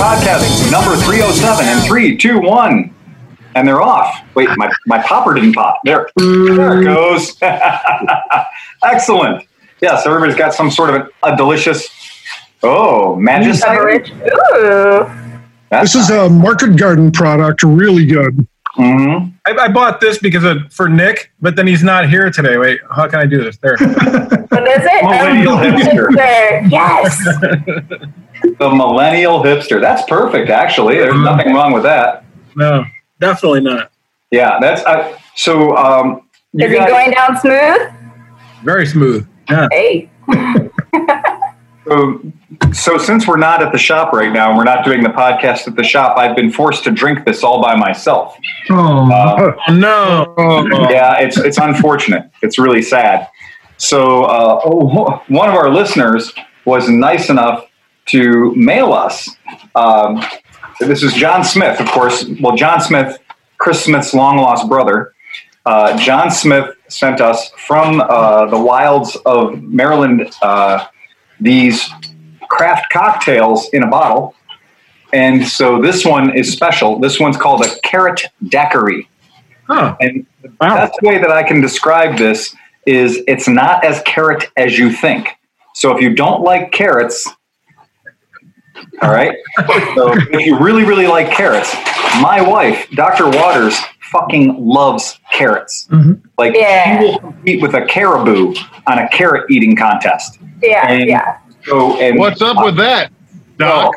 podcasting number 307 and 321 And they're off. Wait, my, my popper didn't pop. There, there it goes. Excellent. Yes, everybody's got some sort of a, a delicious, oh, magic. Beverage. Ooh. This is a market garden product, really good. Hmm I, I bought this because of for Nick, but then he's not here today. Wait, how can I do this? There. What is it? Millennial Um, hipster. hipster. Yes. The millennial hipster. That's perfect, actually. There's nothing wrong with that. no, definitely not. Yeah, that's uh, so. Um, you Is it going down smooth? Very smooth. Yeah. Hey. So, so since we're not at the shop right now and we're not doing the podcast at the shop, I've been forced to drink this all by myself. Oh, Uh, Oh no. yeah, it's it's unfortunate. It's really sad. So, uh, oh, one of our listeners was nice enough to mail us. Um, this is John Smith, of course. Well, John Smith, Chris Smith's long lost brother. Uh, John Smith sent us from uh, the wilds of Maryland uh, these craft cocktails in a bottle. And so this one is special. This one's called a carrot daiquiri. Huh. And the best way that I can describe this is it's not as carrot as you think. So if you don't like carrots, all right. So if you really, really like carrots, my wife, Dr. Waters, fucking loves carrots. Mm-hmm. Like Yeah. she will compete with a caribou on a carrot eating contest. Yeah. And Yeah. So and What's up with that, Doc?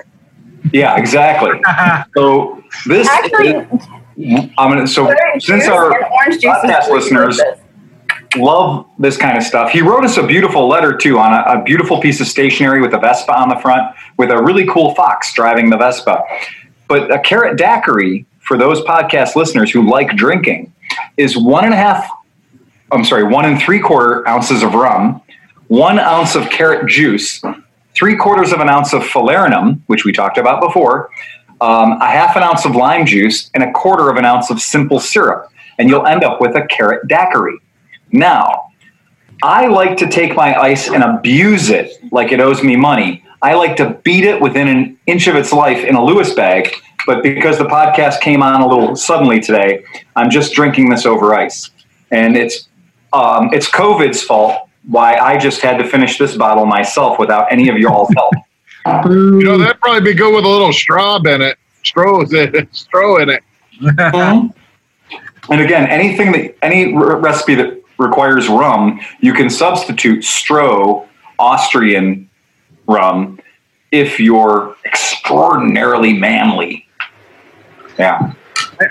Yeah, exactly. So this Actually, is, I'm gonna so since our orange juice podcast really listeners love this kind of stuff. He wrote us a beautiful letter too on a, a beautiful piece of stationery with a Vespa on the front with a really cool fox driving the Vespa. But a carrot daiquiri, for those podcast listeners who like drinking, is one and a half, I'm sorry, one and three quarter ounces of rum, one ounce of carrot juice, three quarters of an ounce of falernum, which we talked about before, um, a half an ounce of lime juice, and a quarter of an ounce of simple syrup. And you'll end up with a carrot daiquiri. Now, I like to take my ice and abuse it like it owes me money. I like to beat it within an inch of its life in a Lewis bag. But because the podcast came on a little suddenly today, I'm just drinking this over ice. And it's um, it's COVID's fault why I just had to finish this bottle myself without any of y'all's help. You know that'd probably be good with a little straw in it. Straw in it. Straw in it. And again, anything that any r- recipe that requires rum, you can substitute Stroh Austrian rum if you're extraordinarily manly. Yeah.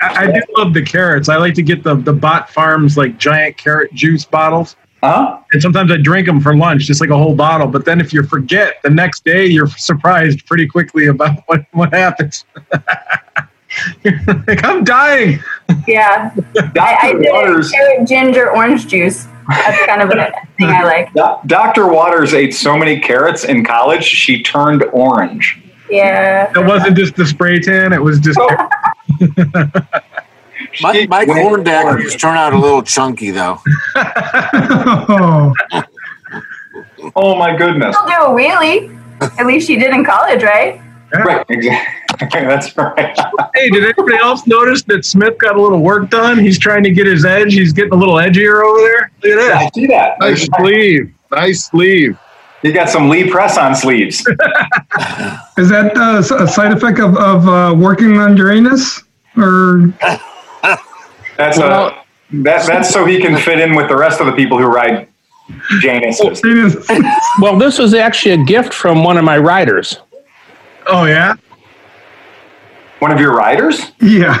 I, I do love the carrots. I like to get the the Bot Farms like giant carrot juice bottles. Huh? And sometimes I drink them for lunch, just like a whole bottle. But then if you forget, the next day you're surprised pretty quickly about what, what happens. You're like, I'm dying. Yeah. I, I Dr. did Waters, carrot ginger orange juice. That's kind of a thing I like. Do- Dr. Waters ate so many carrots in college, she turned orange. Yeah. It wasn't just the spray tan, it was just My, She my went corn dad orange. turned out a little chunky though. oh, Oh my goodness. She'll do a wheelie. At least she did in college, right? Right, exactly. That's right. Hey, did anybody else notice that Smith got a little work done? He's trying to get his edge. He's getting a little edgier over there. Look at that! I see that. Nice sleeve. Nice sleeve. You got some Lee press on sleeves. is that uh, s- a side effect of, of uh, working on Uranus? Or That's a that, that's so he can fit in with the rest of the people who ride Januses. Uranus? Well, this was actually a gift from one of my riders. Oh yeah. One of your riders? yeah.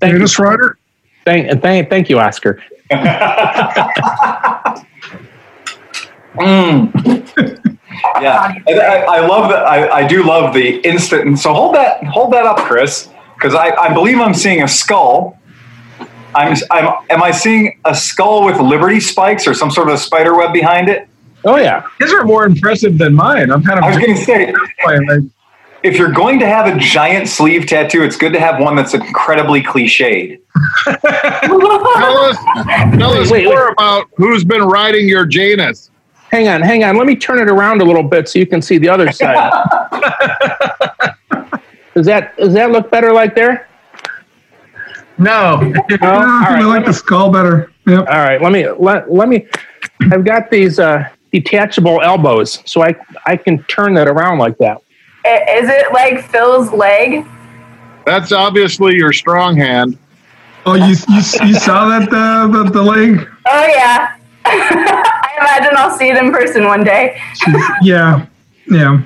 Thank you, rider? thank, thank, thank you, Oscar. Mm. Yeah, I, I, I love that. I, I do love the instant. And so hold that, hold that up, Chris, because I, I believe I'm seeing a skull. I'm, I'm, am I seeing a skull with liberty spikes or some sort of spider web behind it? Oh yeah, His are more impressive than mine. I'm kind of I was going to say, if you're going to have a giant sleeve tattoo, it's good to have one that's incredibly cliched. Tell us, tell us Wait, wait. more about who's been riding your Janus. Hang on, hang on. Let me turn it around a little bit so you can see the other side. Does that does that look better like there? No. No. Yeah, I right. I like the skull better. Yep. All right, let me let, let me. I've got these uh, detachable elbows, so I I can turn that around like that. Is it like Phil's leg? That's obviously your strong hand. Oh, you, you, you saw that, uh, the, the leg? Oh yeah. I imagine I'll see it in person one day. Yeah. Yeah.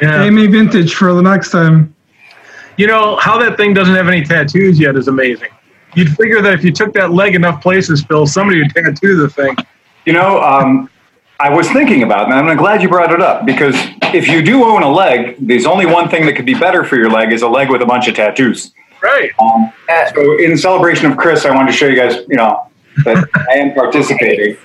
Yeah. Amy Vintage for the next time. You know, how that thing doesn't have any tattoos yet is amazing. You'd figure that if you took that leg enough places, Phil, somebody would tattoo the thing. You know, um, I was thinking about, it, and I'm glad you brought it up because if you do own a leg, there's only one thing that could be better for your leg is a leg with a bunch of tattoos. Right. Um, so, in celebration of Chris, I wanted to show you guys, you know, that I am participating.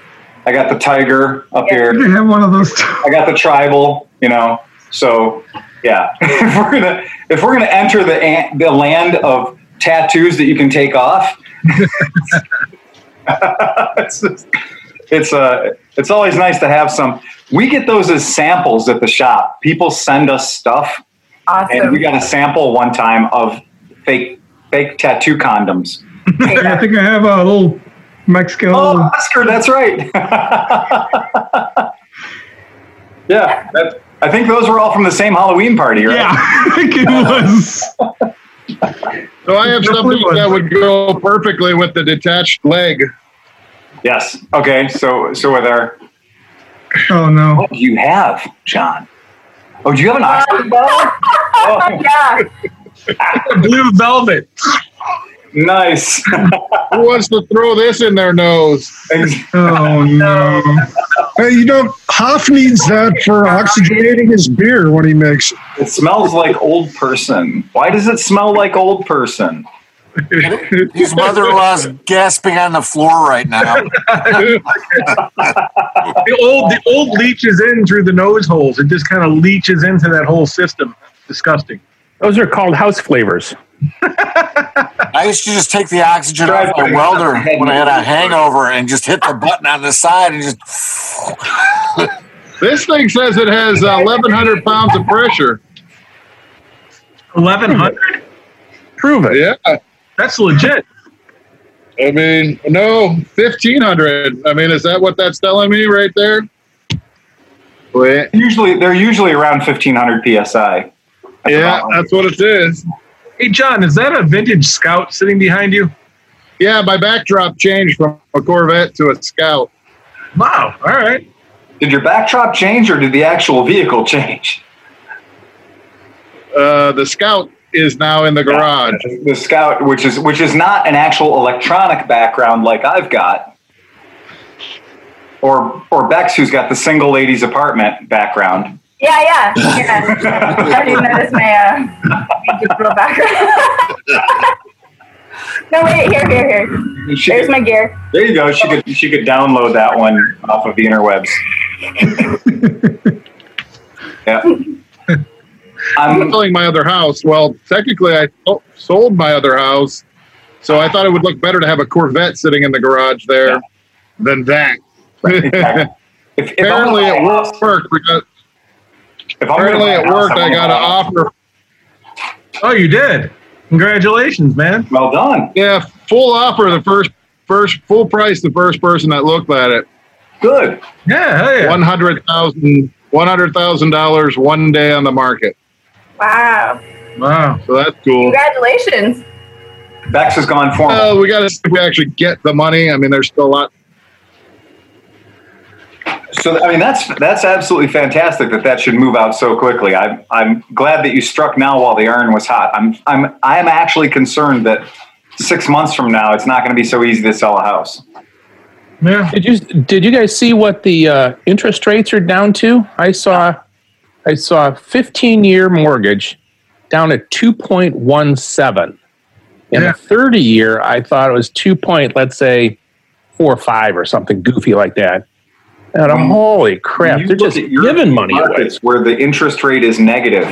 I got the tiger up Yeah. here. You have one of those. Too. I got the tribal, you know. So, yeah, if we're gonna if we're gonna enter the an- the land of tattoos that you can take off, it's just- it's uh it's always nice to have some. We get those as samples at the shop. People send us stuff, and we got a sample one time of fake fake tattoo condoms. I think I have a little Mexican. Oh, Oscar, that's right. yeah, that, I think those were all from the same Halloween party, right? yeah, I think it was. So I have something that would go perfectly with the detached leg. Yes. Okay. So, so with our, Oh no. what do you have, John? Oh, do you have an uh, Oscar? Oh, yeah. Blue velvet. Nice. Who wants to throw this in their nose? Oh no. Hey, you know, Hoff needs that for oxygenating his beer when he makes it. it smells like old person. Why does it smell like old person? His mother-in-law's gasping on the floor right now. The old the old leaches in through the nose holes. It just kind of leaches into that whole system. Disgusting. Those are called house flavors. I used to just take the oxygen off my welder when I had a hangover and just hit the button on the side and just. This thing says it has uh, 1,100 pounds of pressure. Eleven hundred. Prove it. Yeah. That's legit. I mean, no, 1,500. I mean, is that what that's telling me right there? Wait. Usually, they're usually around 1500 psi. That's Yeah, about- that's what it is. Hey John, is that a vintage scout sitting behind you? Yeah, my backdrop changed from a Corvette to a Scout. Wow. All right. Did your backdrop change, or did the actual vehicle change? Uh, the Scout is now in the garage. The Scout, which is which is not an actual electronic background like I've got, or or Bex, who's got the single ladies apartment background. Yeah, yeah. yeah. How do you notice my uh, digital background? no, wait, here, here, here. She There's could- my gear. there you go. She could she could download that one off of the interwebs. yeah. I'm I'm, selling my other house. Well, technically, I so- sold my other house, so I thought it would look better to have a Corvette sitting in the garage there than that. if, if apparently, it gonna buy a house- worked because If I'm apparently buy a it worked. I got an offer. Oh, you did. Congratulations, man. Well done. Yeah, full offer. The first, first full price. The first person that looked at it, Good. Yeah, hell yeah. one hundred thousand, one hundred thousand dollars one day on the market. Wow. Wow. So that's cool. Congratulations. Bex has gone formal. Well, we got to we actually get the money. I mean, there's still a lot. So I mean that's that's absolutely fantastic that that should move out so quickly. I'm I'm glad that you struck now while the iron was hot. I'm I'm I'm actually concerned that six months from now it's not going to be so easy to sell a house. Yeah. Did you did you guys see what the uh, interest rates are down to? I saw I saw a 15 year mortgage down at 2.17. And Yeah. a 30 year, I thought it was 2. Point, let's say four or five or something goofy like that. And I'm, When- holy crap, you they're just giving money away. markets where the interest rate is negative.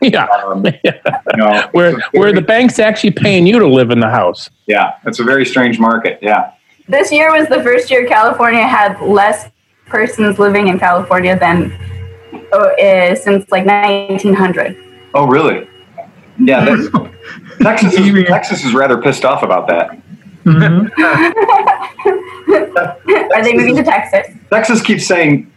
Yeah, Um, you know, where it's a where the bank's actually paying you to live in the house. yeah, it's a very strange market. Yeah. This year was the first year California had less persons living in California than oh, uh, since like 1900. Oh really? Yeah, Texas is Texas is rather pissed off about that. Mhm. Are they moving to Texas? Texas keeps saying,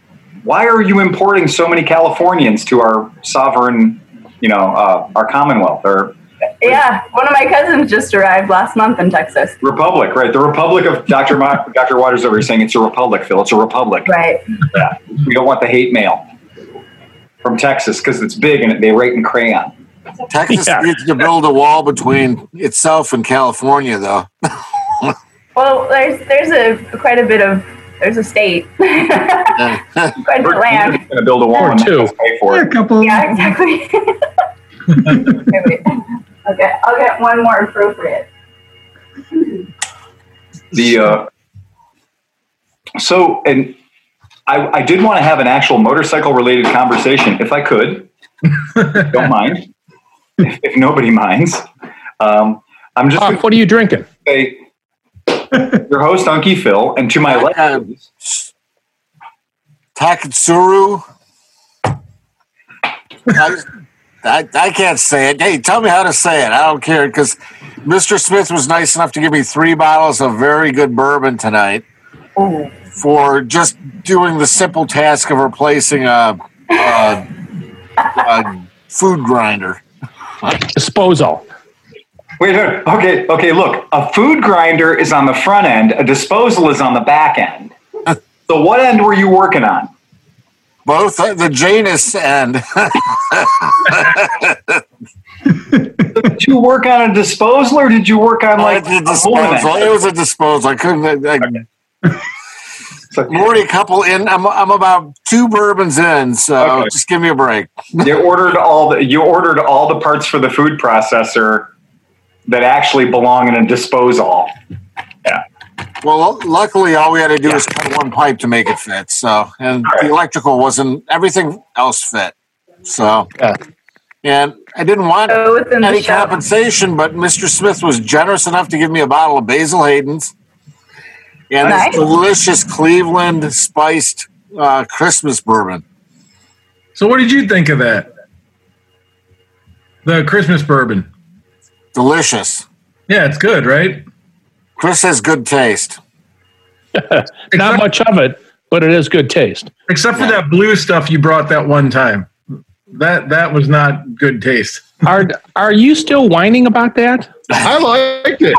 "Why are you importing so many Californians to our sovereign, you know, uh, our Commonwealth or Yeah, one of my cousins just arrived last month in Texas. Republic?" Right, the Republic of Dr. Ma- Dr. Waters over here saying it's a republic, Phil. It's a republic. Right. Yeah, we don't want the hate mail from Texas because it's big and they write in crayon. Texas Yeah. needs to build a wall between itself and California, though. Well, there's there's a quite a bit of there's a state, quite a bit of land. Going to build a wall Or two. pay for it. a couple. Yeah, exactly. okay, okay, I'll get one more appropriate. the uh, so and I, I did want to have an actual motorcycle related conversation if I could. Don't mind if, if nobody minds. Um, I'm just Huff, what are you drinking? say your host Unky Phil, and to my left, Um, Taketsuru. I, I, I can't say it. Hey, tell me how to say it. I don't care because Mr. Smith was nice enough to give me three bottles of very good bourbon tonight Ooh. for just doing the simple task of replacing a, a, a food grinder. Disposal. Wait, no, okay, okay. Look, a food grinder is on the front end, a disposal is on the back end. So, what end were you working on? Both uh, the Janus and Did you work on a disposal, or did you work on like the a disposal. It was a disposal. I couldn't. I, I, So- I'm already a couple in. I'm, I'm about two bourbons in, so Okay. just give me a break. you ordered all the you ordered all the parts for the food processor that actually belong in a disposal. Yeah. Well, luckily, all we had to do was cut one pipe to make it fit. So, and All right. the electrical wasn't. Everything else fit. So, Yeah. and I didn't want So any compensation, but Mr. Smith was generous enough to give me a bottle of Basil Hayden's and Nice. this delicious Cleveland spiced uh, Christmas bourbon. So, what did you think of that? The Christmas bourbon. Delicious. Yeah, it's good, right? Chris has good taste. Not Except, much of it, but it is good taste. except for that blue stuff you brought that one time. That that was not good taste. Are are you still whining about that? I liked it.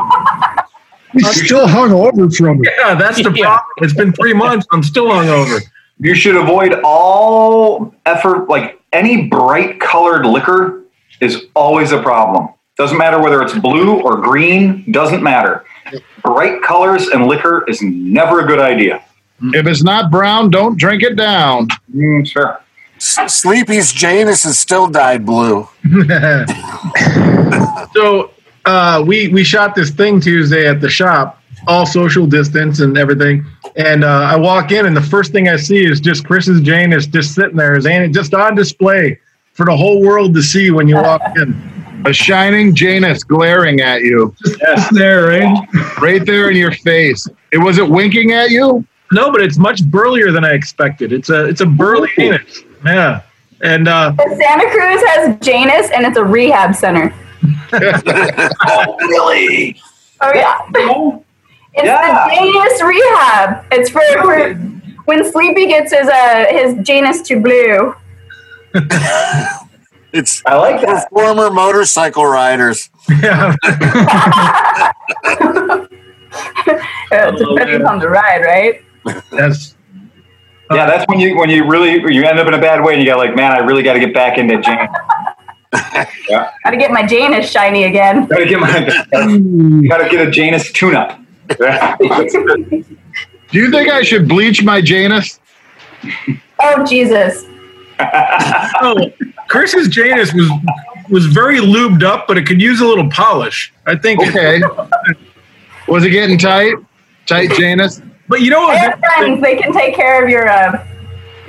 He's still hung over from it. Yeah, that's the Yeah. problem. It's been three months. I'm still hung over. You should avoid all effort, like any bright colored liquor is always a problem. Doesn't matter whether it's blue or green, doesn't matter. Bright colors and liquor is never a good idea. If it's not brown, don't drink it down. Mm, sure. S- Sleepy's Janus is still dyed blue. so uh, we we shot this thing Tuesday at the shop, all social distance and everything. And uh, I walk in, and the first thing I see is just Chris's Janus just sitting there, is and just on display for the whole world to see when you walk in. A shining Janus glaring at you, It's there, right? right there in your face. It was it winking at you? No, but it's much burlier than I expected. It's a it's a burly Janus. Yeah, and uh, Santa Cruz has Janus, and it's a rehab center. Oh, really? Oh yeah. It's Yeah. the Janus rehab. It's for, for when Sleepy gets his uh his Janus to blue. It's I like that. former motorcycle riders. yeah, Uh, depending on the ride, right? that's Yeah, that's when you when you really you end up in a bad way and you got like, man, I really got to get back into Jan. Gotta get my Janus shiny again. Got to get my got to get a Janus tune-up. Do you think I should bleach my Janus? Oh Jesus! oh, Chris's Janus was was very lubed up, but it could use a little polish. I think. Okay. Was it getting tight? Tight Janus? But you know I what? have friends. They can take care of your uh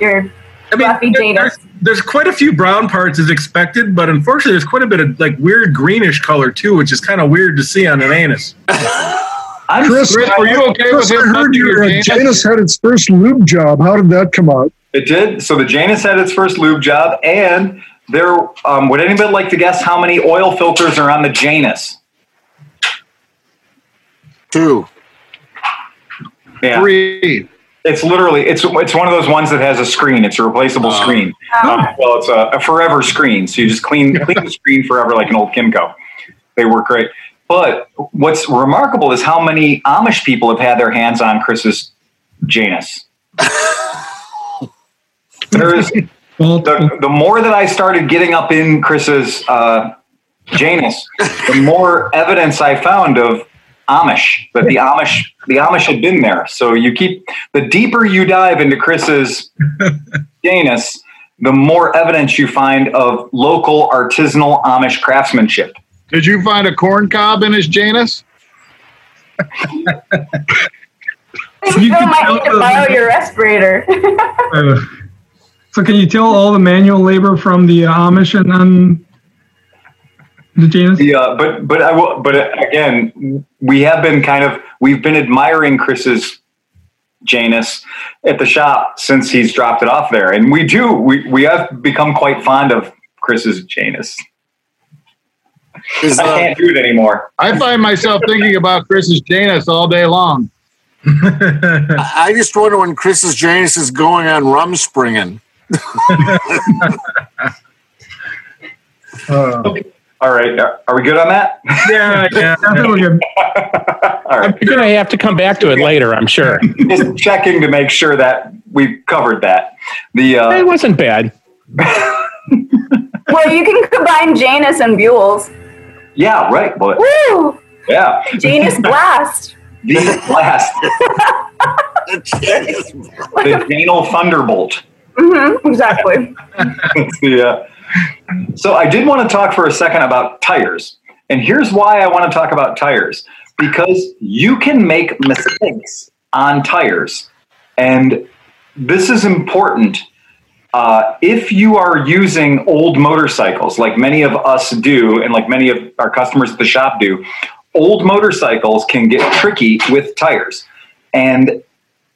your I mean, fluffy there- Janus. there's, there's quite a few brown parts as expected, but unfortunately, there's quite a bit of like weird greenish color too, which is kind of weird to see on an anus. I'm Chris, Chris, were you okay Chris, with I heard touching your your uh, Janus? Janus had its first lube job. How did that come out? It did. So the Janus had its first lube job, and there, um, would anybody like to guess how many oil filters are on the Janus? Two. Yeah, Three. it's literally it's it's one of those ones that has a screen. It's a replaceable Oh. screen. Um, well, it's a, a forever screen, so you just clean clean the screen forever like an old Kymco. They work great. But what's remarkable is how many Amish people have had their hands on Chris's Janus. There's Well, the, the more that I started getting up in Chris's uh, Janus, the more evidence I found of Amish that the Amish the Amish had been there. So you keep the deeper you dive into Chris's Janus, the more evidence you find of local artisanal Amish craftsmanship. Did you find a corn cob in his Janus? I You Phil can might tell need to the- borrow your respirator. Uh, so can you tell all the manual labor from the Amish and on the Janus? The, uh, but but I will. But again, we have been kind of we've been admiring Chris's Janus at the shop since he's dropped it off there, and we do we we have become quite fond of Chris's Janus. Is I uh, can't do it anymore. I find myself thinking about Chris's Janus all day long. I I just wonder when Chris's Janus is going on rum springing. Uh, All right, are, are we good on that? yeah, yeah. I think we're good. All right, You're going to have to come back to it later, I'm sure. just checking to make sure that we've covered that. The It uh, wasn't bad. well, you can combine Janus and Buell's. yeah, right. Well, Woo! yeah, Janus Blast. the last the Danal Thunderbolt. Hmm exactly. Uh, so I did want to talk for a second about tires. And here's why I want to talk about tires because you can make mistakes on tires. And this is important. Uh, if you are using old motorcycles, like many of us do, and like many of our customers at the shop do, old motorcycles can get tricky with tires. And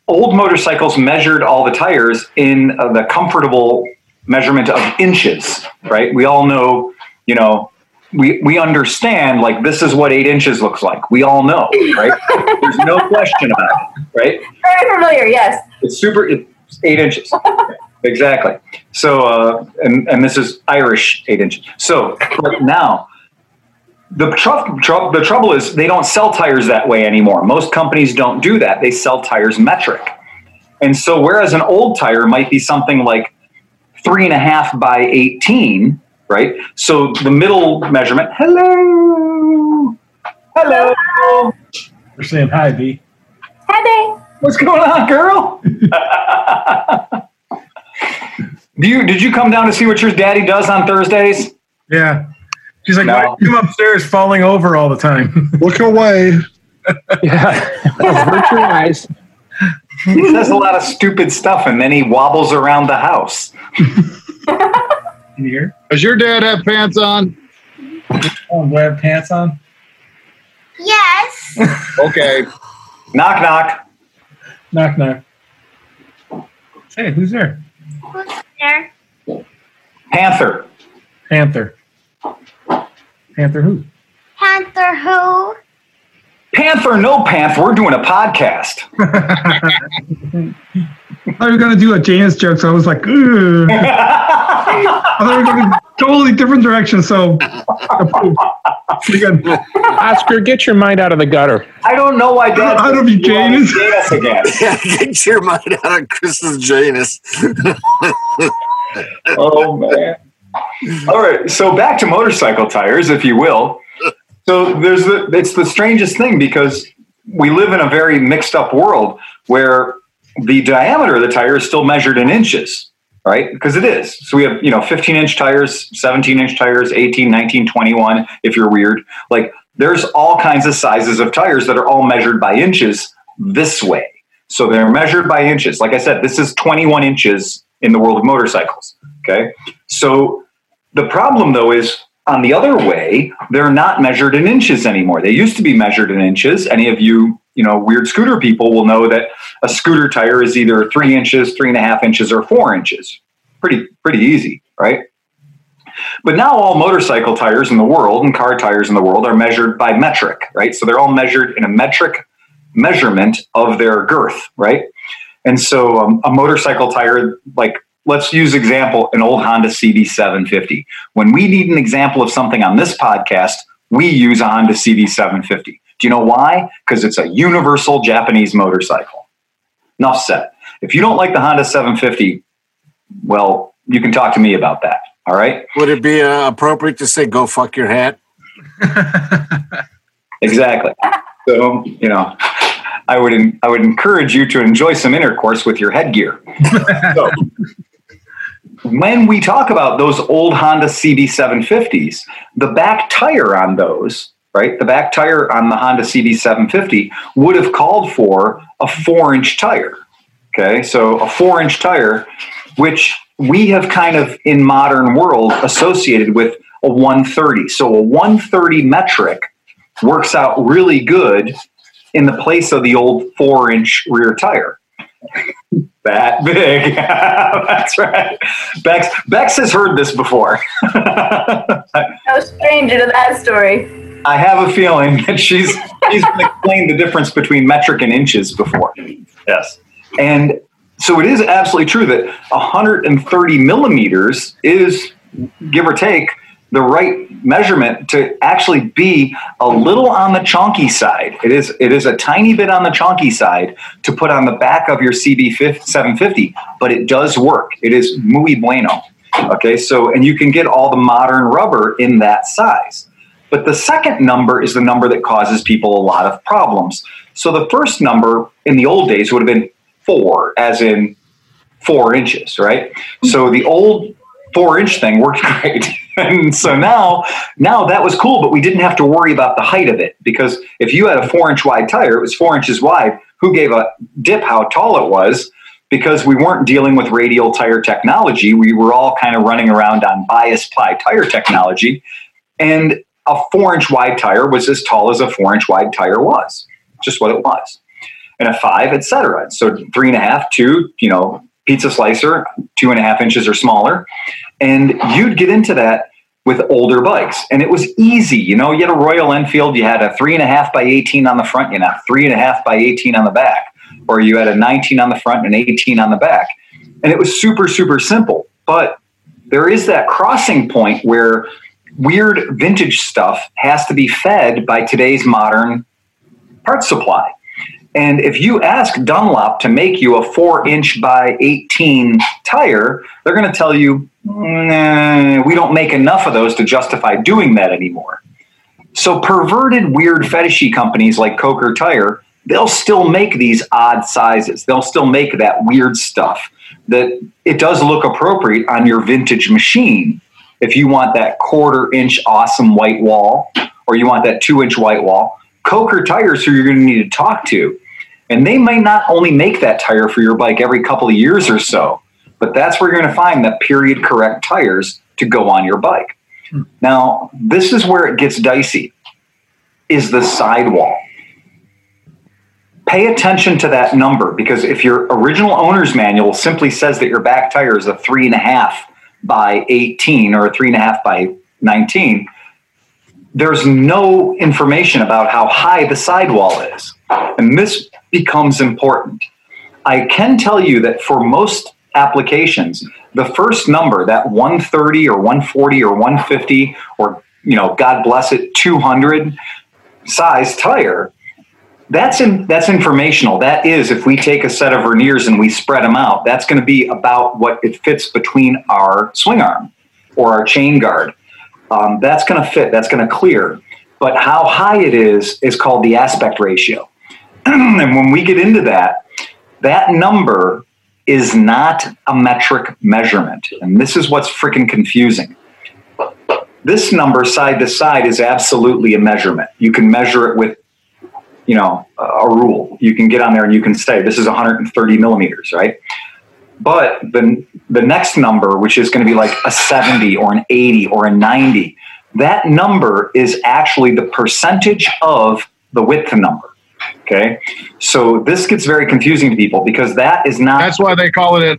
old motorcycles measured all the tires in uh, the comfortable measurement of inches, right? We all know, you know, we, we understand like this is what eight inches looks like. We all know, right? There's no question about it, right? Very familiar, yes. It's super, it's eight inches. exactly. So, uh, and, and this is Irish eight inches. So, but now, the, tr- tr- the trouble is they don't sell tires that way anymore. Most companies don't do that. They sell tires metric. And so, whereas an old tire might be something like three and a half by 18, right? So the middle measurement, hello, hello, We're saying hi, B. Hi, babe. what's going on, girl? Do you did you come down to see what your daddy does on Thursdays? Yeah. She's like, No. why are you upstairs falling over all the time? Look away. Yeah. Avert your eyes. He says a lot of stupid stuff and then he wobbles around the house. Here? Does your dad have pants on? Oh, do I have pants on? Yes. Okay. Knock knock. Knock, knock. Hey, who's there? Who's there? Panther. Panther. Panther who? Panther who? Panther, no panther. We're doing a podcast. I thought we were gonna do a Janus joke, so I was like, I thought we were going to totally different direction. So, pretty. Oscar, get your mind out of the gutter. I don't know why dad Out of you, Janus. Janus again. Yeah, get your mind out of Chris's Janus. oh man. All right, so back to motorcycle tires, if you will. So there's the it's the strangest thing because we live in a very mixed up world where the diameter of the tire is still measured in inches, right? Because it is. So we have, you know, 15 inch tires, 17 inch tires, 18, 19, 21, if you're weird. Like there's all kinds of sizes of tires that are all measured by inches this way. So they're measured by inches. Like I said, this is 21 inches in the world of motorcycles. Okay. So the problem though is on the other way, they're not measured in inches anymore. They used to be measured in inches. Any of you, you know, weird scooter people will know that a scooter tire is either three inches, three and a half inches, or four inches. Pretty, pretty easy, right? But now all motorcycle tires in the world and car tires in the world are measured by metric, right? So they're all measured in a metric measurement of their girth, right? And so um, a motorcycle tire, like let's use example an old Honda CB750. When we need an example of something on this podcast, we use a Honda CB750. Do you know why? Because it's a universal Japanese motorcycle. Enough said. If you don't like the Honda 750, well, you can talk to me about that. All right. Would it be uh, appropriate to say "Go fuck your hat"? Exactly. So you know, I would I would encourage you to enjoy some intercourse with your headgear. so, when we talk about those old Honda CB750s, the back tire on those, right, the back tire on the Honda CB750 would have called for a four-inch tire. Okay, so a four-inch tire, which we have kind of in modern world associated with a 130. So a 130 metric works out really good in the place of the old four inch rear tire. That big. That's right. Bex, Bex has heard this before. No stranger to that story. I have a feeling that she's she's explained the difference between metric and inches before. Yes. And so it is absolutely true that 130 millimeters is, give or take, the right measurement to actually be a little on the chonky side. It is it is a tiny bit on the chonky side to put on the back of your CB 750, but it does work. It is muy bueno. Okay, so and you can get all the modern rubber in that size. But the second number is the number that causes people a lot of problems. So the first number in the old days would have been four, as in four inches, right? So the old four inch thing worked great. and so now, now that was cool, but we didn't have to worry about the height of it because if you had a four inch wide tire, it was four inches wide. Who gave a dip how tall it was? Because we weren't dealing with radial tire technology. We were all kind of running around on bias ply tire technology. And a four inch wide tire was as tall as a four inch wide tire was, just what it was. And a five, et cetera. So three and a half, two, you know, pizza slicer, two and a half inches or smaller. And you'd get into that with older bikes. And it was easy. You know, you had a Royal Enfield, you had a three and a half by 18 on the front, you know, three and a half by 18 on the back, or you had a 19 on the front and an 18 on the back. And it was super, super simple. But there is that crossing point where weird vintage stuff has to be fed by today's modern parts supply. And if you ask Dunlop to make you a four inch by 18 tire, they're going to tell you, nah, we don't make enough of those to justify doing that anymore. So, perverted, weird, fetishy companies like Coker Tire, they'll still make these odd sizes. They'll still make that weird stuff that it does look appropriate on your vintage machine. If you want that quarter inch awesome white wall, or you want that two inch white wall, Coker Tires, who you're going to need to talk to. And they might not only make that tire for your bike every couple of years or so, but that's where you're going to find the period correct tires to go on your bike. Hmm. Now, this is where it gets dicey is the sidewall. Pay attention to that number because if your original owner's manual simply says that your back tire is a three and a half by 18 or a three and a half by 19, there's no information about how high the sidewall is. And this becomes important. I can tell you that for most applications, the first number, that 130 or 140 or 150 or you know, God bless it, 200 size tire, that's in, that's informational. That is, if we take a set of verniers and we spread them out, that's going to be about what it fits between our swing arm or our chain guard. Um, that's going to fit. That's going to clear. But how high it is is called the aspect ratio. and when we get into that, that number is not a metric measurement. And this is what's freaking confusing. This number side to side is absolutely a measurement. You can measure it with, you know, a rule. You can get on there and you can say this is 130 millimeters, right? But the the next number, which is going to be like a 70 or an 80 or a 90, that number is actually the percentage of the width number. Okay. So this gets very confusing to people because that is not. That's why they call it a.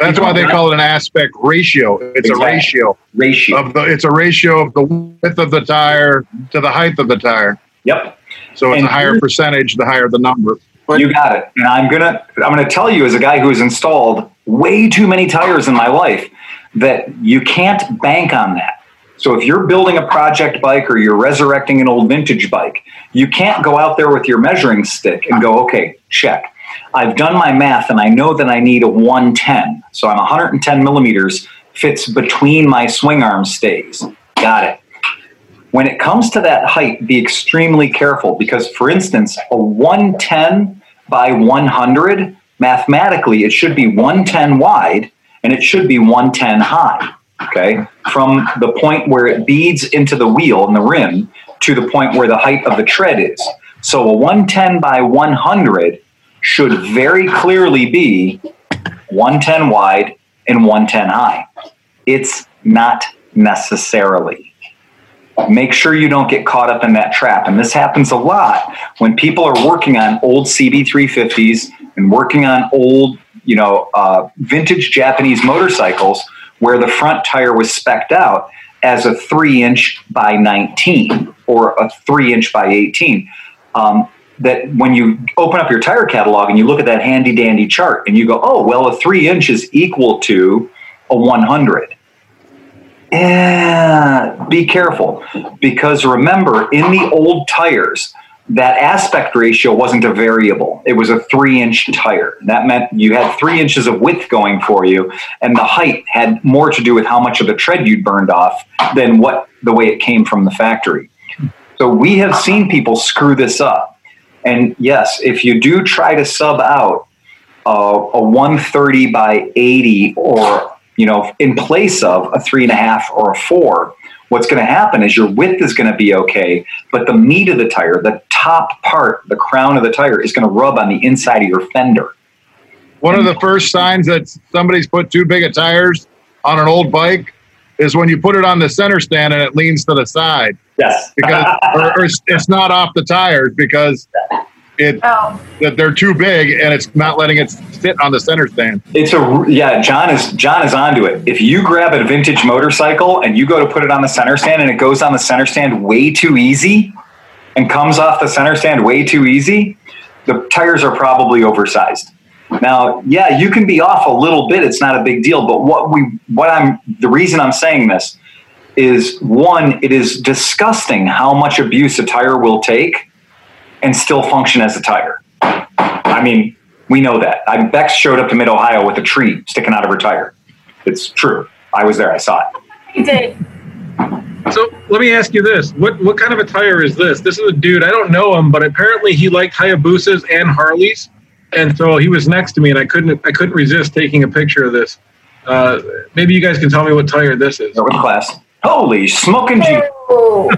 That's why they call it an aspect ratio. It's Exactly. a ratio ratio. of the. It's a ratio of the width of the tire to the height of the tire. Yep. So it's And a higher percentage, the higher the number. You got it. And I'm gonna I'm gonna tell you as a guy who has installed way too many tires in my life that you can't bank on that. So if you're building a project bike or you're resurrecting an old vintage bike, you can't go out there with your measuring stick and go, okay, check. I've done my math and I know that I need a 110. So I'm 110 millimeters fits between my swing arm stays. Got it. When it comes to that height, be extremely careful because, for instance, a 110 by 100, mathematically, it should be 110 wide and it should be 110 high. Okay. From the point where it beads into the wheel and the rim to the point where the height of the tread is. So a 110 by 100 should very clearly be 110 wide and 110 high. It's not necessarily make sure you don't get caught up in that trap. And this happens a lot when people are working on old CB350s and working on old, you know, uh, vintage Japanese motorcycles where the front tire was specced out as a three inch by 19 or a three inch by 18. Um, that when you open up your tire catalog and you look at that handy dandy chart and you go, oh, well, a three inch is equal to a 100. Yeah, be careful because remember, in the old tires, that aspect ratio wasn't a variable. It was a three inch tire. That meant you had three inches of width going for you, and the height had more to do with how much of the tread you'd burned off than what the way it came from the factory. So we have seen people screw this up. And yes, if you do try to sub out uh, a 130 by 80 or you know in place of a three and a half or a four what's going to happen is your width is going to be okay but the meat of the tire the top part the crown of the tire is going to rub on the inside of your fender. One of the first signs that somebody's put too big of tires on an old bike is when you put it on the center stand and it leans to the side. Yes. Because or, or it's, it's not off the tires because it Oh, that they're too big and it's not letting it sit on the center stand. it's a yeah john is john is onto it. If you grab a vintage motorcycle and you go to put it on the center stand and it goes on the center stand way too easy and comes off the center stand way too easy the tires are probably oversized. Now yeah you can be off a little bit it's not a big deal but what we what i'm the reason i'm saying this is one it is disgusting how much abuse a tire will take and still function as a tire I mean, we know that. I, Bex showed up to Mid Ohio with a tree sticking out of her tire. It's true. I was there. I saw it. you did. So let me ask you this: what what kind of a tire is this? This is a dude I don't know him, but apparently he liked Hayabusas and Harleys, and so he was next to me, and I couldn't I couldn't resist taking a picture of this. Uh, maybe you guys can tell me what tire this is. Go with class. Holy smoking Jeep. Oh,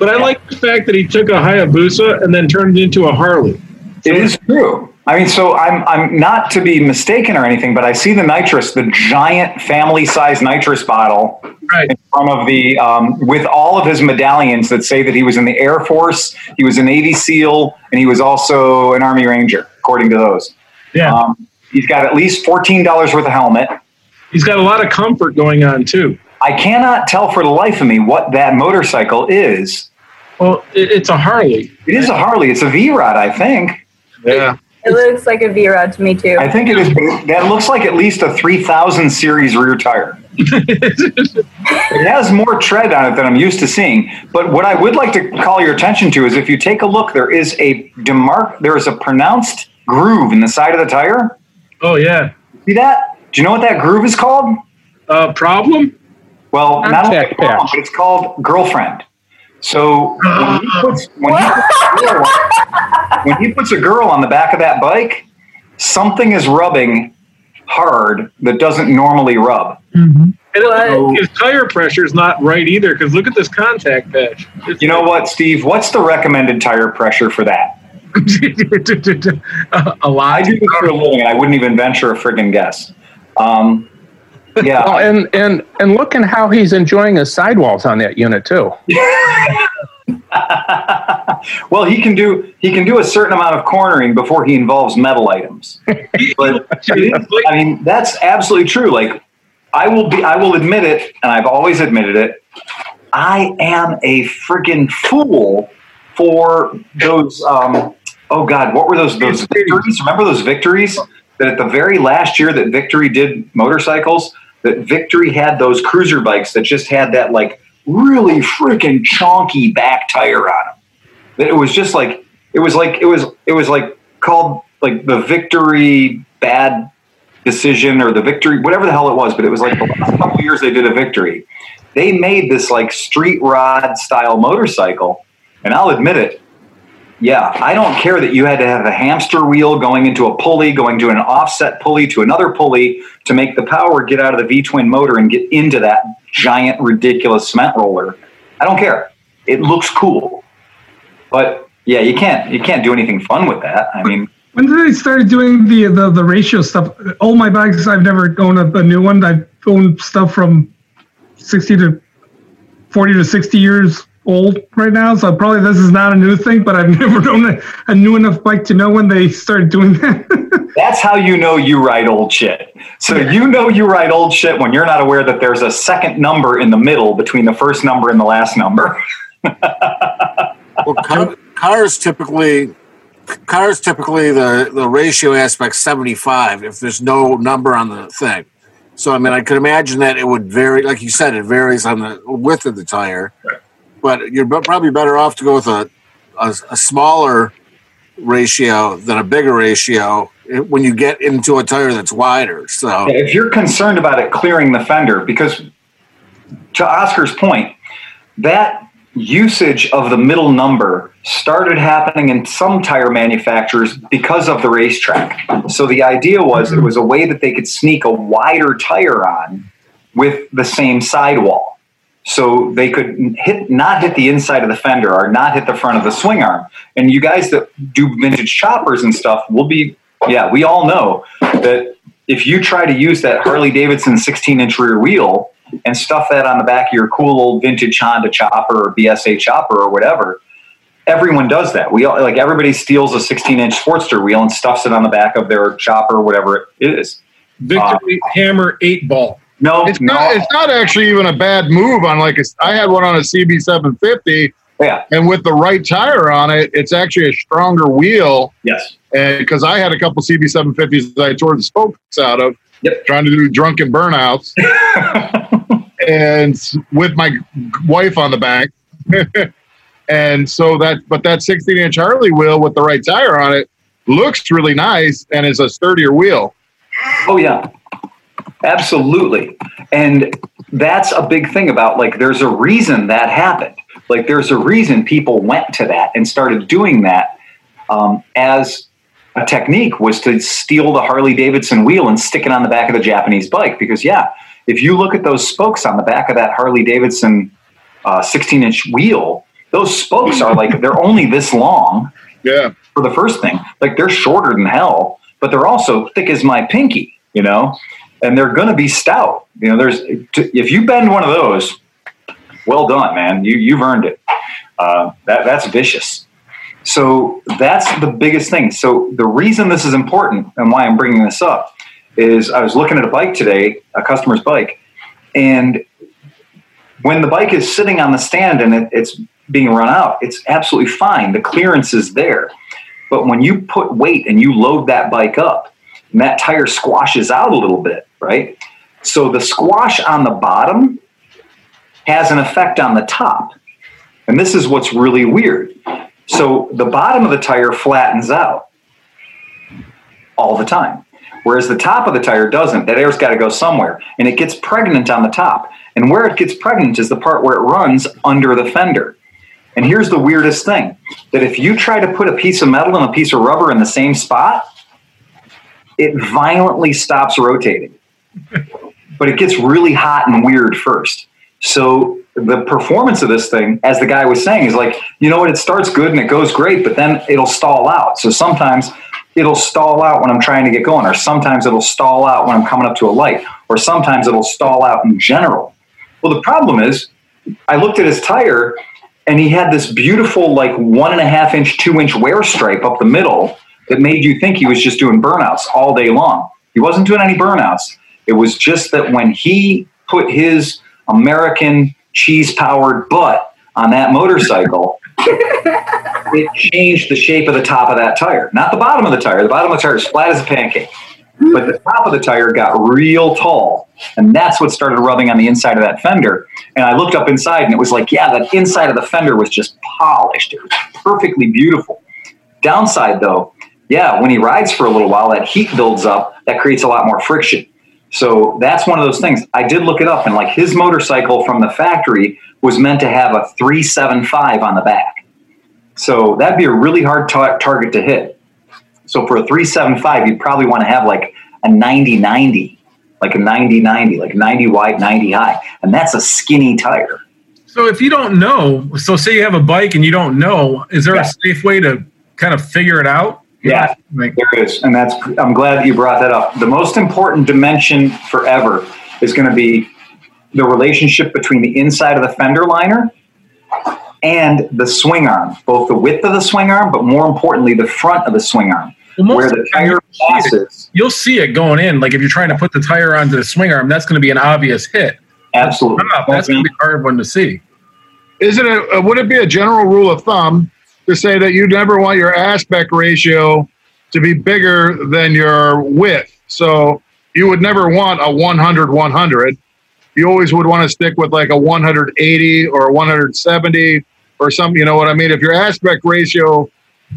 But I like the fact that he took a Hayabusa and then turned it into a Harley. It is true. I mean, so I'm I'm not to be mistaken or anything, but I see the nitrous, the giant family-sized nitrous bottle Right. in front of the um, with all of his medallions that say that he was in the Air Force, he was a Navy SEAL, and he was also an Army Ranger, according to those. Yeah. Um, he's got at least fourteen dollars worth of helmet. He's got a lot of comfort going on too. I cannot tell for the life of me what that motorcycle is. Well, it, it's a Harley. It is a Harley. It's a V Rod, I think. Yeah. it looks like a V Rod to me too. I think it is. That looks like at least a 3000 series rear tire. It has more tread on it than I'm used to seeing. But what I would like to call your attention to is if you take a look, there is a demarc, there is a pronounced groove in the side of the tire. oh yeah. See that? Do you know what that groove is called? Uh, problem? Well, not only problem, but it's called girlfriend. So when he puts when he puts, a girl, when he puts a girl on the back of that bike, something is rubbing hard that doesn't normally rub. And What? his tire pressure is not right either because look at this contact patch. It's You know what, Steve? What's the recommended tire pressure for that? a I lot. do this for a living, and I wouldn't even venture a friggin' guess. Um, yeah, Oh, and and and look at how he's enjoying his sidewalls on that unit too. well, he can do he can do a certain amount of cornering before he involves metal items. But I mean, that's absolutely true. Like, I will be, I will admit it, and I've always admitted it. I am a freaking fool for those. Um, oh God, what were those those victories? Remember those victories that at the very last year that Victory did motorcycles, that Victory had those cruiser bikes that just had that like really freaking chonky back tire on them. That it was just like it was like it was it was like called like the Victory bad decision or the victory whatever the hell it was but it was like the last couple years they did a victory they made this like street rod style motorcycle and i'll admit it yeah i don't care that you had to have a hamster wheel going into a pulley going to an offset pulley to another pulley to make the power get out of the v-twin motor and get into that giant ridiculous cement roller. I don't care. It looks cool. But yeah you can't you can't do anything fun with that. I mean When did they started doing the, the the ratio stuff? All my bikes, I've never owned a, a new one. I've owned stuff from sixty to forty to sixty years old right now. So probably this is not a new thing, but I've never owned a, a new enough bike to know when they started doing that. That's how you know you write old shit. So you know you write old shit when you're not aware that there's a second number in the middle between the first number and the last number. Well, car, cars typically, cars typically the the ratio aspect seventy five. If there's no number on the thing, so I mean, I could imagine that it would vary. Like you said, it varies on the width of the tire, but you're probably better off to go with a a, a smaller ratio than a bigger ratio eh, when you get into a tire that's wider. So if you're concerned about it clearing the fender, because to Oscar's point, that usage of the middle number started happening in some tire manufacturers because of the racetrack. So the idea was it was a way that they could sneak a wider tire on with the same sidewall. So they could hit not hit the inside of the fender or not hit the front of the swing arm. And you guys that do vintage choppers and stuff will be yeah, we all know that if you try to use that Harley Davidson 16 inch rear wheel and stuff that on the back of your cool old vintage Honda chopper or BSA chopper or whatever, everyone does that. We all, like everybody steals a 16 inch Sportster wheel and stuffs it on the back of their chopper or whatever it is. Victory uh, Hammer Eight Ball. No, It's no, not. It's not actually even a bad move on like a, I had one on a CB 750, yeah, and with the right tire on it, it's actually a stronger wheel. yes, And because I had a couple CB 750s that I tore the spokes out of, Yep. trying to do drunken burnouts, and with my wife on the back. and so that, but that 16 inch Harley wheel with the right tire on it looks really nice and is a sturdier wheel. Oh yeah, absolutely. And that's a big thing about like there's a reason that happened. Like there's a reason people went to that and started doing that um, as a technique was to steal the Harley Davidson wheel and stick it on the back of the Japanese bike. Because yeah, if you look at those spokes on the back of that Harley Davidson 16 inch wheel, those spokes are like they're only this long Yeah. for the first thing. Like they're shorter than hell, but they're also thick as my pinky, you know, and they're going to be stout. You know, there's if you bend one of those, well done, man. You you've earned it. Uh, that that's vicious. So that's the biggest thing. So the reason this is important and why I'm bringing this up is I was looking at a bike today, a customer's bike, and when the bike is sitting on the stand and it, it's being run out, it's absolutely fine. The clearance is there. But when you put weight and you load that bike up, and that tire squashes out a little bit, right? So the squash on the bottom has an effect on the top. And this is what's really weird. So the bottom of the tire flattens out all the time, whereas the top of the tire doesn't. That air's got to go somewhere, and it gets pregnant on the top. And where it gets pregnant is the part where it runs under the fender. And here's the weirdest thing that if you try to put a piece of metal and a piece of rubber in the same spot, it violently stops rotating. but it gets really hot and weird first. So the performance of this thing, as the guy was saying, is like, you know what, it starts good and it goes great, but then it'll stall out. So sometimes it'll stall out when I'm trying to get going, or sometimes it'll stall out when I'm coming up to a light, or sometimes it'll stall out in general. Well, the problem is, I looked at his tire and he had this beautiful like one and a half inch, two inch wear stripe up the middle that made you think he was just doing burnouts all day long. He wasn't doing any burnouts. It was just that when he put his American cheese powered butt on that motorcycle, it changed the shape of the top of that tire. Not the bottom of the tire. The bottom of the tire is flat as a pancake. But the top of the tire got real tall. And that's what started rubbing on the inside of that fender. And I looked up inside and it was like, yeah, the inside of the fender was just polished. It was perfectly beautiful. Downside though, yeah, when he rides for a little while, that heat builds up. That creates a lot more friction. So that's one of those things. I did look it up, and like his motorcycle from the factory was meant to have a 375 on the back. So that'd be a really hard tar- target to hit. So for a 375, you'd probably want to have like a 90 90, like a 90 90, like 90 wide, 90 high. And that's a skinny tire. So if you don't know, so say you have a bike and you don't know, is there Yeah. a safe way to kind of figure it out? Yeah, Like, there is, and that's. I'm glad you brought that up. The most important dimension forever is going to be the relationship between the inside of the fender liner and the swing arm, both the width of the swing arm, but more importantly, the front of the swing arm, well, where the the tire you'll see it- passes. You'll see it going in. Like if you're trying to put the tire onto the swing arm, that's going to be an obvious hit. Absolutely, Stop, That's going to be a hard one to see. Isn't it? Uh, would it be a general rule of thumb to say that you never want your aspect ratio to be bigger than your width? So you would never want a 100 100. You always would want to stick with like a 180 or a 170 or something. You know what I mean? If your aspect ratio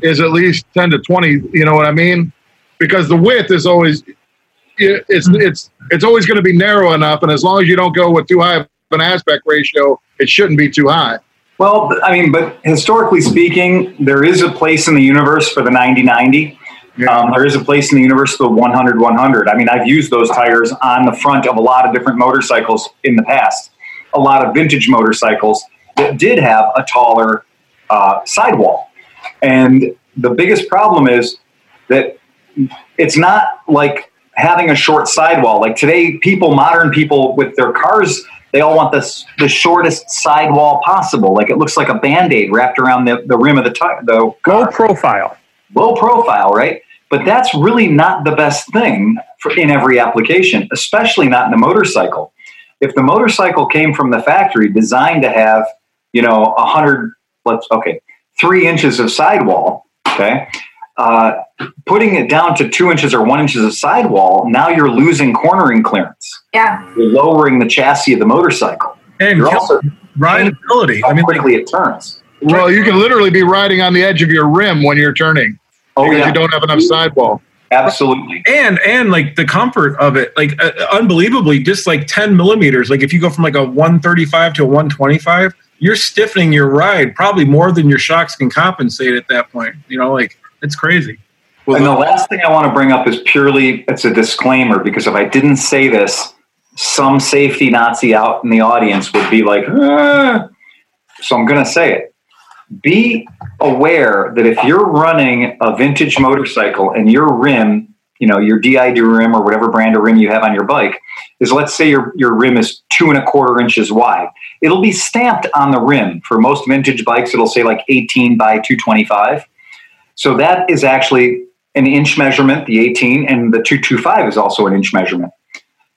is at least 10 to 20, you know what I mean? Because the width is always it's hmm. it's it's always going to be narrow enough, and as long as you don't go with too high of an aspect ratio, it shouldn't be too high. Well, I mean, but historically speaking, there is a place in the universe for the 90 90. Um, there is a place in the universe for the 100 100. I mean, I've used those tires on the front of a lot of different motorcycles in the past. A lot of vintage motorcycles that did have a taller uh, sidewall. And the biggest problem is that it's not like having a short sidewall. Like today, people, modern people with their cars, they all want this the shortest sidewall possible. Like it looks like a band-aid wrapped around the, the rim of the tire. The Low profile. low profile, right? But that's really not the best thing for, in every application, especially not in a motorcycle. If the motorcycle came from the factory designed to have, you know, a hundred, let's okay, three inches of sidewall, okay, uh, putting it down to two inches or one inches of sidewall, now you're losing cornering clearance. Yeah. You're lowering the chassis of the motorcycle. And You're also rideability. how I mean, like, it turns. Well, you can literally be riding on the edge of your rim when you're turning Oh because yeah, you don't have enough sidewall. absolutely. and and like the comfort of it, like uh, unbelievably, just like 10 millimeters. Like if you go from like a 135 to a 125, you're stiffening your ride probably more than your shocks can compensate at that point. You know, like it's crazy. and the last thing I want to bring up is purely it's a disclaimer because if I didn't say this, some safety Nazi out in the audience would be like, "Ah." so I'm going to say it. Be aware that if you're running a vintage motorcycle and your rim, you know, your DID rim or whatever brand of rim you have on your bike is, let's say your, your rim is two and a quarter inches wide. It'll be stamped on the rim. For most vintage bikes, it'll say like 18 by 225. So that is actually an inch measurement, the 18, and the 225 is also an inch measurement.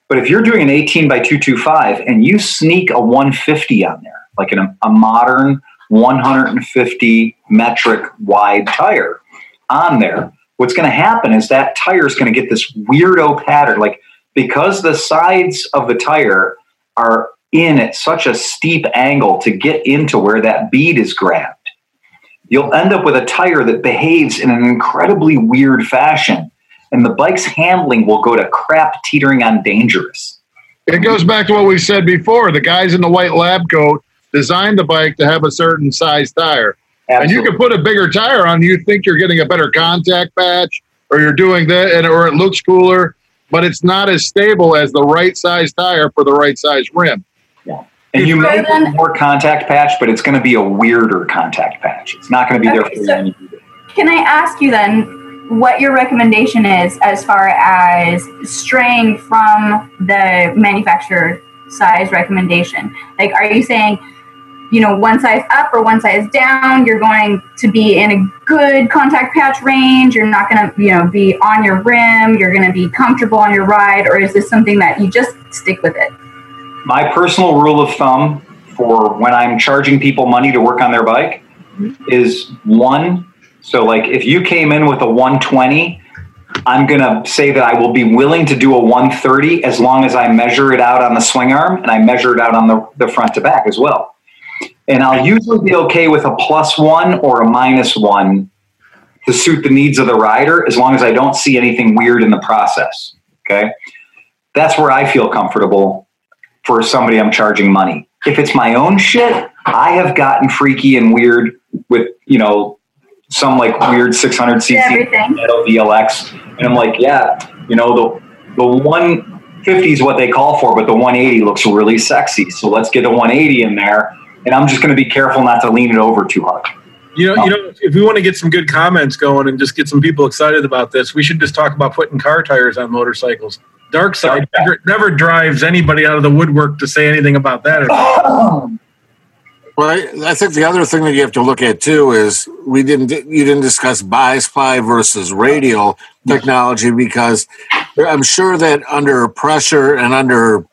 But if you're doing an 18 by 225 and you sneak a 150 on there, like an, a modern 150 metric wide tire on there, what's going to happen is that tire is going to get this weirdo pattern. Like because the sides of the tire are in at such a steep angle to get into where that bead is grabbed, you'll end up with a tire that behaves in an incredibly weird fashion. And the bike's handling will go to crap teetering on dangerous. It goes back to what we said before. The guys in the white lab coat designed the bike to have a certain size tire. And you can put a bigger tire on, you think you're getting a better contact patch or you're doing that, and, or it looks cooler, but it's not as stable as the right size tire for the right size rim. And you may then- more contact patch, but it's going to be a weirder contact patch. It's not going to be there for you. so- when you need it. Can I ask you then what your recommendation is as far as straying from the manufacturer size recommendation? Like, are you saying you know, one size up or one size down. You're going to be in a good contact patch range. You're not going to, you know, be on your rim. You're going to be comfortable on your ride, or is this something that you just stick with it? My personal rule of thumb for when I'm charging people money to work on their bike is one. So, like, if you came in with a 120, I'm going to say that I will be willing to do a 130 as long as I measure it out on the swing arm and I measure it out on the, the front to back as well. And I'll usually be okay with a plus one or a minus one to suit the needs of the rider as long as I don't see anything weird in the process. Okay. That's where I feel comfortable for somebody I'm charging money. If it's my own shit, I have gotten freaky and weird with, you know, some like weird 600 cc metal VLX. And I'm like, yeah, you know, the, the 150 is what they call for, but the 180 looks really sexy. So let's get a 180 in there. And I'm just going to be careful not to lean it over too hard. You know, you know, if we want to get some good comments going and just get some people excited about this, we should just talk about putting car tires on motorcycles. Dark side never, never drives anybody out of the woodwork to say anything about that. Well, I, I think the other thing that you have to look at too is we didn't you didn't discuss bias ply versus radial technology because I'm sure that under pressure and under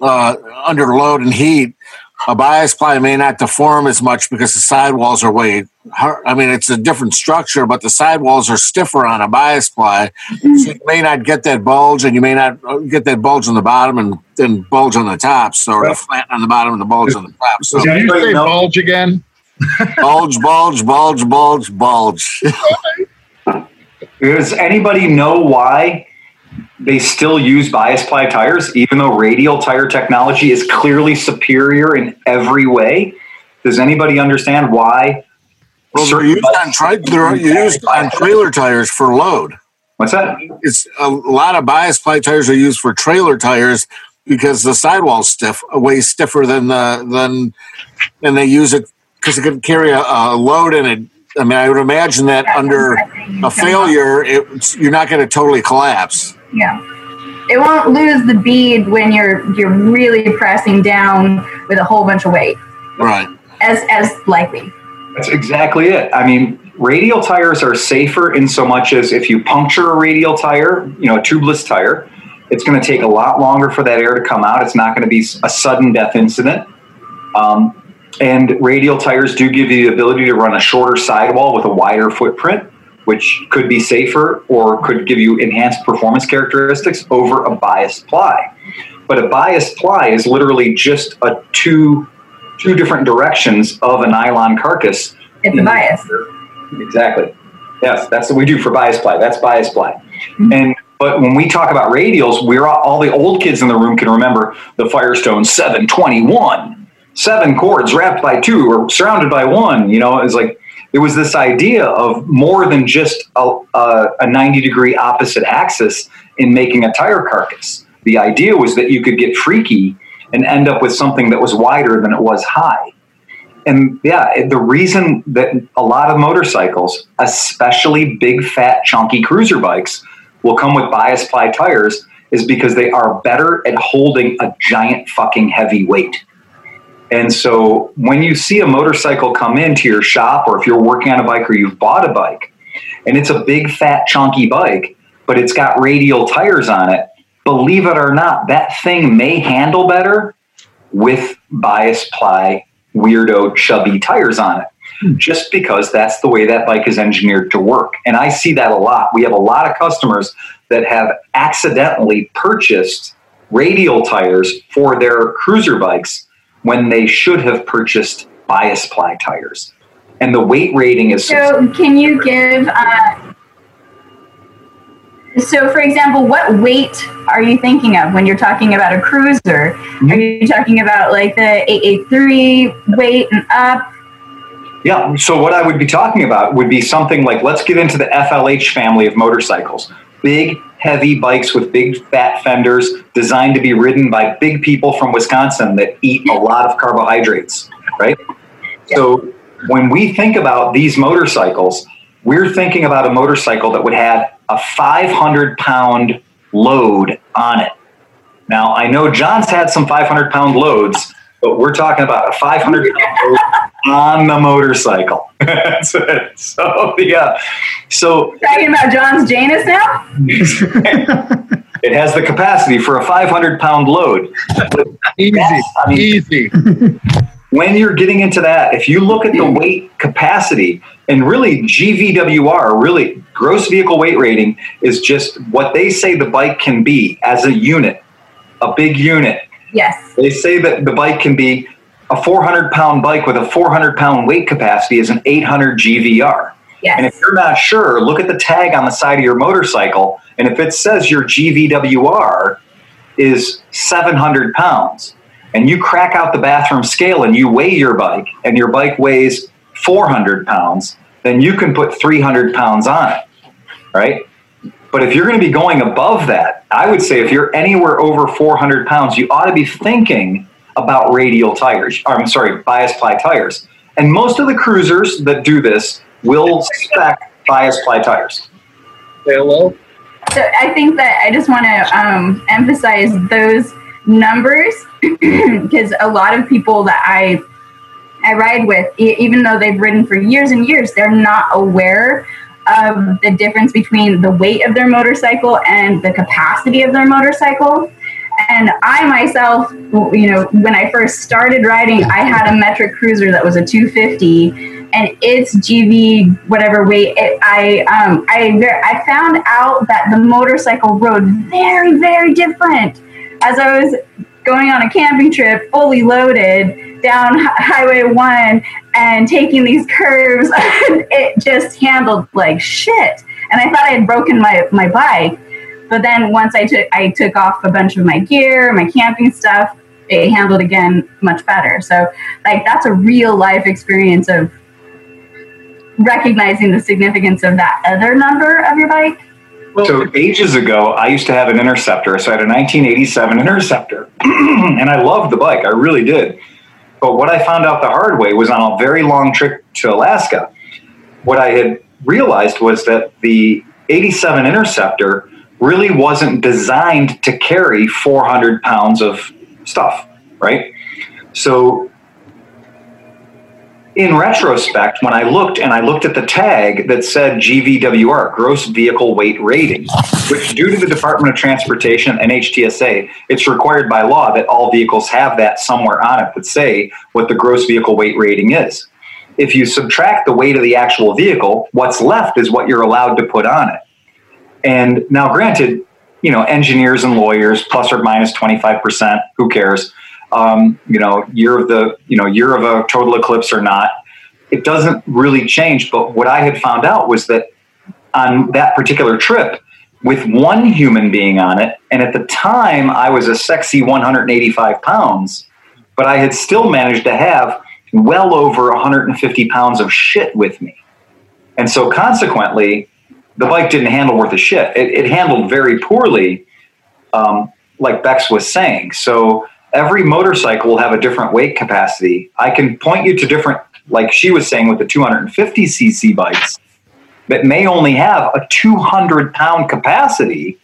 uh, under load and heat, a bias ply may not deform as much because the sidewalls are way. I mean, it's a different structure, but the sidewalls are stiffer on a bias ply, so you may not get that bulge, and you may not uh, get that bulge on the bottom and then bulge on the top. So the flat on the bottom and the bulge on the top. So Did you say bulge again? bulge, bulge, bulge, bulge, bulge. Does anybody know why they still use bias ply tires, even though radial tire technology is clearly superior in every way? Does anybody understand why? Well, they're used on, tri- they're used on trailer tires for load. What's that? It's a lot of bias ply tires are used for trailer tires because the sidewall's stiff, uh, way stiffer than the than and they use it because it can carry a, a load in it. I mean, I would imagine that under a failure, it, you're not going to totally collapse. Yeah. It won't lose the bead when you're you're really pressing down with a whole bunch of weight, Right. as as likely. That's exactly it. I mean, radial tires are safer in so much as if you puncture a radial tire, you know, a tubeless tire, it's going to take a lot longer for that air to come out. It's not going to be a sudden death incident. Um, and radial tires do give you the ability to run a shorter sidewall with a wider footprint, which could be safer or could give you enhanced performance characteristics over a biased ply. But a biased ply is literally just a two two different directions of a nylon carcass. It's a bias. Exactly. Yes, that's what we do for bias ply. That's bias ply. And but when we talk about radials, we're all, all the old kids in the room can remember the Firestone 721, seven cords wrapped by two or surrounded by one. You know, it's like it was this idea of more than just a, a, a 90 degree opposite axis in making a tire carcass. The idea was that you could get freaky and end up with something that was wider than it was high and yeah, the reason that a lot of motorcycles, especially big, fat, chunky cruiser bikes, will come with bias ply tires is because they are better at holding a giant fucking heavy weight. And so when you see a motorcycle come into your shop, or if you're working on a bike or you've bought a bike, and it's a big, fat, chunky bike, but it's got radial tires on it, believe it or not, that thing may handle better with bias ply weirdo chubby tires on it just because that's the way that bike is engineered to work. And i see that a lot. We have a lot of customers that have accidentally purchased radial tires for their cruiser bikes when they should have purchased bias ply tires and the weight rating is So, can you give? Uh, so, for example, what weight are you thinking of when you're talking about a cruiser? Are you talking about like the 883 weight and up? Yeah. So what I would be talking about would be something like let's get into the FLH family of motorcycles. Big, heavy bikes with big fat fenders designed to be ridden by big people from Wisconsin that eat a lot of carbohydrates, right? So when we think about these motorcycles, we're thinking about a motorcycle that would have a 500 pound load on it. Now, I know John's had some 500 pound loads, but we're talking about a 500 pound load on the motorcycle. That's it. So yeah, so Talking about John's Janus now? it has the capacity for a 500 pound load. Easy, I mean- easy. when you're getting into that, if you look at the weight capacity and really GVWR, really gross vehicle weight rating is just what they say the bike can be as a unit, a big unit. Yes. They say that the bike can be a 400 pound bike with a 400 pound weight capacity is an 800 GVR. And if you're not sure, look at the tag on the side of your motorcycle. And if it says your GVWR is 700 pounds, and you crack out the bathroom scale and you weigh your bike, and your bike weighs 400 pounds, then you can put 300 pounds on it, right? But if you're going to be going above that, I would say if you're anywhere over 400 pounds, you ought to be thinking about radial tires. Or, I'm sorry, bias ply tires. And most of the cruisers that do this will spec bias ply tires. Hello. So I think that I just want to um, emphasize those numbers because a lot of people that I I ride with, e- even though they've ridden for years and years, they're not aware of the difference between the weight of their motorcycle and the capacity of their motorcycle. And I myself, you know, when I first started riding, I had a metric cruiser that was a 250 and its GV whatever weight, it, I um, I I found out that the motorcycle rode very very different as I was going on a camping trip, fully loaded down Hi- Highway One and taking these curves. it just handled like shit, and I thought I had broken my my bike. But then once I took I took off a bunch of my gear, my camping stuff, it handled again much better. So like that's a real life experience of recognizing the significance of that other number of your bike. So ages ago, I used to have an Interceptor. So I had a 1987 Interceptor, and I loved the bike. I really did. But what I found out the hard way was on a very long trip to Alaska. What I had realized was that the 87 Interceptor really wasn't designed to carry 400 pounds of stuff, right? So in retrospect, when I looked and I looked at the tag that said GVWR, gross vehicle weight rating, which due to the Department of Transportation and HTSA, it's required by law that all vehicles have that somewhere on it that say what the gross vehicle weight rating is. If you subtract the weight of the actual vehicle, what's left is what you're allowed to put on it. And now, granted, you know, engineers and lawyers plus or minus 25%, who cares? Um, you know, year of the, you know, year of a total eclipse or not, it doesn't really change. But what I had found out was that on that particular trip, with one human being on it, and at the time I was a sexy 185 pounds, but I had still managed to have well over 150 pounds of shit with me. And so consequently, the bike didn't handle worth a shit. It, it handled very poorly, um, like Bex was saying. So every motorcycle will have a different weight capacity. I can point you to different, like she was saying with the 250 cc bikes, that may only have a 200 pound capacity.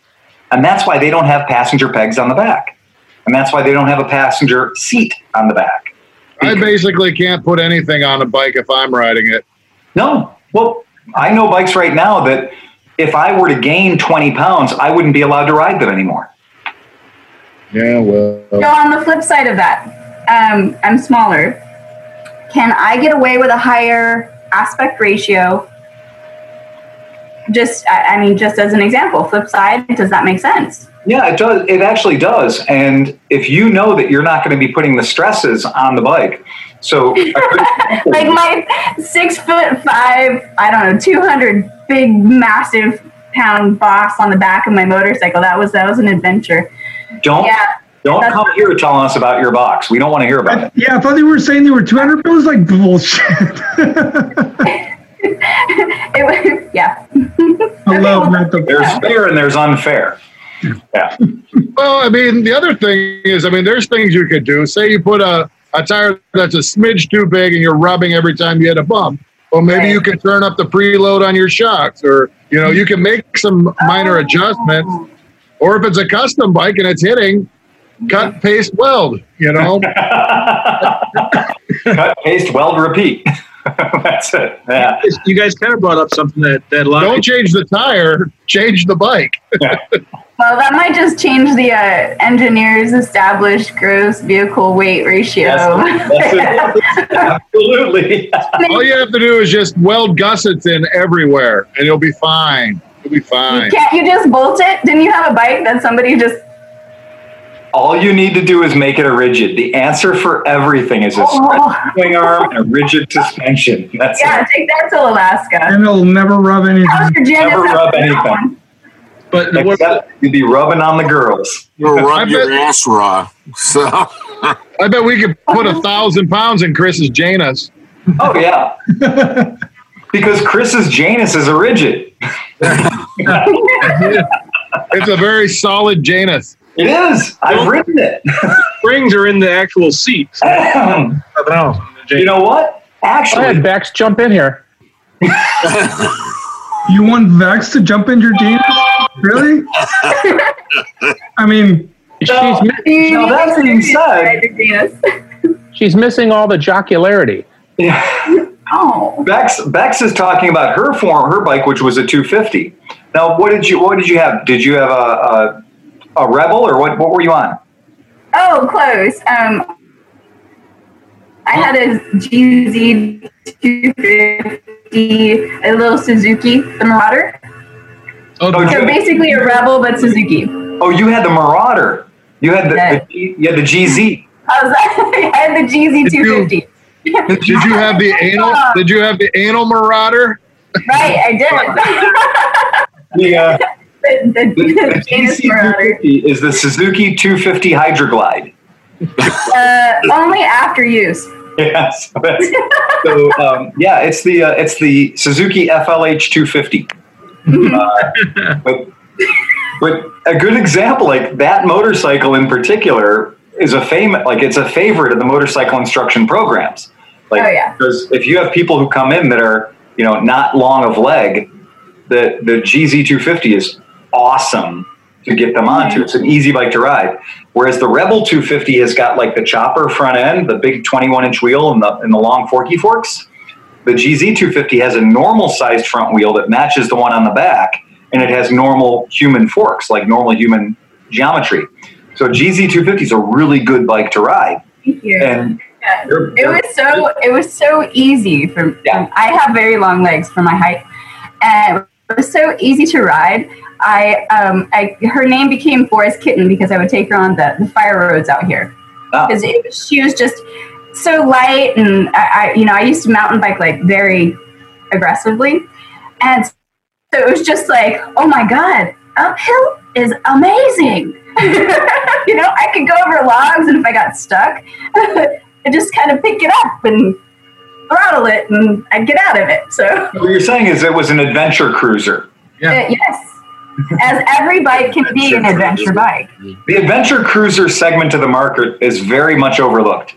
And that's why they don't have passenger pegs on the back. And that's why they don't have a passenger seat on the back. I basically can't put anything on a bike if I'm riding it. No. Well, I know bikes right now that if I were to gain 20 pounds, I wouldn't be allowed to ride them anymore. Yeah, well. So on the flip side of that, um, I'm smaller. Can I get away with a higher aspect ratio? Just, I I mean, just as an example, flip side, does that make sense? Yeah, it does. It actually does. And if you know that you're not going to be putting the stresses on the bike, so like my six foot five, I don't know, 200 big, massive pound box on the back of my motorcycle. That was, that was an adventure. don't Yeah. don't that's- come here telling us about your box. We don't want to hear about it. Yeah, I thought you were saying you were 200 pounds. Like bullshit. It was, yeah. I love that. The, There's fair and there's unfair. Yeah. Well, I mean, the other thing is, I mean, there's things you could do. Say you put a, a tire that's a smidge too big and you're rubbing every time you hit a bump. Well, maybe you can turn up the preload on your shocks, or you know, you can make some minor adjustments. Or if it's a custom bike and it's hitting, cut, paste, weld. You know, Cut, paste, weld, repeat. That's it. Yeah. You guys kind of brought up something that that a lot of don't change the tire, change the bike. Well, that might just change the uh, engineer's established gross vehicle weight ratio. Yes, that's it. Absolutely. All you have to do is just weld gussets in everywhere, and you'll be fine. You'll be fine. Can't you just bolt it? Didn't you have a bike that somebody just? All you need to do is make it a rigid. The answer for everything is a Oh. swing arm and a rigid suspension. That's Yeah, it. take that to Alaska. And it'll never rub anything. How's your Janus Never rub anything. one? but what, Except you'd be rubbing on the girls. You'll I rub your bet- ass raw. So I bet we could put a thousand pounds in Chris's Janus. Oh yeah. because Chris's Janus is a rigid. It's a very solid Janus. It is. I've ridden it. springs are in the actual seats. you Nothing else. know what? Go ahead, Actually, Bex, jump in here. You want Vex to jump in your jeans? Really? I mean, She's, No. mi- Now, that being said- she's missing all the jocularity. yeah. Oh, Bex Bex is talking about her form, her bike, which was a 250. Now, what did you what did you have? Did you have a a, a Rebel or what? What were you on? oh, close. Um, I had a GZ 250, a little Suzuki, the Marauder. Oh, So you- basically a Rebel, but Suzuki. Oh, you had the Marauder. You had the, Yeah. the you had the GZ. I was I had the GZ Did you- 250. did you have the anal? Did you have the anal marauder? Right, I did. The, uh, the, the, the, the the GZ Marauder. is the Suzuki 250 Hydra-Glide. Uh, only after use. Yes. That's, so um, yeah, it's the uh, it's the Suzuki FLH 250. Uh, but but a good example, like that motorcycle in particular, is a famous like it's a favorite of the motorcycle instruction programs. Like Oh, yeah. because if you have people who come in that are you know not long of leg, the the GZ 250 is awesome to get them onto. It's an easy bike to ride. Whereas the Rebel 250 has got like the chopper front end, the big 21 inch wheel, and the and the long forky forks. The GZ 250 has a normal sized front wheel that matches the one on the back, and it has normal human forks, like normal human geometry. So GZ 250 is a really good bike to ride, Thank you. and Yeah. they're- It was so it was so easy for Yeah. I have very long legs for my height, and it was so easy to ride. I um I her name became Forest Kitten because I would take her on the, the fire roads out here because it was, she was just so light and I, I you know I used to mountain bike like very aggressively, and so it was just like oh my god uphill is amazing. you know I could go over logs and if I got stuck. I just kind of pick it up and throttle it, and I'd get out of it. So, uh, what you're saying is it was an adventure cruiser. Yeah. yes, as every bike can be an adventure bike. The adventure cruiser segment of the market is very much overlooked.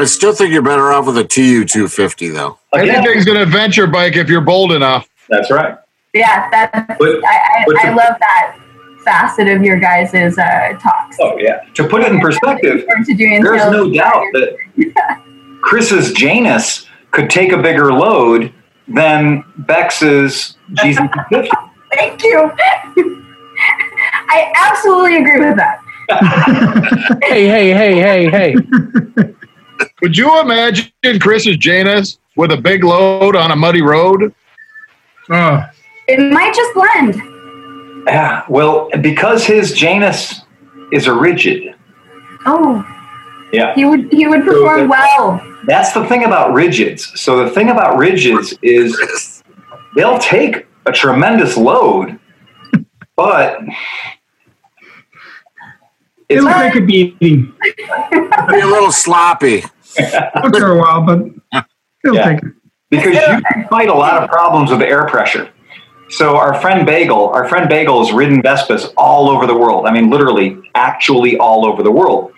I still think you're better off with a TU 250 though. Again, Anything's an adventure bike if you're bold enough. that's right. Yeah, that's, But- I, I, but I love that facet of your guys' uh, talks. Oh yeah. To put it in perspective, Forward to doing there's no doubt that Chris's Janus could take a bigger load than Bex's GZ250. Thank you. I absolutely agree with that. Hey, hey, hey, hey, hey. Could you imagine Chris's Janus with a big load on a muddy road? Oh, It might just blend. Yeah. Well, because his Janus is a rigid. Oh, Yeah. he would he would perform well. That's the thing about rigids. So the thing about rigids is they'll take a tremendous load, but it's it'll take a beating Be a little sloppy. after a while, but it'll Yeah. take it. because you can fight a lot of problems with air pressure. So our friend Bagel, our friend Bagel has ridden Vespas all over the world. I mean, literally, actually all over the world.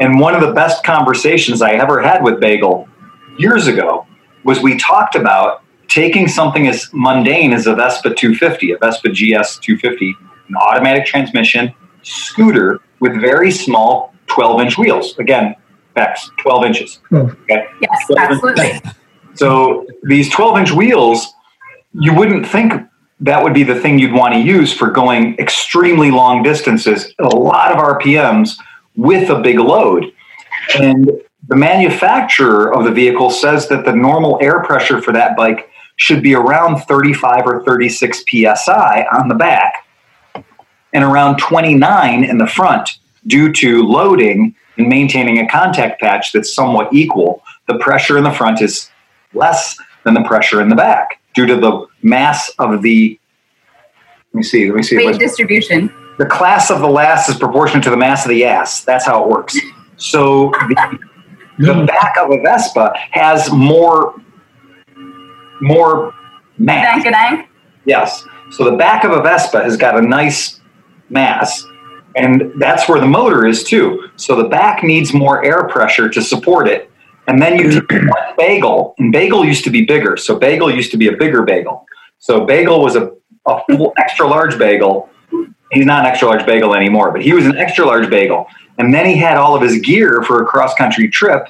And one of the best conversations I ever had with Bagel years ago was we talked about taking something as mundane as a Vespa 250, a Vespa GS 250, an automatic transmission scooter with very small 12 inch wheels. Again, Bex, 12 inches. Hmm. Okay. Yes, Well, absolutely. So these 12 inch wheels, you wouldn't think that would be the thing you'd want to use for going extremely long distances, a lot of RPMs with a big load. And the manufacturer of the vehicle says that the normal air pressure for that bike should be around 35 or 36 psi on the back and around 29 in the front due to loading and maintaining a contact patch that's somewhat equal. The pressure in the front is less than the pressure in the back due to the mass of the. Let me see. Let me see. Weight distribution. the class of the last is proportionate to the mass of the ass. That's how it works. So the, the hmm. back of a Vespa has more more mass. Dank Yes. So the back of a Vespa has got a nice mass, and that's where the motor is too. So the back needs more air pressure to support it. And then you take one bagel, and bagel used to be bigger. So bagel used to be a bigger bagel. So bagel was a, a full extra large bagel. He's not an extra large bagel anymore, but he was an extra large bagel. And then he had all of his gear for a cross country trip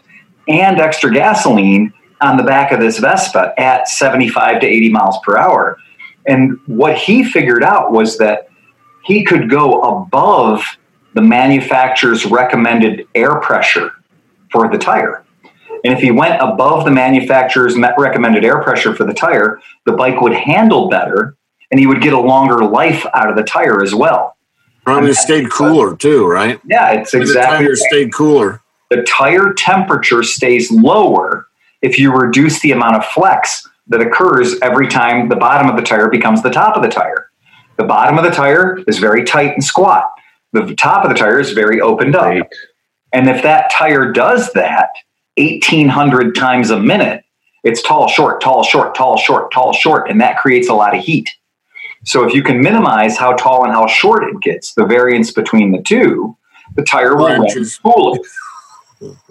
and extra gasoline on the back of this Vespa at 75 to 80 miles per hour. And what he figured out was that he could go above the manufacturer's recommended air pressure for the tire. And if he went above the manufacturer's recommended air pressure for the tire, the bike would handle better and he would get a longer life out of the tire as well. Probably stayed uh, cooler too, right? Yeah, it's exactly. The tires stayed cooler. the tire temperature stays lower if you reduce the amount of flex that occurs every time the bottom of the tire becomes the top of the tire. The bottom of the tire is very tight and squat. The top of the tire is very opened up. Right. And if that tire does that 1800 times a minute, it's tall, short, tall, short, tall, short, tall, short, and that creates a lot of heat. So if you can minimize how tall and how short it gets, the variance between the two, the tire will run Inches. cooler.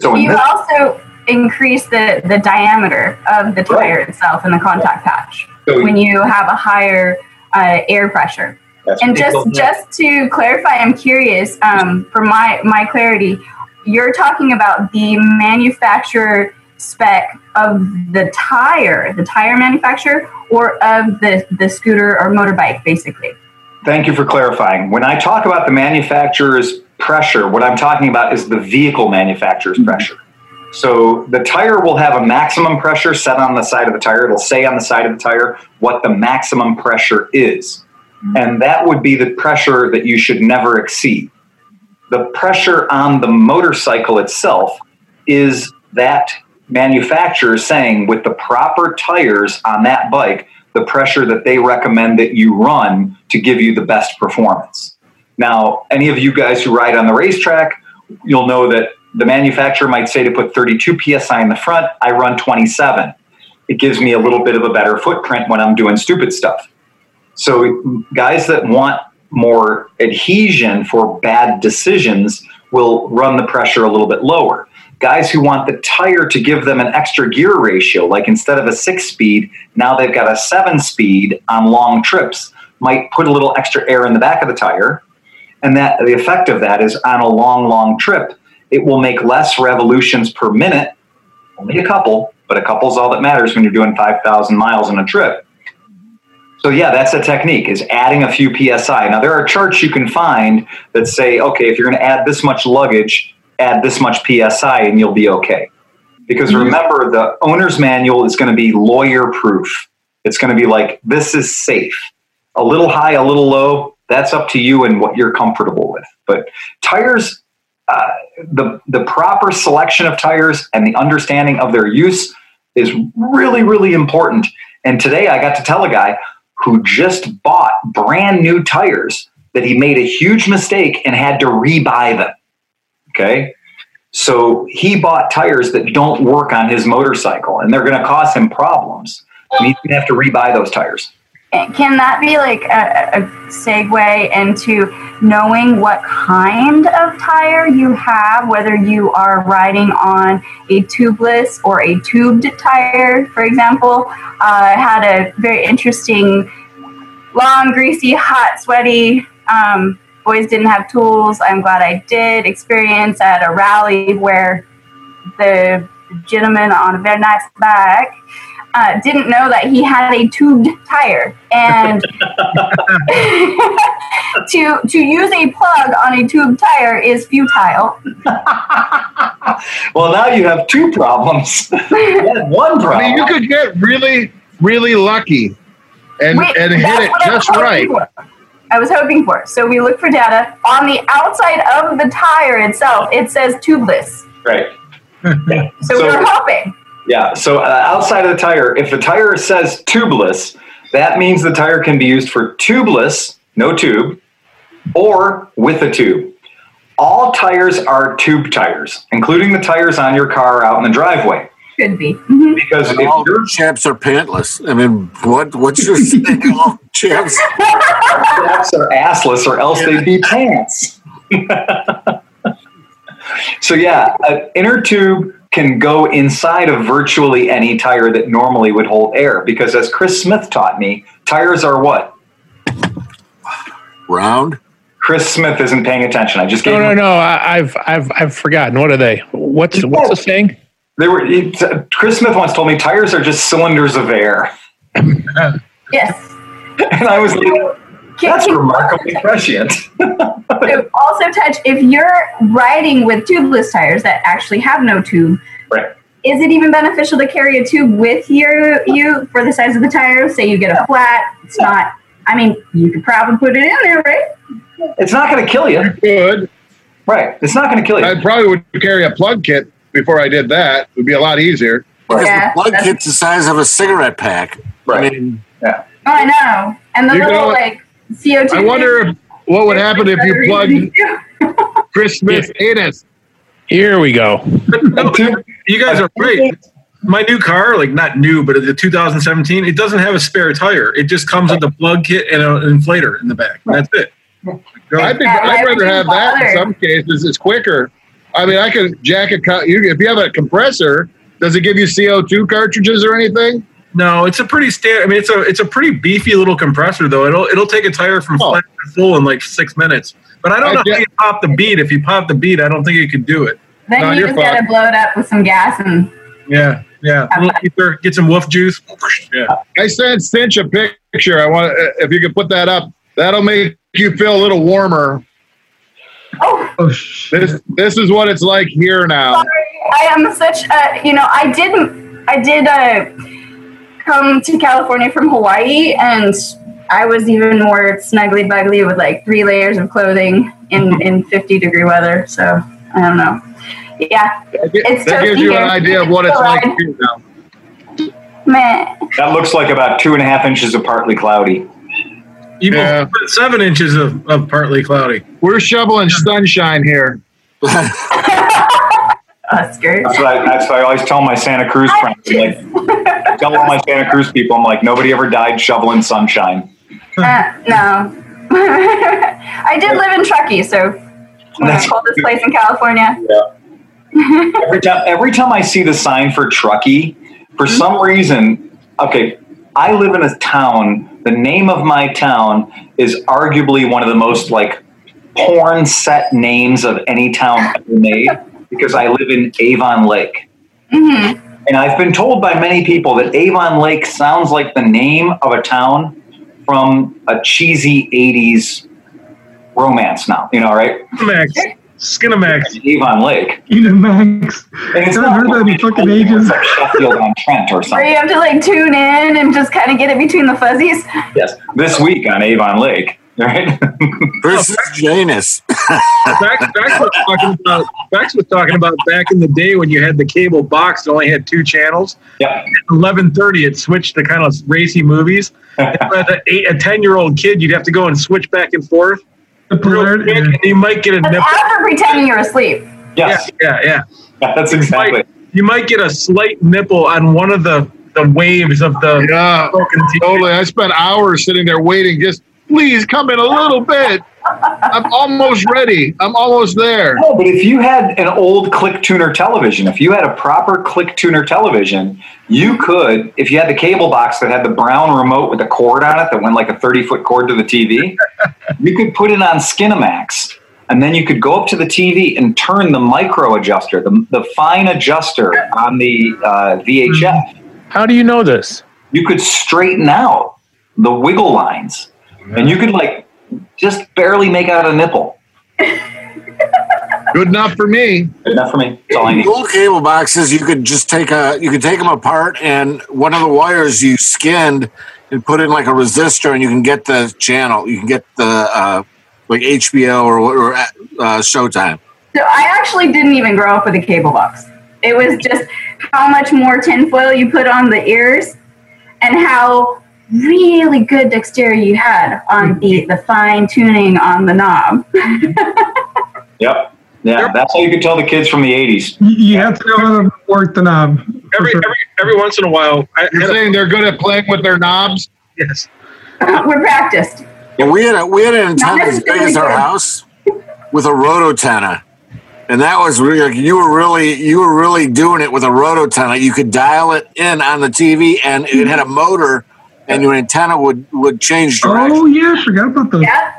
So in You this also increase the, the diameter of the tire itself and the contact patch So when you have a higher uh, air pressure. And just just to clarify, I'm curious um, for my my clarity. You're talking about the manufacturer spec of the tire, the tire manufacturer, or of the the scooter or motorbike, basically. Thank you for clarifying. When I talk about the manufacturer's pressure, what I'm talking about is the vehicle manufacturer's pressure. So the tire will have a maximum pressure set on the side of the tire. It'll say on the side of the tire what the maximum pressure is. Hmm. And that would be the pressure that you should never exceed. The pressure on the motorcycle itself is that manufacturer saying with the proper tires on that bike, the pressure that they recommend that you run to give you the best performance. Now, any of you guys who ride on the racetrack, you'll know that the manufacturer might say to put 32 psi in the front, I run 27. It gives me a little bit of a better footprint when I'm doing stupid stuff. So, guys that want more adhesion for bad decisions will run the pressure a little bit lower. Guys who want the tire to give them an extra gear ratio, like instead of a six speed, now they've got a seven speed on long trips, might put a little extra air in the back of the tire. And that the effect of that is on a long, long trip, it will make less revolutions per minute, only a couple, but a couple is all that matters when you're doing 5,000 miles in a trip. So yeah, that's a technique is adding a few psi. Now there are charts you can find that say, okay, if you're going to add this much luggage, add this much psi, and you'll be okay. Because mm-hmm. remember, the owner's manual is going to be lawyer proof. It's going to be like this is safe. A little high, a little low. That's up to you and what you're comfortable with. But tires, uh, the the proper selection of tires and the understanding of their use is really, really important. And today I got to tell a guy who just bought brand new tires that he made a huge mistake and had to rebuy them. Okay. So he bought tires that don't work on his motorcycle and they're going to cause him problems. And he's going to have to rebuy those tires. Can that be like a, a segue into knowing what kind of tire you have, whether you are riding on a tubeless or a tubed tire, for example? Uh, I had a very interesting, long, greasy, hot, sweaty um, boys didn't have tools. I'm glad I did experience at a rally where the gentleman on a very nice bike uh, didn't know that he had a tubed tire, and to to use a plug on a tubed tire is futile. Well, now you have two problems. You had one I problem. mean, you could get really, really lucky and Wait, and hit it what I just right. for. I was hoping for. So we look for data on the outside of the tire itself. It says tubeless. right. So, So- we were hoping. Yeah. So uh, outside of the tire, if the tire says tubeless, that means the tire can be used for tubeless, no tube, or with a tube. All tires are tube tires, including the tires on your car out in the driveway. Could be. Mhm. Because if All your chaps are pantless. I mean, what? What's your thing? All chaps. straps are assless, or else they'd be pants. so yeah, an inner tube can go inside of virtually any tire that normally would hold air. Because as Chris Smith taught me, tires are what? Round. Chris Smith isn't paying attention. I just gave No, no, him. no. I, I've, I've, I've forgotten. What are they? What's, what's the saying? They were. It, uh, Chris Smith once told me tires are just cylinders of air, Yes. and I was like, Can- "That's can- remarkably prescient." Also touch if you're riding with tubeless tires that actually have no tube. Right. Is it even beneficial to carry a tube with your you for the size of the tire? Say you get a flat, it's not. I mean, you could probably put it in there, right? It's not going to kill you, Good. right? It's not going to kill you. I probably would carry a plug kit before I did that. It would be a lot easier. Because Yeah, the plug kit's the size of a cigarette pack. Right. I mean, Oh, I know. And the You little know- like CO2. I wonder if, what would happen if you plugged Chris Smith's anus. Here we go. No, you guys are right. My new car, like not new, but the 2017, it doesn't have a spare tire. It just comes with a plug kit and an inflator in the back. That's it. I think yeah, I'd rather you have that in some cases. It's quicker. I mean, I could jack a cut. If you have a compressor, does it give you CO2 cartridges or anything? No, it's a pretty stand. I mean, it's a it's a pretty beefy little compressor though. It'll it'll take a tire from Oh. flat to full in like six minutes. But I don't I know get- how you pop the bead. If you pop the bead, I don't think you could do it. Then No, you just gotta blow it up with some gas and Yeah, yeah. Have Little ether, get some woof juice. Yeah. I sent Cinch a picture. I want if you could put that up. That'll make you feel a little warmer. oh Oh, This this is what it's like here now. I am such a you know I didn't I did uh, come to California from Hawaii and I was even more snuggly buggly with like three layers of clothing in in 50 degree weather so I don't know yeah That It's that gives toasty you an idea of what it's like here now. man That looks like about two and a half inches of partly cloudy. You Yeah. yeah. seven inches of, of partly cloudy. We're shoveling sunshine here. Oscar That's what I, that's what I always tell my Santa Cruz friends. Like, all my Santa Cruz people, I'm like, nobody ever died shoveling sunshine. uh, no I did live in Truckee so That's- the coldest place in California Every time, every time I see the sign for Truckee, for some reason, okay, I live in a town. The name of my town is arguably one of the most like porn set names of any town ever made because I live in Avon Lake. hmm And I've been told by many people that Avon Lake sounds like the name of a town from a cheesy 80s romance now, you know, right? Max, Skinamax. Avon Lake. Max. And it's Haven't heard that in fucking ages. like Sheffield on Trent or where something. you have to like tune in and just kind of get it between the fuzzies Yes. This week on Avon Lake, right? versus Janus. Bax, Bax, was talking about, Bax was talking about back in the day when you had the cable box that only had two channels. yep. Eleven thirty, it switched to kind of racy movies. And As a, eight, a ten year old kid, you'd have to go and switch back and forth. The Real polarity- quick, and you might get a nipple. after pretending you're asleep Yes. Yeah, yeah, yeah. That's exactly. You might get a slight nipple on one of the the waves of the Yeah, totally. I spent hours sitting there waiting. Just please come in a little bit. I'm almost ready. I'm almost there. No, but if you had an old click tuner television, if you had a proper click tuner television, you could, if you had the cable box that had the brown remote with a cord on it that went like a 30 foot cord to the TV, you could put it on Skinamax, and then you could go up to the TV and turn the micro adjuster, the, the fine adjuster on the uh, VHF. How do you know this? You could straighten out the wiggle lines, and you could like just barely make out a nipple. Good enough for me. Good enough for me. That's all I need. The old cable boxes, you could just take a, you could take them apart, and one of the wires you skinned and put in like a resistor, and you can get the channel. You can get the uh, like HBO or, or uh, Showtime. So I actually didn't even grow up with a cable box. It was just how much more tinfoil you put on the ears and how really good dexterity you had on mm-hmm. the, the fine tuning on the knob. Mm-hmm. Yep. Yeah, that's how you could tell the kids from the 80s. You, you have to know how to work the knob. Every sure. every every once in a while, I You're had saying they're good at playing with their knobs? yes. Uh, we're practiced. Yeah, we had a we had an antenna as big as our house with a rototenna, and that was really like you were really you were really doing it with a rototenna. You could dial it in on the TV, and it had a motor, and your antenna would would change oh, direction. Oh yeah, I forgot about those. Yeah.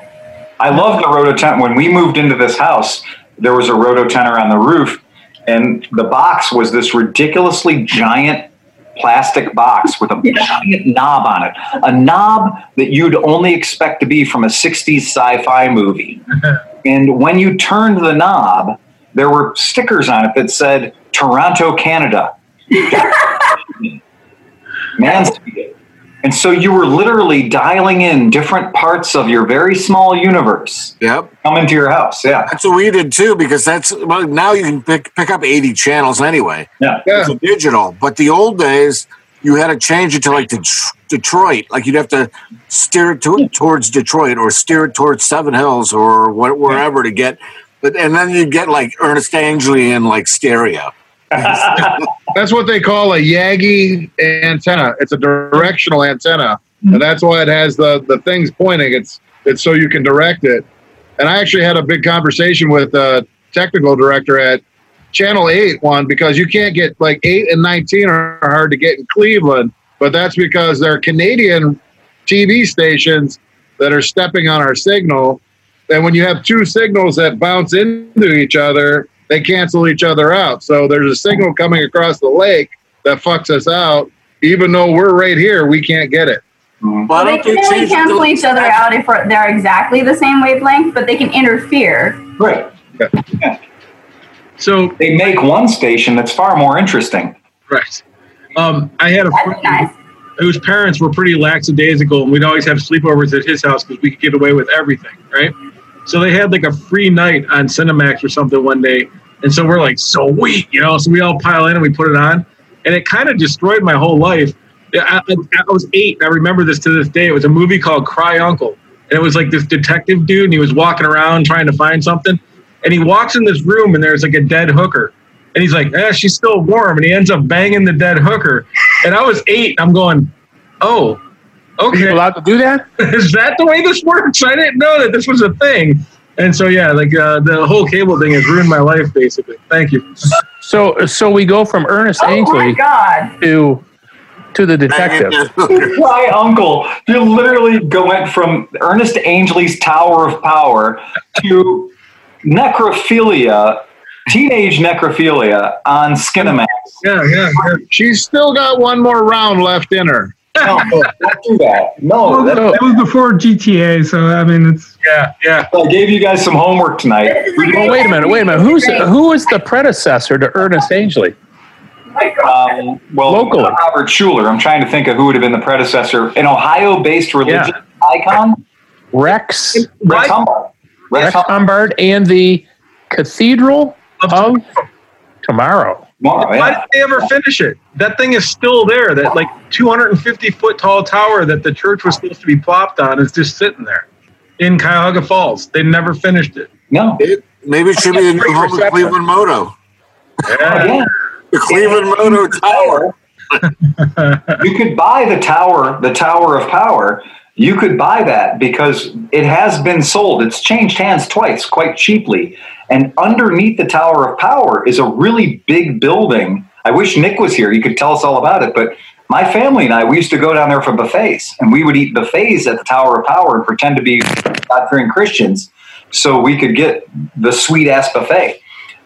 I love the rototenna. When we moved into this house, there was a rototenna on the roof, and the box was this ridiculously giant plastic box with a giant knob on it. A knob that you'd only expect to be from a 60s sci fi movie. Uh-huh. and when you turned the knob, there were stickers on it that said Toronto, Canada. Mansfield. And so you were literally dialing in different parts of your very small universe Yep, come into your house. Yeah. that's what we did too. Because that's well, now you can pick pick up eighty channels anyway. Yeah. Yeah. It's a digital, but the old days you had to change it to like Det- Detroit. Like you'd have to steer it to, towards Detroit or steer it towards Seven Hills or wh- wherever to get. But and then you'd get like Ernest Angley in like stereo. That's what they call a Yagi antenna. It's a directional antenna, and that's why it has the the things pointing. It's it's so you can direct it. And I actually had a big conversation with a technical director at Channel Eight one because you can't get like eight and nineteen are hard to get in Cleveland, but that's because they're Canadian TV stations that are stepping on our signal. And when you have two signals that bounce into each other, they cancel each other out. So there's a signal coming across the lake that fucks us out. Even though we're right here, we can't get it. Well, I Well, they can only change cancel each other out if they're exactly the same wavelength, but they can interfere. Right. So They make one station that's far more interesting. right. Um, I had a friend nice. whose parents were pretty lackadaisical, and we'd always have sleepovers at his house because we could get away with everything, right? So they had like a free night on Cinemax or something one day, and so we're like, so weak, you know. So we all pile in and we put it on, and it kind of destroyed my whole life. I, I, I was eight, and I remember this to this day. It was a movie called Cry Uncle, and it was like this detective dude, and he was walking around trying to find something, and he walks in this room, and there's like a dead hooker, and he's like, eh, she's still warm, and he ends up banging the dead hooker, and I was eight, and I'm going, oh, Are you okay, allowed to do that? is that the way this works? I didn't know that this was a thing. And so yeah, like uh, the whole cable thing has ruined my life basically. Thank you. So so we go from Ernest Oh my Angley god. to to the detective. my uncle. You literally go went from Ernest Angley's Tower of Power to necrophilia, teenage necrophilia on Skinamax. Yeah, yeah. yeah. She's still got one more round left in her. No, don't do that. No, Well, that, that was before GTA, so I mean, it's Yeah, yeah. I gave you guys some homework tonight. This is a Well, wait a minute, wait a minute. Who's who is the predecessor to Ernest Angley? Um, well, Locally. Robert Schuller. I'm trying to think of who would have been the predecessor. An Ohio-based religious icon. Rex Rex Why- Humbard. Rex Rex Humbard. Humbard and the Cathedral of Tomorrow. Tomorrow, Why yeah. did they ever finish it? That thing is still there. That like 250 foot tall tower that the church was supposed to be plopped on is just sitting there in Cuyahoga Falls. They never finished it. No. It- maybe it should be the new home of Cleveland Moto. Yeah. Yeah. The Cleveland Moto Tower. you could buy the tower, the Tower of Power. You could buy that because it has been sold. It's changed hands twice, quite cheaply. And underneath the Tower of Power is a really big building. I wish Nick was here. He could tell us all about it. But my family and I, we used to go down there for buffets, and we would eat buffets at the Tower of Power and pretend to be God-fearing Christians, so we could get the sweet ass buffet.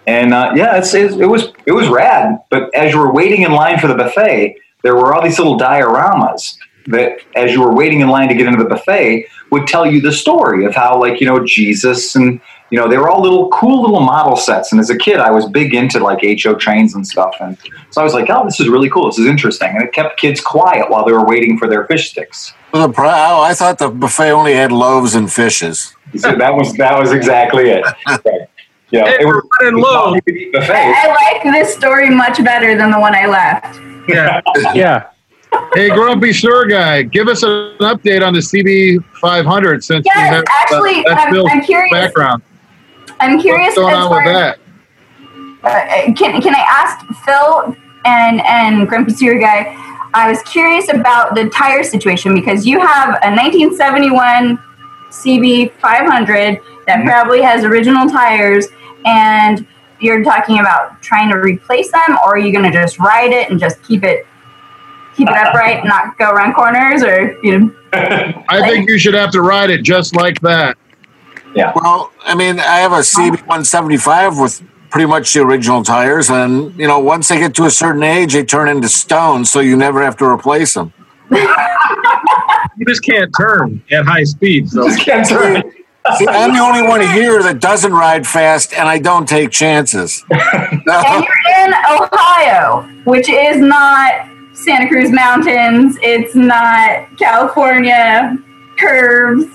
And uh, yeah, it was it was rad. But as you were waiting in line for the buffet, there were all these little dioramas that, as you were waiting in line to get into the buffet, would tell you the story of how, like you know, Jesus and you know, they were all little cool little model sets. And as a kid, I was big into like HO trains and stuff. And so I was like, oh, this is really cool. This is interesting. And it kept kids quiet while they were waiting for their fish sticks. Oh, the pro- oh, I thought the buffet only had loaves and fishes. So that was that was exactly it. Right. Yeah, Hey, they were we're running low. you could eat buffets. I like this story much better than the one I left. Yeah. Yeah. Hey, Grumpy Sure Guy, give us an update on the CB 500 since Yes, we have uh, actually, that's I'm- I'm curious. background. I'm curious What's going on with that? uh, can can I ask Phil and and Grumpy Sewer Guy? I was curious about the tire situation because you have a 1971 CB 500 that Mhm. probably has original tires, and you're talking about trying to replace them, or are you going to just ride it and just keep it keep it upright and not go around corners, or you know? I think you should have to ride it just like that. Well, I mean, I have a CB175 with pretty much the original tires, and you know, once they get to a certain age, they turn into stone, so you never have to replace them. You just can't turn at high speed. So Just can't turn. See, I'm the only one here that doesn't ride fast, and I don't take chances. and you're in Ohio, which is not Santa Cruz Mountains. It's not California curves.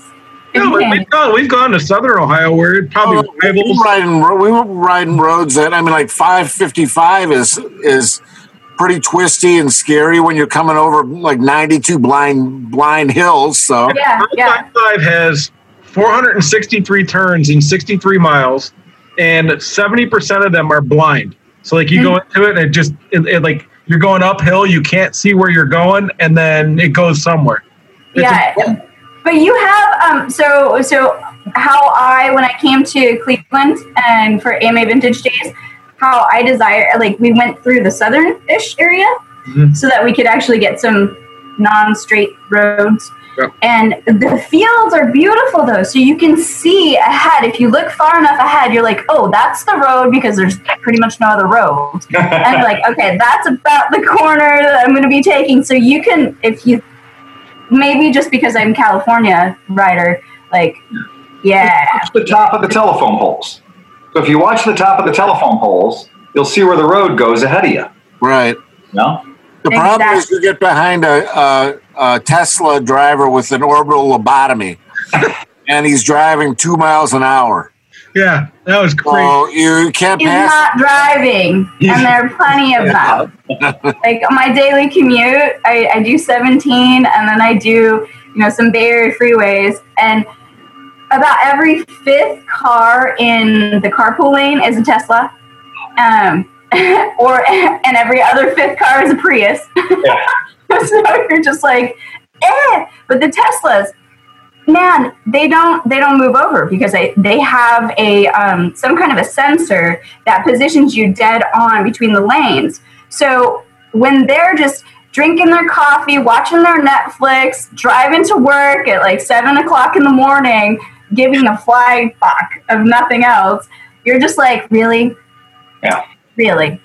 No, and we- canyons. we've gone, we've gone to Southern Ohio where it probably Oh, we, rivals. were riding, we were riding roads that I mean, like 555 is is pretty twisty and scary when you're coming over like 92 blind blind hills. So Yeah, yeah. 5 has 463 turns in 63 miles, and 70% of them are blind. So like you go mm. into it and it just it, it, like you're going uphill, you can't see where you're going, and then it goes somewhere. It's Yeah. But you have um so so how I when I came to Cleveland and for AMA Vintage Days, how I desire like we went through the southern ish area Mhm. so that we could actually get some non straight roads. Yep. And the fields are beautiful though, so you can see ahead. If you look far enough ahead, you're like, oh, that's the road because there's pretty much no other road. and you're like, okay, that's about the corner that I'm going to be taking. So you can, if you, maybe just because I'm California rider, like, yeah, Watch the top of the telephone poles. So if you watch the top of the telephone poles, you'll see where the road goes ahead of you. right. No? The problem is you get behind a, a, a Tesla driver with an orbital lobotomy, and he's driving two miles an hour. Yeah, that was crazy. So you can't he's pass. not driving, and there are plenty of them. like my daily commute, I, I do 17, and then I do, you know, some Bay Area freeways, and about every fifth car in the carpool lane is a Tesla. Um, or and every other fifth car is a Prius. Yeah. so you're just like, eh. But the Teslas, man, they don't they don't move over because they they have a um, some kind of a sensor that positions you dead on between the lanes. So when they're just drinking their coffee, watching their Netflix, driving to work at like seven o'clock in the morning, giving a flying fuck of nothing else, you're just like, really, Yeah. really.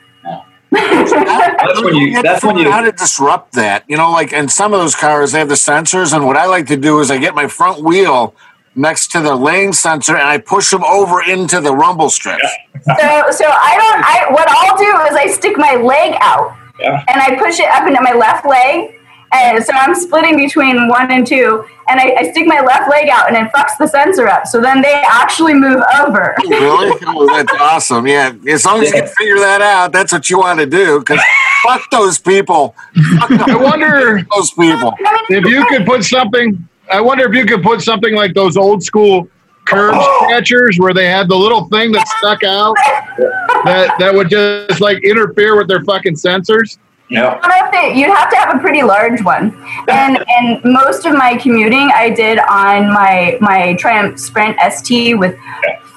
That's when you- have to that's when you- how to disrupt that. You know, like in some of those cars, they have the sensors, and what I like to do is I get my front wheel next to the lane sensor and I push them over into the rumble strips. so so I don't I what I'll do is I stick my leg out Yeah. and I push it up into my left leg. And so I'm splitting between one and two, and I, I stick my left leg out, and it fucks the sensor up. So then they actually move over. really? Oh, that's awesome. Yeah, as long as you can figure that out, that's what you want to do. Because fuck those people. Fuck I wonder those people. If you could put something. I wonder if you could put something like those old school curb oh. scratchers where they had the little thing that stuck out that that would just like interfere with their fucking sensors. Yeah. You'd have to- you'd have to have a pretty large one. And and most of my commuting I did on my my Triumph Sprint ST with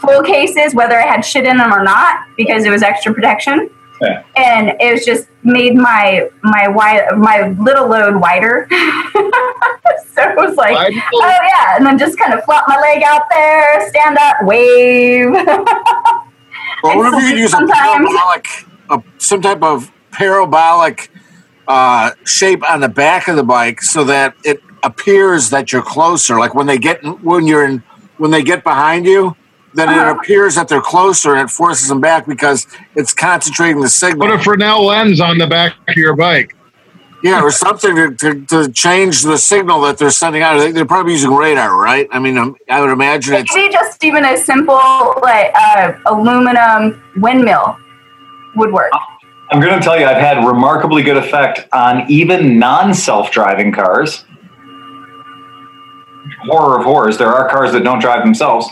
full cases, whether I had shit in them or not, because it was extra protection. Yeah. And it was just made my my wide my little load wider. so it was like, Wide oh yeah, and then just kind of flop my leg out there, stand up, wave. Well, And what if you so could use a sometimes- parabolic, a, some type of parabolic uh, shape on the back of the bike, so that it appears that you're closer. Like when they get when you're in when they get behind you, then it Uh-huh. appears that they're closer, and it forces them back because it's concentrating the signal. Put a Fresnel lens on the back of your bike. yeah, or something to, to, to change the signal that they're sending out. They- They're probably using radar, right? I mean, um, I would imagine it's Maybe just even a simple like uh, aluminum windmill would work. I'm going to tell you, I've had remarkably good effect on even non-self-driving cars. Horror of horrors, there are cars that don't drive themselves,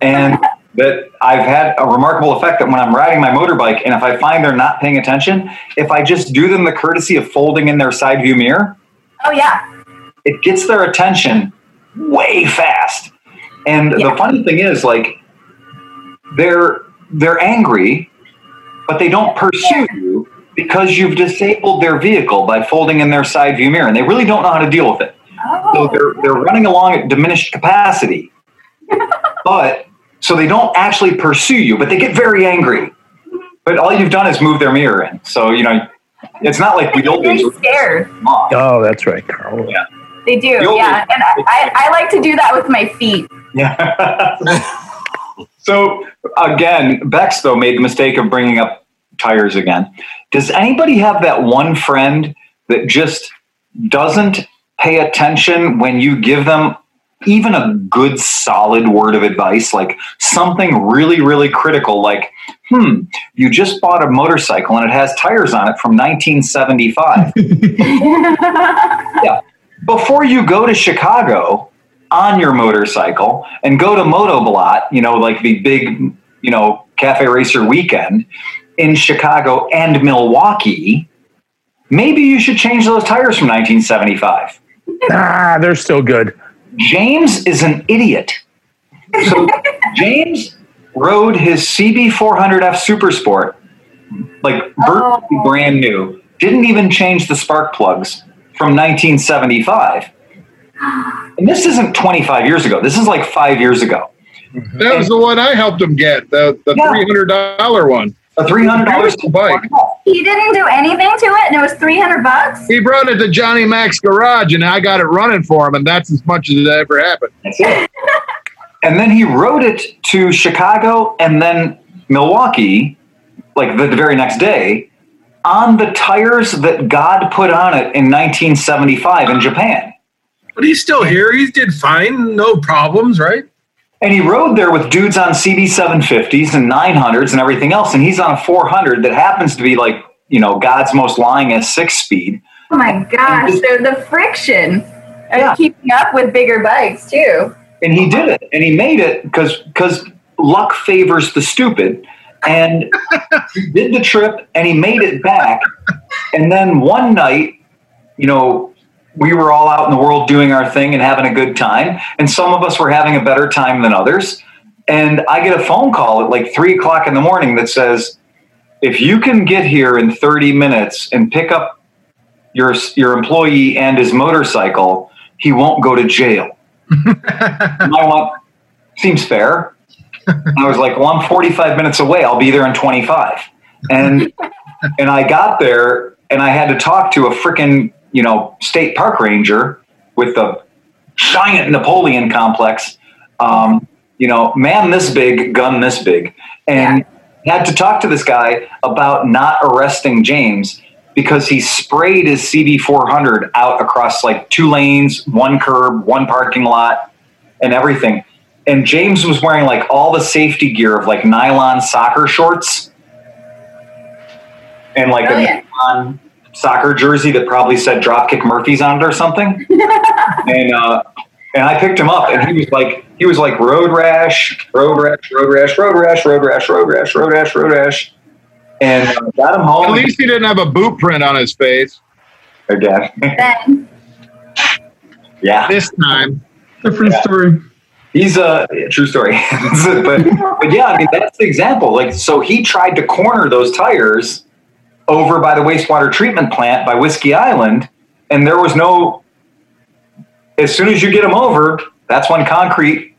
and that I've had a remarkable effect that when I'm riding my motorbike, and if I find they're not paying attention, if I just do them the courtesy of folding in their side view mirror, Oh yeah, it gets their attention way fast. And Yeah. the funny thing is, like, they're they're angry, but they don't pursue you because you've disabled their vehicle by folding in their side view mirror, and they really don't know how to deal with it. So oh, they're they're running along at diminished capacity, but so they don't actually pursue you, but they get very angry. But all you've done is move their mirror in. So you know, it's not like we don't days. were scared. off. Oh, that's right, Carl. They do, The old- yeah. And I, I, I like to do that with my feet. Yeah. so again, Bex though made the mistake of bringing up tires again. Does anybody have that one friend that just doesn't pay attention when you give them even a good solid word of advice, like something really, really critical, like, hmm, you just bought a motorcycle and it has tires on it from 1975 yeah. before you go to Chicago on your motorcycle and go to Motoblot, you know, like the big, you know, cafe racer weekend in Chicago and Milwaukee, maybe you should change those tires from 1975. Ah, they're still good. James is an idiot. So James rode his CB400F Super Sport, like virtually Oh. brand new. Didn't even change the spark plugs from 1975. And this isn't 25 years ago. This is like five years ago. That was the one I helped him get, the, the Yeah. $300 one. A $300 bike. he didn't do anything to it, and it was three hundred bucks. He brought it to Johnny Mac's garage, and I got it running for him, and that's as much as it ever happened. That's it. and then he rode it to Chicago and then Milwaukee, like the, the very next day, on the tires that God put on it in 1975 in Japan. But he's still here. He did fine. No problems, right? And he rode there with dudes on CB 750s and 900s and everything else. And he's on a 400 that happens to be like, you know, God's most lying at six speed. Oh my gosh! So the friction Yeah. keeping up with bigger bikes too. and he did it and he made it because because luck favors the stupid and he did the trip and he made it back and then one night you know we were all out in the world doing our thing and having a good time and some of us were having a better time than others and i get a phone call at like three o'clock in the morning that says if you can get here in 30 minutes and pick up your your employee and his motorcycle he won't go to jail I went, seems fair. And I was like, well, I'm 45 minutes away. I'll be there in 25. And and I got there and I had to talk to a freaking, you know, state park ranger with the giant Napoleon complex. Um, you know, man this big, gun this big. And had to talk to this guy about not arresting James because he sprayed his CB400 out across like two lanes, one curb, one parking lot, and everything. And James was wearing like all the safety gear of like nylon soccer shorts and like Brilliant. a nylon soccer jersey that probably said Dropkick Murphys on it or something. and uh, and I picked him up, and he was like he was like road rash, road rash, road rash, road rash, road rash, road rash, road rash, road rash, and uh, got him home. At least he didn't have a boot print on his face again. Yeah, this time. Different Yeah. story. he's a yeah, true story, but but yeah, I mean that's the example. Like, so he tried to corner those tires over by the wastewater treatment plant by Whiskey Island, and there was no. As soon as you get them over, that's when concrete.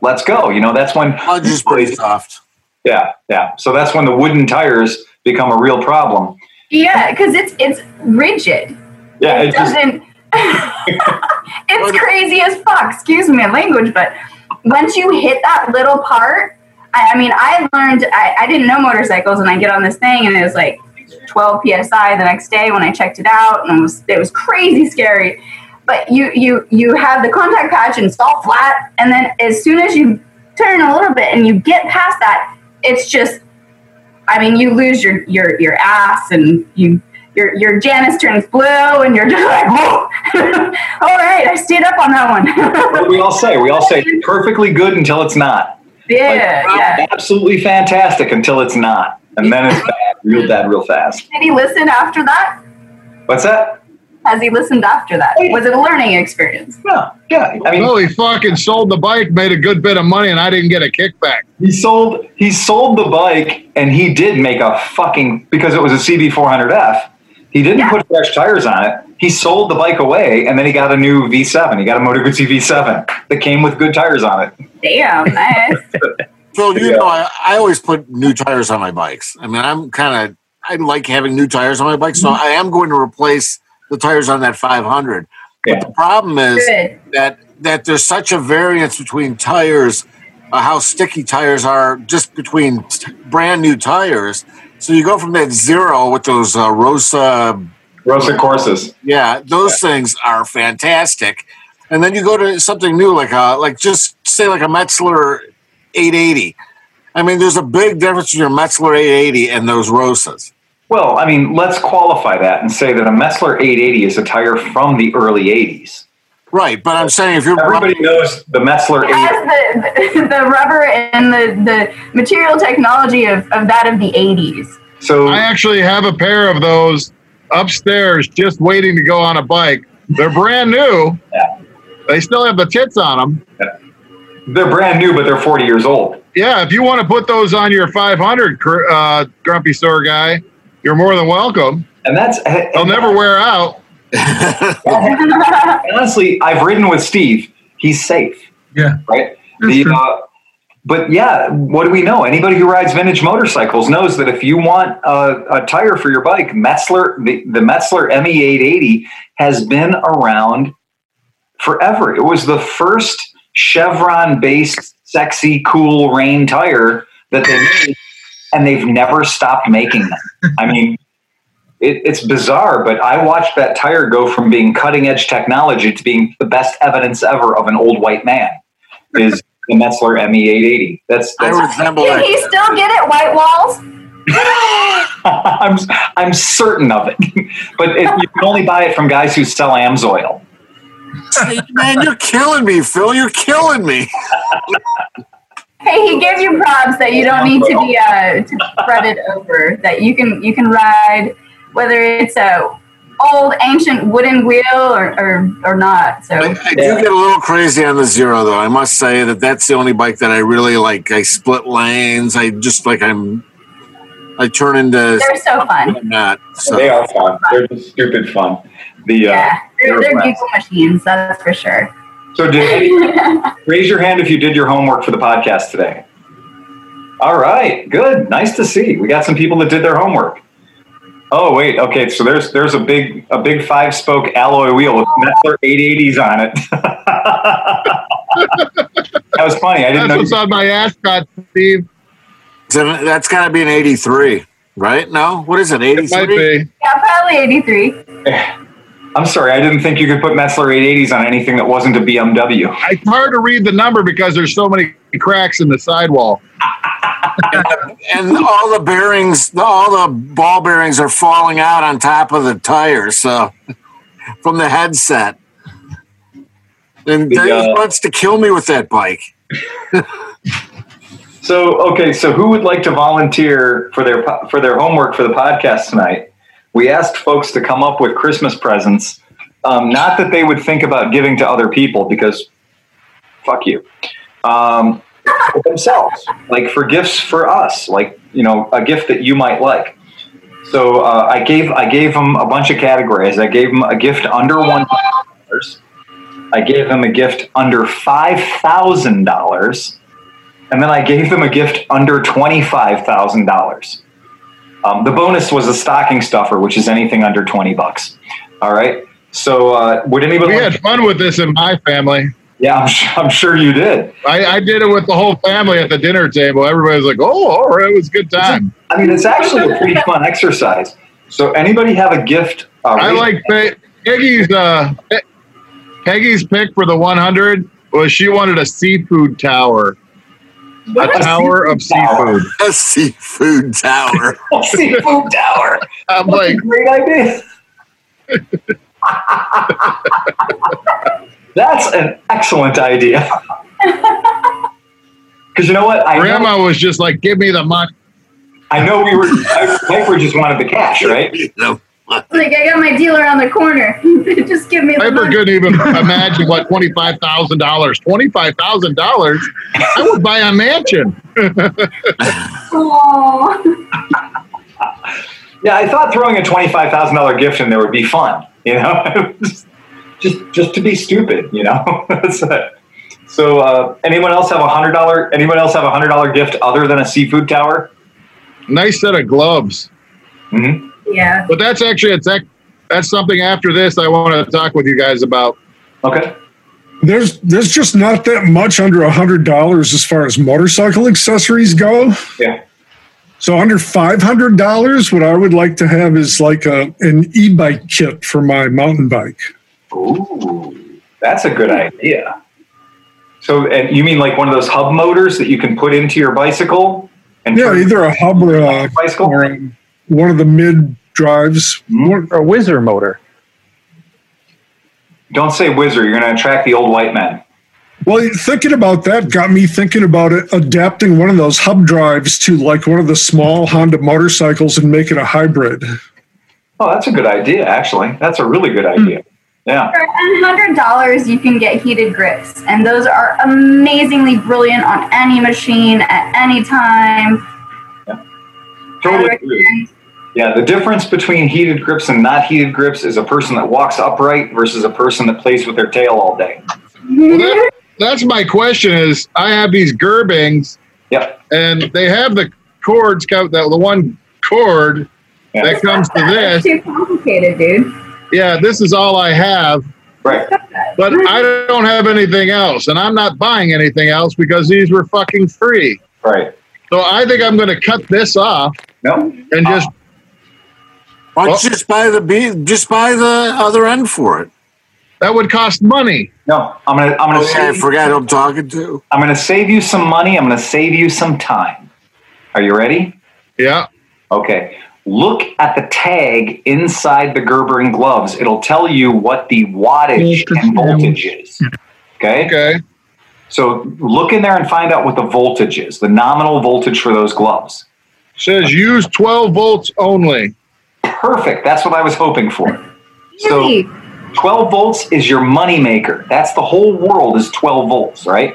Let's go. You know, that's when. Oh, I'll just pretty soft. Yeah, yeah. So that's when the wooden tires become a real problem. Yeah, because it's it's rigid. Yeah, it, it doesn't. it's crazy as fuck. Excuse me, language, but once you hit that little part, I, I mean, I learned. I, I didn't know motorcycles, and I get on this thing, and it was like 12 psi the next day when I checked it out, and it was it was crazy scary. But you you you have the contact patch and it's all flat, and then as soon as you turn a little bit and you get past that, it's just. I mean, you lose your your your ass, and you your your Janus turns blue, and you're just like, whoa! all right, I stayed up on that one. we all say? We all say perfectly good until it's not. yeah, yeah. Absolutely fantastic until it's not, and then it's bad, real bad, real fast. Did he listen after that? What's that? Has he listened after that? Was it a learning experience? Yeah, yeah. I mean, No, he fucking sold the bike, made a good bit of money, and I didn't get a kickback. he sold he sold the bike, and he did make a fucking because it was a CB400F. He didn't Yeah. put fresh tires on it. He sold the bike away, and then he got a new V7. He got a Moto Guzzi V7 that came with good tires on it. Damn, nice. Phil, you Yeah. know, I, I always put new tires on my bikes. I mean, I'm kind of, I like having new tires on my bike, so I am going to replace the tires on that 500. Yeah. But the problem is Good. that that there's such a variance between tires, uh, how sticky tires are just between t- brand new tires. So you go from that zero with those uh, Rosa Rosa courses. yeah, those things are fantastic. And then you go to something new, like a like just say like a Metzeler 880. I mean, there's a big difference between your Metzeler 880 and those Rosas. Well, I mean, let's qualify that and say that a Metzeler 880 is a tire from the early 80s. Right, but I'm saying if you're Everybody knows the Metzeler 880. has the, the, the rubber and the, the material technology of, of that of the 80s. So I actually have a pair of those upstairs just waiting to go on a bike. They're brand new. Yeah. They still have the tits on them. They're brand new, but they're 40 years old. Yeah, if you want to put those on your 500, uh, Grumpy Store guy, you're more than welcome. And that's They'll never wear out. honestly, I've ridden with Steve. He's safe, Yeah. right? The, uh, but yeah, what do we know? Anybody who rides vintage motorcycles knows that if you want a, a tire for your bike, Metzeler, the, the Metzeler ME880 has been around forever. It was the first Chevron based, sexy, cool rain tire that they made, and they've never stopped making them. I mean, it, it's bizarre, but I watched that tire go from being cutting edge technology to being the best evidence ever of an old white man. Is the Metzeler ME880? That's, I that's resemble Did he still get it, White Walls? I'm I'm certain of it, but it, you can only buy it from guys who sell Amsoil. See, Man, you're killing me, Phil. You're killing me. Hey, he gave you props that you don't need to be uh, to fretted over. That you can you can ride whether it's a old ancient wooden wheel or or, or not. So I, I do get a little crazy on the zero, though. I must say that that's the only bike that I really like. I split lanes. I just like I'm. I turn into. they're so fun. I'm not. So. They are fun. They're just stupid fun. The uh, Yeah, they're, they're they're a giggle machines. That's for sure. so did raise your hand if you did your homework for the podcast today. All right, good, nice to see. We got some people that did their homework. Oh wait, okay. So there's there's a big a big five spoke alloy wheel with Metzeler 880s on it. that was funny. I didn't That's know. what's on my Ascot, Steve. So that's got to be an 83, right? No? What is it, It might 83? be. Yeah, probably eighty three. I'm sorry, I didn't think you could put Metzeler 880s on anything that wasn't a BMW. It's hard to read the number because there's so many cracks in the sidewall. And all the bearings, all the ball bearings are falling out on top of the tires. So from the headset. And The, he uh, wants to kill me with that bike. So okay, so who would like to volunteer for their for their homework for the podcast tonight? We asked folks to come up with Christmas presents. Um, not that they would think about giving to other people because fuck you. Um, themselves, like for gifts for us, like you know, a gift that you might like. So uh, I gave I gave him a bunch of categories. I gave them a gift under one dollars. I gave them a gift under five thousand dollars, and then I gave them a gift under twenty five thousand dollars. Um, the bonus was a stocking stuffer, which is anything under twenty bucks. All right. So uh, would anybody? We had fun with this in my family. yeah, I'm, su- I'm sure you did. I, I did it with the whole family at the dinner table. Everybody was like, "Oh, all right, it was a good time." I mean, it's actually a pretty fun exercise. So anybody have a gift? Uh, I like Pe- Peggy's. Uh, Peggy's pick for the 100 was she wanted a seafood tower, a tower of tower? seafood. A seafood tower. a seafood tower. I'm That's a like, great idea. That's an excellent idea. Because you know what? I know, Grandma was just like, "Give me the money." I know we were. I, Piper just wanted the cash, right? You know, Like I got my dealer on the corner. Just give me the Piper money. couldn't even imagine what twenty five thousand dollars. Twenty five thousand dollars, I would buy a mansion. Aw. Yeah, I thought throwing a twenty-five thousand dollar gift in there would be fun. You know, just, just just to be stupid. You know, that's it. So, uh, anyone else have a hundred dollar? Anyone else have a hundred dollar gift other than a seafood tower? Nice set of gloves. hmm Yeah. But that's actually it's ac- that's something after this I want to talk with you guys about. Okay. There's there's just not that much under a hundred dollars as far as motorcycle accessories go. Yeah. So under five hundred dollars, what I would like to have is like a an e-bike kit for my mountain bike. Ooh, that's a good idea. So, and you mean like one of those hub motors that you can put into your bicycle? And Yeah, either a hub or a, bicycle. or one of the mid drives. Hmm? Or a whizzer motor. Don't say whizzer. You're going to attract the old white men. Well, thinking about that got me thinking about it, adapting one of those hub drives to like one of the small Honda motorcycles and make it a hybrid. Oh, that's a good idea. Actually, that's a really good idea. Yeah. For hundred dollars, you can get heated grips, and those are amazingly brilliant on any machine at any time. Yeah. Totally I agree. recommend- Yeah, the difference between heated grips and not heated grips is a person that walks upright versus a person that plays with their tail all day. Well, that, that's my question. Is I have these Gerbings Yep. and they have the cords. co- The, the one cord Yeah. that comes to That's this. too complicated, dude. Yeah, this is all I have. Right. But I don't have anything else, and I'm not buying anything else because these were fucking free. Right. So I think I'm going to cut this off No. and just why don't just buy the be- just buy the other end for it? that would cost money. No. I'm gonna. I'm gonna. Oh, yeah, I save, forgot who I'm talking to. I'm gonna save you some money. I'm gonna save you some time. Are you ready? Yeah. Okay. Look at the tag inside the Gerbing gloves. It'll tell you what the wattage and voltage is. Okay. Okay. So look in there and find out what the voltage is, the nominal voltage for those gloves. Says use 12 volts only. Perfect. That's what I was hoping for. So 12 volts is your money maker. That's the whole world is 12 volts, right?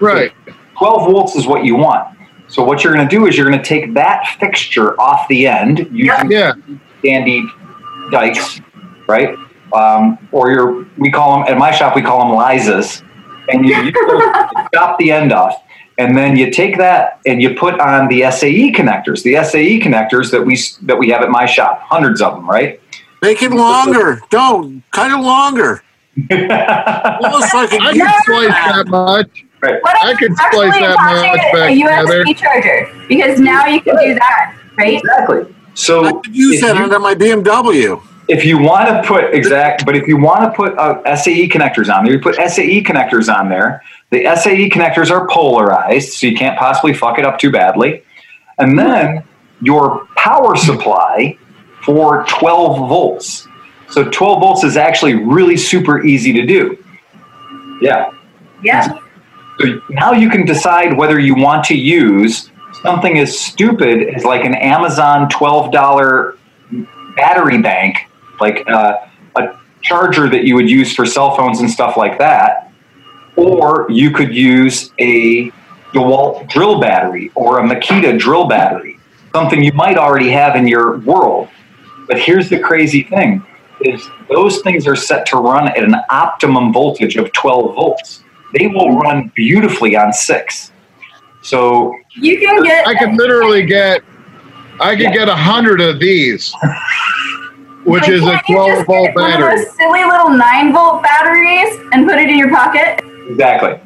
Right. 12 volts is what you want. So what you're going to do is you're going to take that fixture off the end using Yeah. dandy dikes, right? Um, or your we call them at my shop we call them Lizas, and you, you chop the end off, and then you take that and you put on the SAE connectors. The SAE connectors that we that we have at my shop, hundreds of them, right? Make it longer. Don't cut it longer. Almost like a I can splice that much. right. I if could splice that much it back a together. USB charger? Because now you can do that, right? Exactly. So I could use if that you- under my BMW. if you want to put exact, but if you want to put uh, SAE connectors on there, you put SAE connectors on there. The SAE connectors are polarized, so you can't possibly fuck it up too badly. And then your power supply for 12 volts. So 12 volts is actually really super easy to do. Yeah. Yeah. So now you can decide whether you want to use something as stupid as like an Amazon $12 battery bank, like uh, a charger that you would use for cell phones and stuff like that, or you could use a DeWalt drill battery or a Makita drill battery. something you might already have in your world. But here's the crazy thing is those things are set to run at an optimum voltage of 12 volts. They will run beautifully on 6. So You can get I could literally get, I could get a hundred of these, which Like, is a can't you 12 just volt get one of battery. those silly little nine volt batteries and put it in your pocket. Exactly.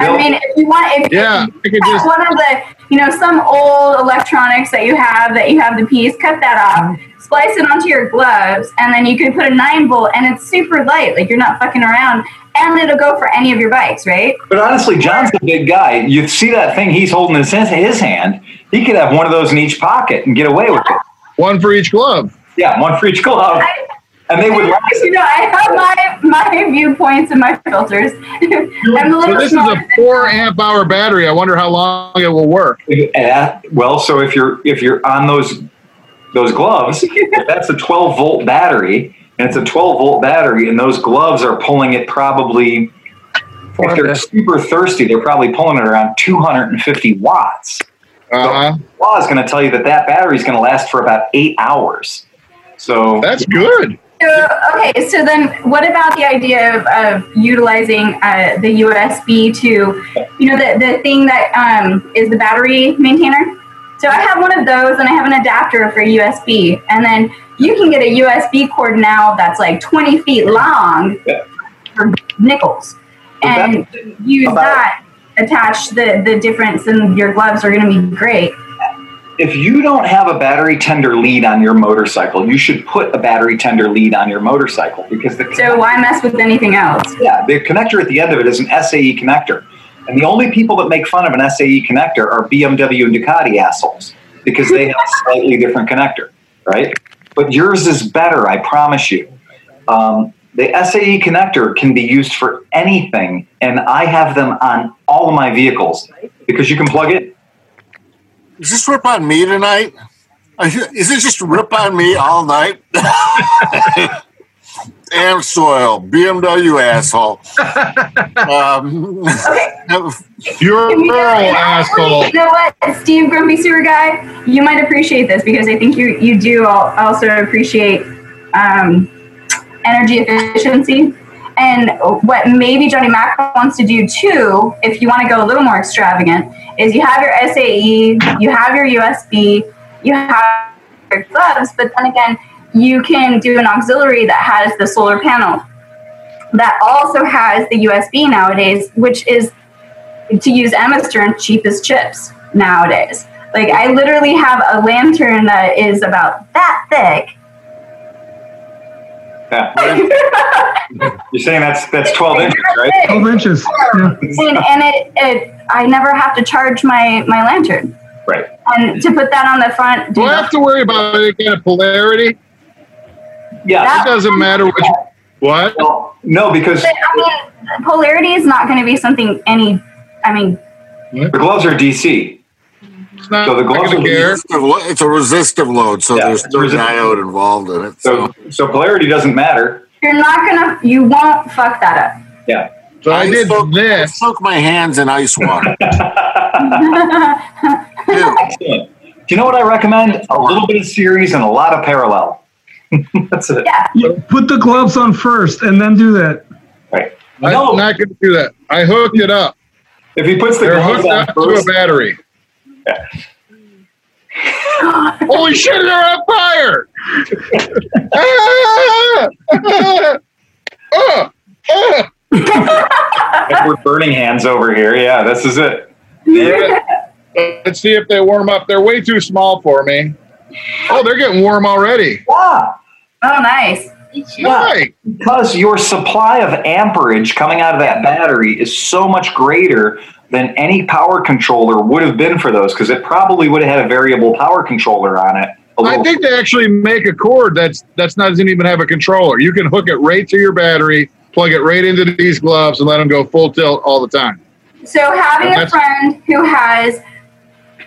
I mean, if you want, if Yeah, if I could you have just, one of the, you know, some old electronics that you have that you have the piece, cut that off, mm-hmm. splice it onto your gloves, and then you can put a nine volt, and it's super light, like you're not fucking around, and it'll go for any of your bikes, right? But honestly, John's a big guy. You see that thing he's holding in his, his hand. He could have one of those in each pocket and get away with it. one for each glove. Yeah, one for each glove. I, And they would last. you know, I have my my viewpoints and my filters. I'm a So this is a four amp hour battery. I wonder how long it will work. Uh, well, so if you're if you're on those those gloves, that's a 12 volt battery, and it's a 12 volt battery, and those gloves are pulling it probably. If they're super thirsty, they're probably pulling it around 250 watts. Uh, Law is going to tell you that that battery is going to last for about eight hours. So that's good. So, okay, so then what about the idea of, of utilizing uh, the USB to, you know, the, the thing that um, is the battery maintainer? So I have one of those and I have an adapter for USB. And then you can get a USB cord now that's like 20 feet long Yeah. for nickels. And use about- that, attach the, the difference, and your gloves are going to be great. If you don't have a battery tender lead on your motorcycle, you should put a battery tender lead on your motorcycle because the So why mess with anything else? Yeah, the connector at the end of it is an SAE connector. And the only people that make fun of an SAE connector are BMW and Ducati assholes because they have a slightly different connector, right? But yours is better, I promise you. Um, the SAE connector can be used for anything, and I have them on all of my vehicles because you can plug it. Is this rip on me tonight? Is it just rip on me all night? Damn soil, BMW asshole. Um, You're a actually, asshole. You know what, Steve, Grumpy Sewer Guy, you might appreciate this because I think you you do also appreciate um, energy efficiency. And what maybe Johnny Mac wants to do too, if you want to go a little more extravagant, is you have your SAE, you have your USB, you have your gloves, but then again, you can do an auxiliary that has the solar panel that also has the USB nowadays, which is to use Emma's term, cheapest chips nowadays. Like I literally have a lantern that is about that thick. Yeah. You're saying that's that's 12 inches, right? 12 inches. Yeah. and, and it, it I never have to charge my my lantern. Right. And to put that on the front, Do I have to worry about any kind of polarity? Yeah. It doesn't matter which. What? Well, no, because But, I mean, polarity is not going to be something any. I mean, the gloves are DC. It's not So the gloves gonna will be- care. it's a resistive load, so Yeah, there's it's a no resistive- diode involved in it. So So, so polarity doesn't matter. you're not gonna, you won't fuck that up. Yeah. So I did soak, I soak my hands in ice water. up. Dude, Excellent. Do you know what I recommend? A little bit of series and a lot of parallel. That's it. yeah, You put the gloves on first and then do that. Right. I'm No, not going to do that. I hooked it up. if he puts the They're gloves hooked on up to a battery. Holy shit! They're on fire! Ah! Ah! Ah! Edward Burning Hands over here. Yeah, this is it. Yeah. Let's see if they warm up. They're way too small for me. Oh, they're getting warm already. Yeah. oh nice. Right. Because your supply of amperage coming out of that battery is so much greater than any power controller would have been for those, because it probably would have had a variable power controller on it. I think they actually make a cord that's that's not doesn't even have a controller. You can hook it right to your battery, plug it right into these gloves, and let them go full tilt all the time. So having a friend who has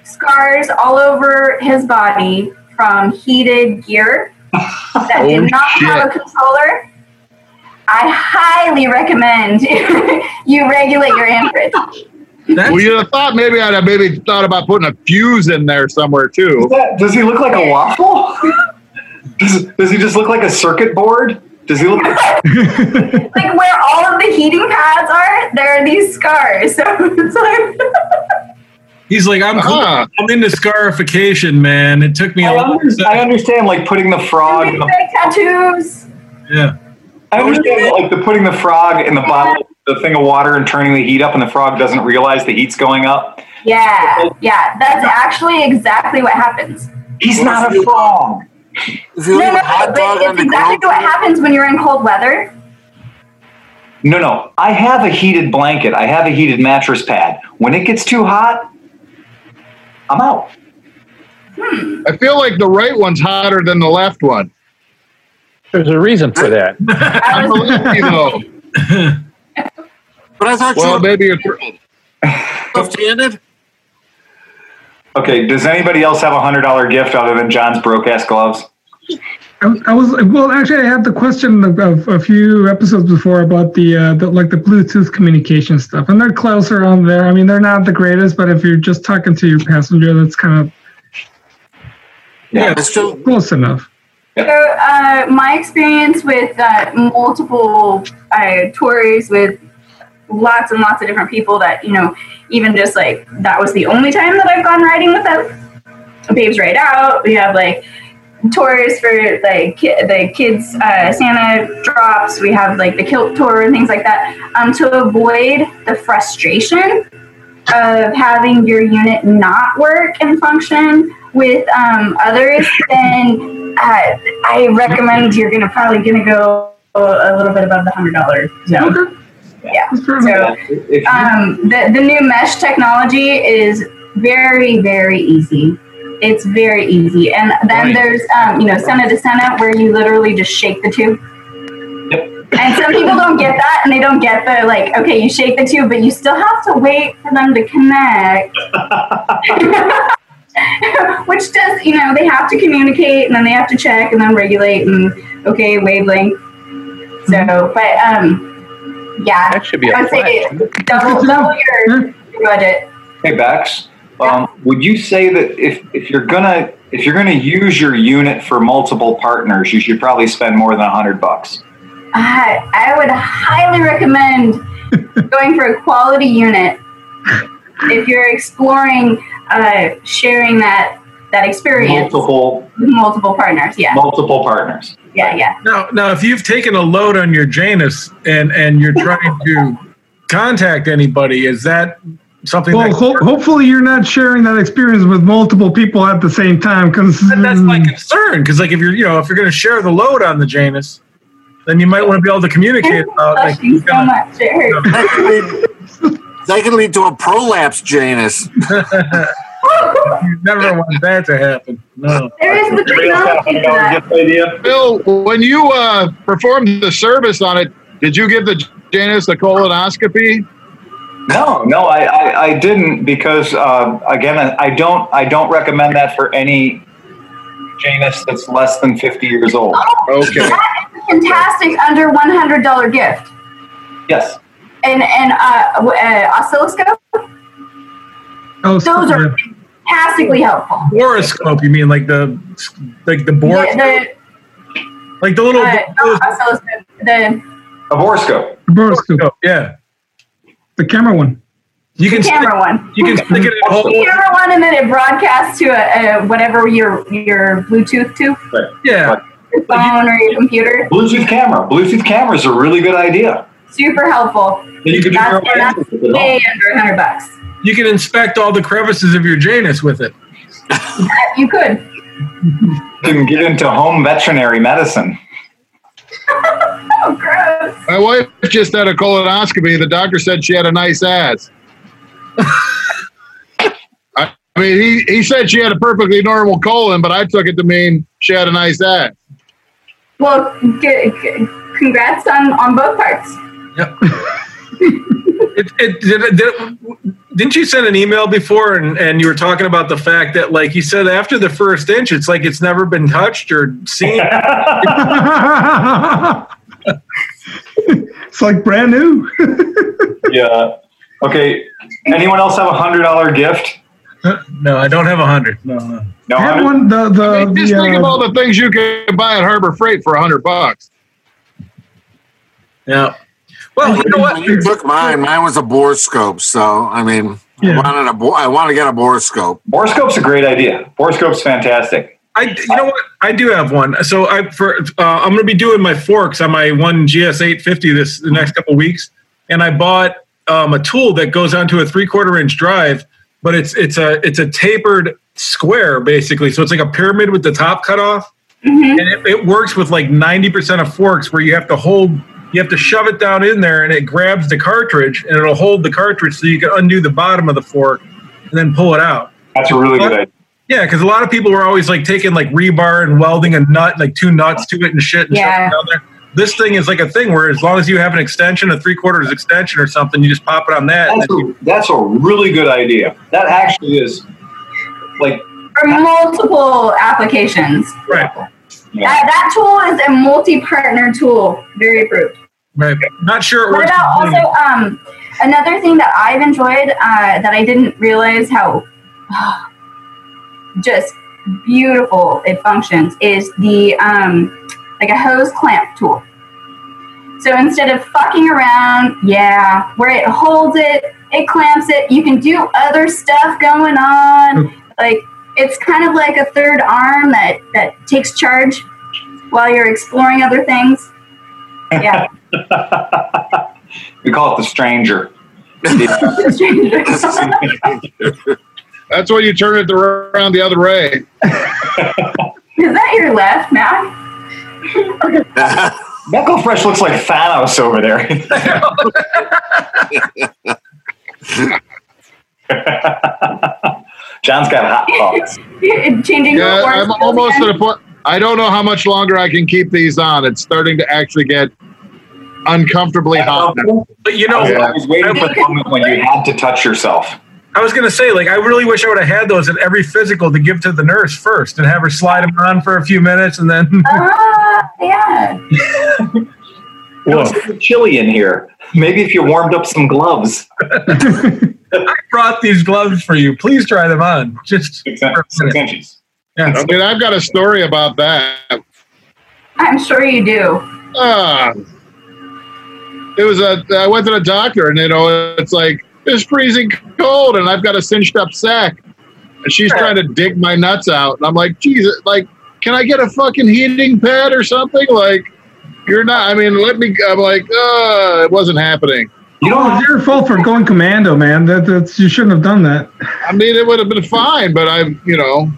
scars all over his body from heated gear that Oh, did not have a controller, I highly recommend you regulate your amperage. well, you'd have thought maybe I'd have maybe thought about putting a fuse in there somewhere too. That- does he look like a waffle? does, does he just look like a circuit board? Does he look? like where all of the heating pads are, there are these scars. So it's like He's like, I'm cool. Ah. I'm into scarification, man. It took me a I, long under- I understand, like putting the frog. In tattoos. Yeah. I understand, like the putting the frog in the bottle, the thing of water, and turning the heat up, and the frog doesn't realize the heat's going up. Yeah, yeah, that's actually exactly what happens. He's not a frog. If No, no, but it's exactly what happens when you're in cold weather. No, no. I have a heated blanket. I have a heated mattress pad. When it gets too hot, I'm out. Hmm. I feel like the right one's hotter than the left one. There's a reason for that. I I believe you though. but I thought Well, you maybe were it's left-handed. Okay. Does anybody else have a hundred dollar gift other than John's broke ass gloves? I, I was well. Actually, I had the question of, of a few episodes before about the, uh, the like the Bluetooth communication stuff, and they're closer on there. I mean, they're not the greatest, but if you're just talking to your passenger, that's kind of Yeah. It's still close enough. so, uh, my experience with uh, multiple uh, tours with lots and lots of different people that you know, even just like that was the only time that I've gone riding with them. Babes Ride Out. We have like tours for like ki- the kids uh, Santa drops. We have like the kilt tour and things like that. Um, to avoid the frustration of having your unit not work and function with um, others, then uh, I recommend you're gonna probably gonna go a little bit above the hundred dollar zone. Okay, Yeah. that's fair enough. So um, the, the new mesh technology is very, very easy. It's very easy. And then Right. there's, um, you know, Sena to Sena, where you literally just shake the tube. And some people don't get that, and they don't get the, like, okay, you shake the tube, but you still have to wait for them to connect. Which does, you know, they have to communicate, and then they have to check, and then regulate, and okay, wavelength. So, but, um, yeah. That should be a I would say flash. double, double your, your budget. Hey Bex, um, would you say that if, if you're gonna if you're gonna use your unit for multiple partners, you should probably spend more than a hundred bucks? I, I would highly recommend going for a quality unit if you're exploring uh, sharing that that experience Multiple with multiple partners. Yeah, multiple partners. Yeah, yeah. Now, now, if you've taken a load on your Janus and and you're trying to contact anybody, is that something Well, that ho- hopefully you're not sharing that experience with multiple people at the same time, because that's my concern? Because like if you're you know if you're going to share the load on the Janus, then you might want to be able to communicate about like Blushing who's so gonna- much. It hurts. That can lead, that can lead to a prolapse, Janus. you never want that to happen. No. There is the technology for that. idea? Bill. When you uh, performed the service on it, did you give the Janus the colonoscopy? No, no, I, I, I didn't because uh, again, I don't I don't recommend that for any Janus that's less than fifty years old. Okay. That is fantastic under one hundred dollar gift. Yes. And and uh, uh, oscilloscope. Oh, Those are fantastically helpful. Horoscope, you mean like the like the board, The, like the the, little uh, not oscilloscope. The A horoscope. Borescope, yeah. the camera one. You can stick, camera one. you can stick it in a. The camera one, and then it broadcasts to a, a whatever your your Bluetooth to Yeah. your phone or your computer. Bluetooth camera. Bluetooth camera is a really good idea. Super helpful. Then you could do That's, own that's dances with it all. way under hundred bucks. You can inspect all the crevices of your Janus with it. You could. You can get into home veterinary medicine. Oh, gross. My wife just had a colonoscopy. The doctor said she had a nice ass. I I mean, he, he said she had a perfectly normal colon, but I took it to mean she had a nice ass. Well, g- g- congrats on on both parts. It, it, did, did, didn't you send an email before and, and you were talking about the fact that like you said after the first inch it's like it's never been touched or seen it's like brand new. Yeah. Okay. Anyone else have a hundred dollar gift? No, I don't have a hundred. No, no. No. I have one. The the, I mean, just the, think of uh, all the things you can buy at Harbor Freight for a hundred bucks. Yeah. Well, you know what? you took mine, mine was a borescope. So I mean, Yeah. I wanted a bo- I want to get a borescope. Borescope's a great idea. Borescope's fantastic. I, you know what? I do have one. So I for uh, I'm going to be doing my forks on my one GS 850 this the next couple weeks, and I bought um, a tool that goes onto a three quarter inch drive, but it's it's a it's a tapered square basically. So it's like a pyramid with the top cut off, and it, it works with like 90 percent of forks where you have to hold. You have to shove it down in there, and it grabs the cartridge, and it'll hold the cartridge so you can undo the bottom of the fork, and then pull it out. That's a really good idea. Yeah, because a lot of people were always like taking like rebar and welding a nut, like two nuts to it and shit. And Yeah. shoving down there. This thing is like a thing where as long as you have an extension, a three quarters extension or something, you just pop it on that. and That's you- a, that's a really good idea. That actually is like For multiple applications. right, yeah. That, that tool is a multi-partner tool. Very approved. Right. Not sure it What about also um, another thing that I've enjoyed uh, that I didn't realize how just beautiful it functions is the um, like a hose clamp tool. So instead of fucking around, yeah, where it holds it, it clamps it. You can do other stuff going on. Like it's kind of like a third arm that that takes charge while you're exploring other things. Yeah. we call it the stranger. That's why you turn it around the other way. Is that your left, Matt? Knuckle Fresh looks like Thanos over there. John's got hot thoughts. Changing Yeah, I'm almost again? to the point. I don't know how much longer I can keep these on. It's starting to actually get uncomfortably hot. now. But you know, I was, I was waiting for the moment when you had to touch yourself. I was gonna say, like, I really wish I would have had those at every physical to give to the nurse first and have her slide them on for a few minutes and then. Ah, yeah. It's a chilly in here. Maybe if you warmed up some gloves. I brought these gloves for you. Please try them on. Just Six, for a six inches. Yeah. I mean, I've got a story about that. I'm sure you do. Ah, it was a. I went to the doctor, and you know, it's like it's freezing cold, and I've got a cinched up sack, and she's trying to dig my nuts out, and I'm like, Jesus, like, can I get a fucking heating pad or something? Like, you're not. I mean, let me. I'm like, uh, it wasn't happening. You don't it's your fault for going commando, man. That, that's you shouldn't have done that. I mean, it would have been fine, but I'm, you know,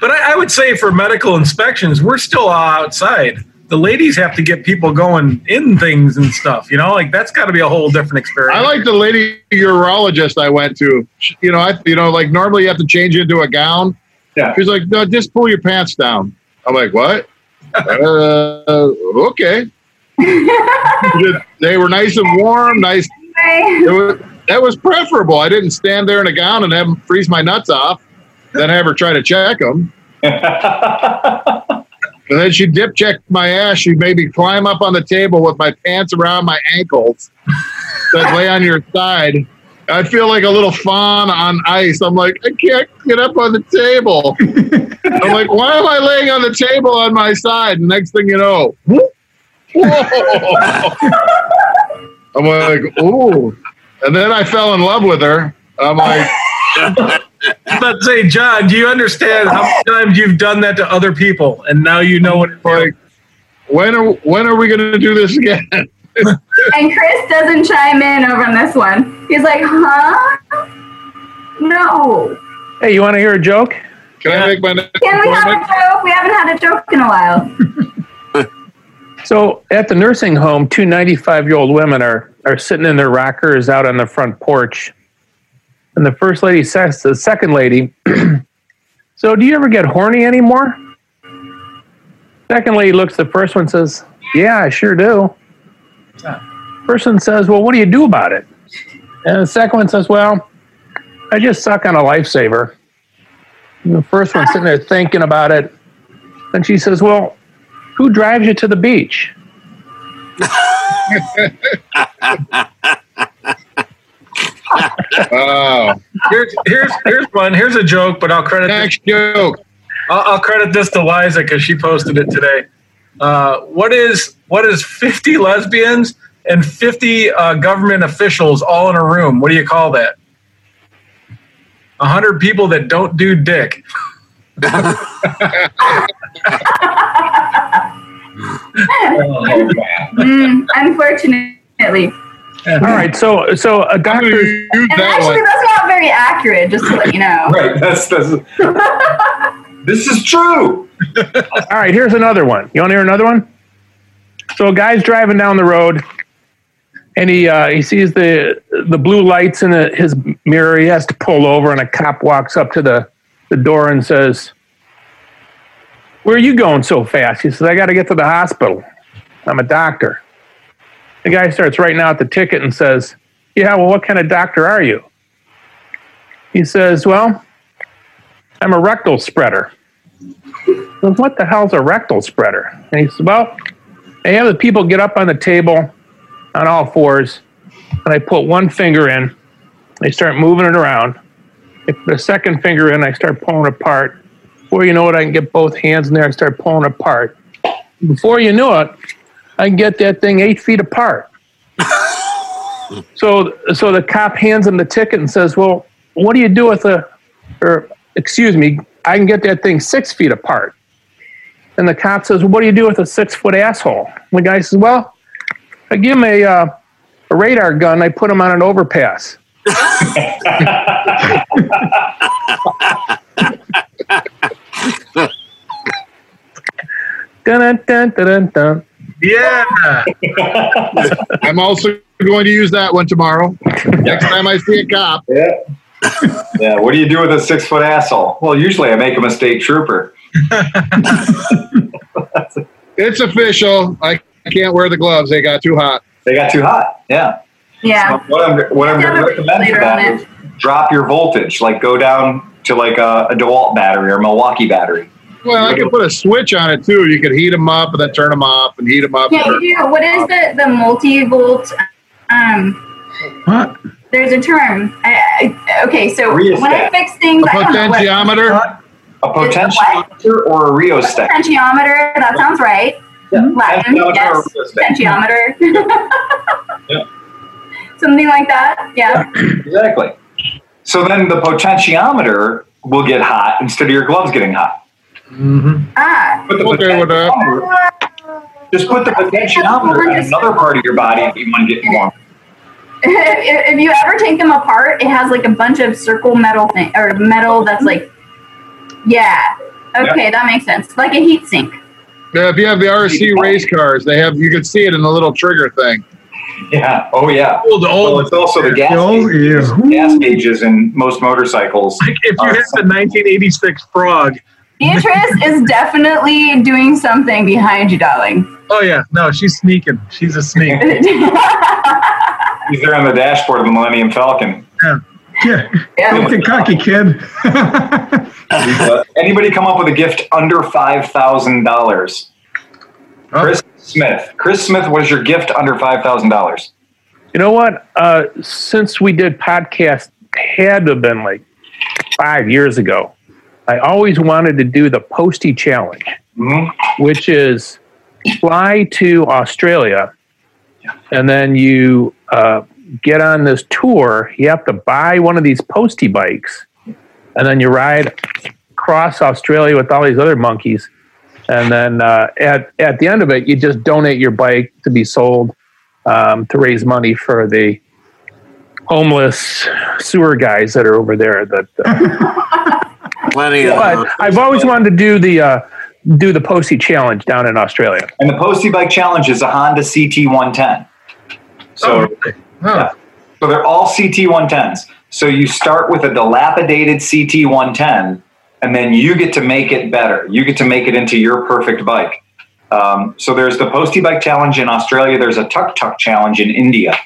But I, I would say for medical inspections, we're still all outside. The ladies have to get people going in things and stuff. You know, like that's got to be a whole different experience. I like the lady urologist I went to. She- You know, I, you know, like normally you have to change into a gown. Yeah. She's like, no, just pull your pants down. I'm like, what? uh, okay. they were nice and warm, nice. It was, that was preferable. I didn't stand there in a gown and have them freeze my nuts off, then have her try to check them. And then she dip checked my ass. She made me climb up on the table with my pants around my ankles. Said, lay on your side. I feel like a little fawn on ice. I'm like, I can't get up on the table. I'm like, why am I laying on the table on my side? And next thing you know, whoop, whoa. I'm like, ooh. And then I fell in love with her. I'm like, But say, John, do you understand how many times you've done that to other people, and now you know what it's like? when are when are we going to do this again? And Chris doesn't chime in over on this one. He's like, huh? No. Hey, you want to hear a joke? Can I make my next Can we have a joke? We haven't had a joke in a while. So at the nursing home, two 95 year old women are, are sitting in their rockers out on the front porch. And the first lady says to the second lady, So do you ever get horny anymore? Second lady looks the first one says, Yeah, I sure do. Person says, Well, what do you do about it? And the second one says, Well, I just suck on a lifesaver. And the first one's sitting there thinking about it. And she says, Well, who drives you to the beach? Oh, Here's here's here's one. Here's a joke, but I'll credit this, joke. I'll, I'll credit this to Liza because she posted it today. Uh, what is what is 50 lesbians and 50 uh, government officials all in a room? What do you call that? 100 people that don't do dick. Mm, unfortunately. All right, so so a I'm doctor. And that actually, one. that's not very accurate, just to let you know. Right. That's, that's this is true. All right, here's another one. You want to hear another one? So a guy's driving down the road, and he uh, he sees the the blue lights in the, his mirror. He has to pull over, and a cop walks up to the the door and says, "Where are you going so fast?" He says, "I got to get to the hospital. I'm a doctor." The guy starts writing out the ticket and says, "Yeah, well, what kind of doctor are you?" He says, "Well, I'm a rectal spreader." Well, what the hell's a rectal spreader? And he said, well, I have the people get up on the table on all fours, and I put one finger in. They start moving it around. I put a second finger in, I start pulling apart. Before you know it, I can get both hands in there and start pulling apart. Before you know it, I can get that thing eight feet apart. so, so the cop hands him the ticket and says, "Well, what do you do with a, or excuse me, I can get that thing six feet apart." And the cop says, well, "What do you do with a six-foot asshole?" And the guy says, "Well, I give him a uh, a radar gun. I put him on an overpass." dun, dun, dun, dun, dun. Yeah. I'm also going to use that one tomorrow. Next time I see a cop. Yeah. yeah. What do you do with a six foot asshole? Well, usually I make him a state trooper. It's official. I can't wear the gloves. They got too hot. They got too hot. Yeah. Yeah. What I'm, what I'm going to recommend for later that on is drop your voltage. Like go down to like a, a DeWalt battery or Milwaukee battery. Well, I could put a switch on it too. You could heat them up and then turn them off and heat them up. Yeah, you do. What is the the multi-volt? Um, What? there's a term. I, I, okay, so Rheostat. when I fix things, A I don't know what- potentiometer. A potentiometer or a rheostat. potentiometer. That sounds right. Latin, yes. Potentiometer. Yeah. Something like that. Yeah. Exactly. So then the potentiometer will get hot instead of your gloves getting hot. Ah. Put the Okay with that. Just put the potentiometer on another part of your body if you want to get warm. if, if you ever take them apart, it has like a bunch of circle metal thing or metal that's like, yeah. Okay, that makes sense. Like a heat sink. Yeah, if you have the RC race cars, they have you can see it in the little trigger thing. Yeah. Oh yeah. Old, Well, it's also the gas Oh, gauges, yeah. gas gauges in most motorcycles. Like if you hit the 1986 Frog. Beatrice is definitely doing something behind you, darling. Oh yeah, no, she's sneaking. She's a sneak. He's there on the dashboard of the Millennium Falcon. Yeah. Yeah. Don't cocky, kid. Anybody come up with a gift under five thousand dollars? Chris Smith. Chris Smith, was your gift under five thousand dollars? You know what? Uh, since we did podcast, had to have been like five years ago. I always wanted to do the Postie Challenge, Mm-hmm. which is fly to Australia, and then you uh, get on this tour. You have to buy one of these Postie bikes, and then you ride across Australia with all these other monkeys. And then uh, at at the end of it, you just donate your bike to be sold um, to raise money for the homeless sewer guys that are over there. That, uh, Plenty of. but I've always wanted to do the uh, do the Postie Challenge down in Australia. And the Postie Bike Challenge is a Honda CT one ten. So Huh. So they're all CT 110s. So you start with a dilapidated CT 110, and then you get to make it better. You get to make it into your perfect bike. Um, so there's the Postie Bike Challenge in Australia. There's a Tuk Tuk Challenge in India.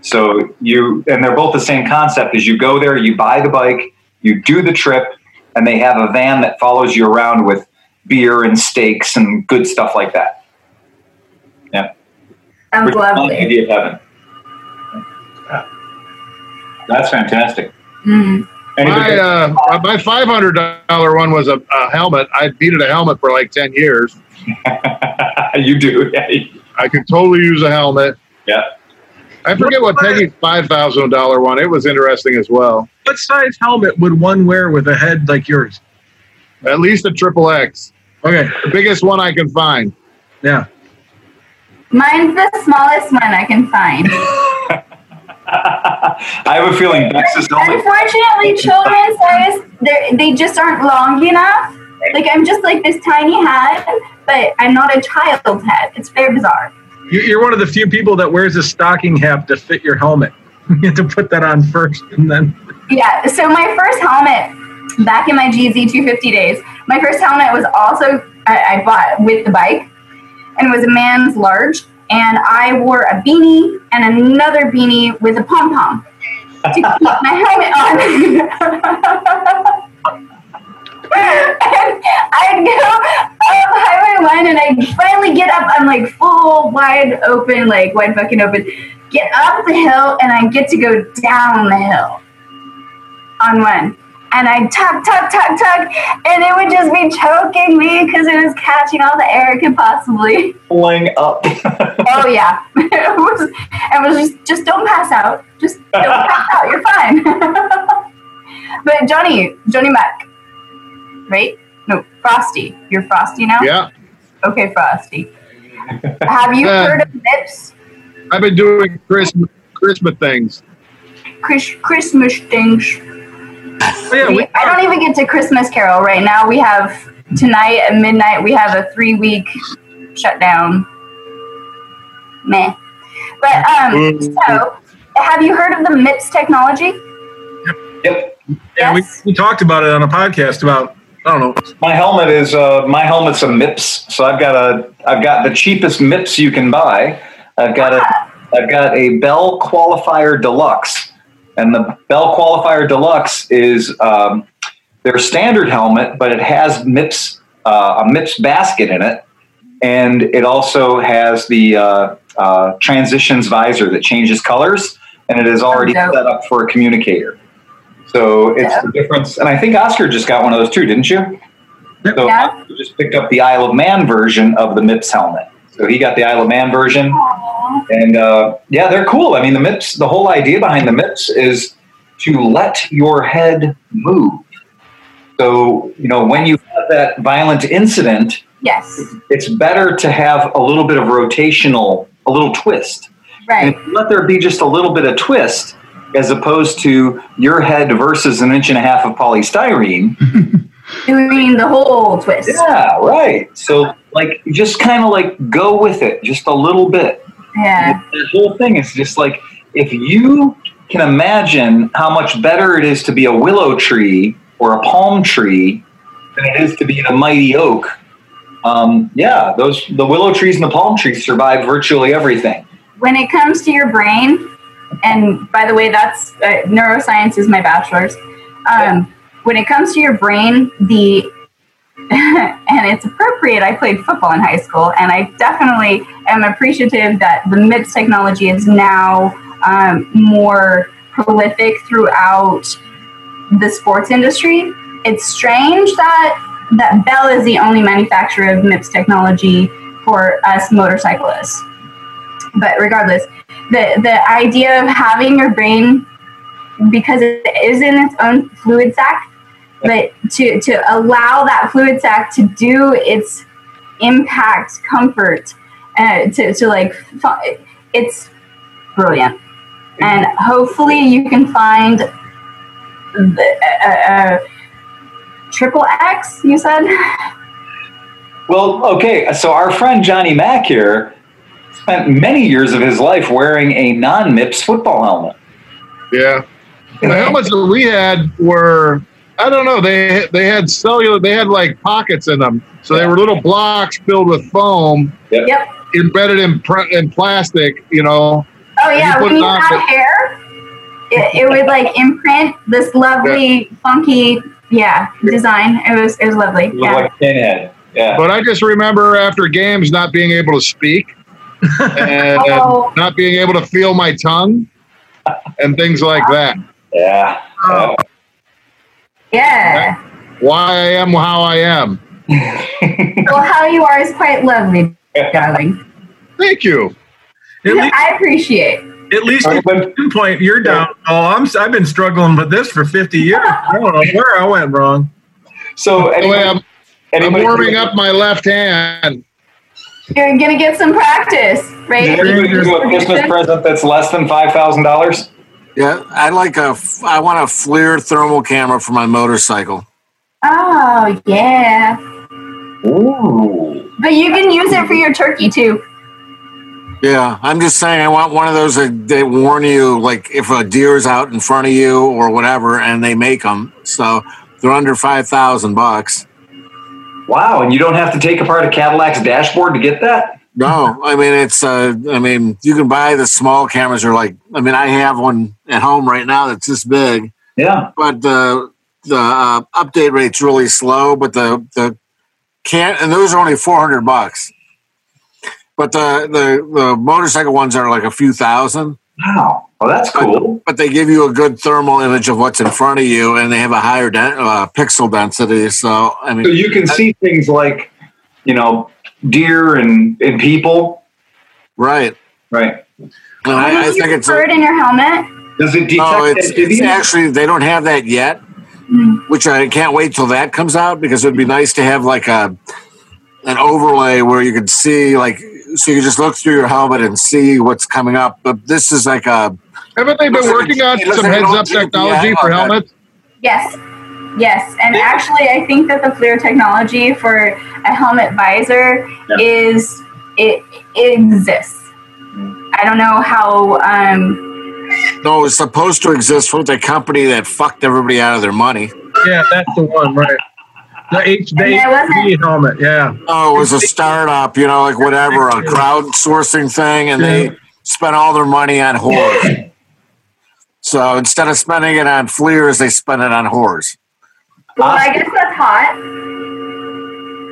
So you and they're both the same concept. As you go there, you buy the bike, you do the trip, and they have a van that follows you around with beer and steaks and good stuff like that. Yeah, Sounds Richard Conley, lovely. idea of heaven. That's fantastic. Mm. Anybody- My uh, my five hundred dollar one was a, a helmet. I needed a helmet for like ten years. you do. Yeah. I could totally use a helmet. Yeah. I forget what Peggy's five thousand dollar one. It was interesting as well. What size helmet would one wear with a head like yours? At least a triple X, Okay, the biggest one I can find. yeah. Mine's the smallest one I can find. I have a feeling Bex is only. Unfortunately, children's size, they're- they just aren't long enough. Like, I'm just like this tiny head, but I'm not a child's head. It's very bizarre. You- You're one of the few people that wears a stocking cap to fit your helmet. You have to put that on first, and then Yeah, so my first helmet back in my GZ 250 days, my first helmet was also, I, I bought with the bike, and it was a man's large. And I wore a beanie and another beanie with a pom pom to keep my helmet on. and I'd go up Highway 1 and I'd finally get up. I'm like full, wide open, like wide fucking open. Get up the hill and I get to go down the hill on one. And I'd tug, tug, tug, tug, and it would just be choking me because it was catching all the air it could possibly. pulling up. Oh yeah, it was. It was just, just don't pass out. Just don't pass out. You're fine. but Johnny, Johnny Mac, right? No, Frosty. You're Frosty now. Yeah, Okay, Frosty. Have you Uh, heard of MIPS? I've been doing Christmas Christmas things. Chris, Christmas things. oh, yeah, we, I don't even get to Christmas Carol right now. We have tonight at midnight. We have a three week shutdown. Meh. But um, so have you heard of the MIPS technology? Yep. yeah, we, we talked about it on a podcast about I don't know. My helmet is uh, my helmet's a MIPS, so I've got a I've got the cheapest MIPS you can buy. I've got a I've got a Bell Qualifier Deluxe, and the Bell Qualifier Deluxe is um, their standard helmet, but it has MIPS uh, a MIPS basket in it, and it also has the uh, uh, transitions visor that changes colors, and it is already set up for a communicator. So it's the difference, and I think Oscar just got one of those too, didn't you? So Yeah. Oscar just picked up the Isle of Man version of the MIPS helmet. So he got the Isle of Man version, Aw. and uh, yeah, they're cool. I mean, the MIPS, the whole idea behind the MIPS is to let your head move. So you know, when you have that violent incident, Yes. it's better to have a little bit of rotational, a little twist. Right. And let there be just a little bit of twist as opposed to your head versus an inch and a half of polystyrene. Doing the whole twist. Yeah, right. So, like, just kind of like go with it just a little bit. Yeah. The whole thing is just like if you can imagine how much better it is to be a willow tree or a palm tree than it is to be a mighty oak. Um, yeah, those the willow trees and the palm trees survive virtually everything. When it comes to your brain, and by the way, that's uh, neuroscience is my bachelor's. Um, When it comes to your brain, the and it's appropriate. I played football in high school, and I definitely am appreciative that the MIPS technology is now um, more prolific throughout the sports industry. It's strange that that Bell is the only manufacturer of MIPS technology for us motorcyclists. But regardless, the the idea of having your brain because it is in its own fluid sac, but to to allow that fluid sac to do its impact comfort uh, to, to like it's brilliant. And hopefully you can find the uh, uh, triple x you said? Well, okay, so our friend Johnny Mack here spent many years of his life wearing a non-MIPS football helmet. Yeah. The helmets that we had were I don't know, they they had cellular they had like pockets in them. So they were little blocks filled with foam yep embedded in pr- in plastic, you know. oh yeah put when it you had but- hair it, it would like imprint this lovely funky yeah design it was it was lovely It yeah like a pinhead. Yeah. But I just remember after games not being able to speak and Oh. not being able to feel my tongue and things like that. Yeah. Oh. Yeah. Why I am how I am. Well, how you are is quite lovely, darling. Thank you. Least, I appreciate. at least at one point you're down. Oh, I'm. I've been struggling with this for 50 years. I don't know where I went wrong. So anyway, I'm, I'm warming up my left hand. You're gonna get some practice, right? Did anybody do a Christmas present that's less than five thousand dollars? Yeah, I like a. I want a FLIR thermal camera for my motorcycle. Oh yeah, Ooh. but you can use it for your turkey too. Yeah, I'm just saying. I want one of those that they warn you, like if a deer is out in front of you or whatever, and they make them. So they're under five thousand bucks. Wow, and you don't have to take apart a Cadillac's dashboard to get that? No, I mean it's. Uh, I mean you can buy the small cameras. Are like. I mean I have one at home right now that's this big, Yeah. but the the uh, update rate's really slow. But the the can and those are only four hundred bucks. But the, the the motorcycle ones are like a few thousand. Wow. Well, that's cool. But they give you a good thermal image of what's in front of you, and they have a higher den- uh, pixel density. So I mean, So you can see things like, you know, deer and, and people. right? Right. And I, I think it's. prefer it in your helmet? Does it detect No, it's, it's actually they don't have that yet, which I can't wait till that comes out because it'd be nice to have like a an overlay where you could see like so you just look through your helmet and see what's coming up. But this is like a Haven't they been working on some like heads up GPS technology for helmets? Yes. Yes. And actually, I think that the FLIR technology for a helmet visor Yeah. is, it, it exists. I don't know how, um, no, it's supposed to exist for the company that fucked everybody out of their money. Yeah, that's the one, right? The H the And there wasn't- HD helmet. Yeah. Oh, it was a startup, you know, like whatever, a crowdsourcing thing, and they spent all their money on whores. So instead of spending it on FLIRs, they spent it on whores. well, I guess that's hot.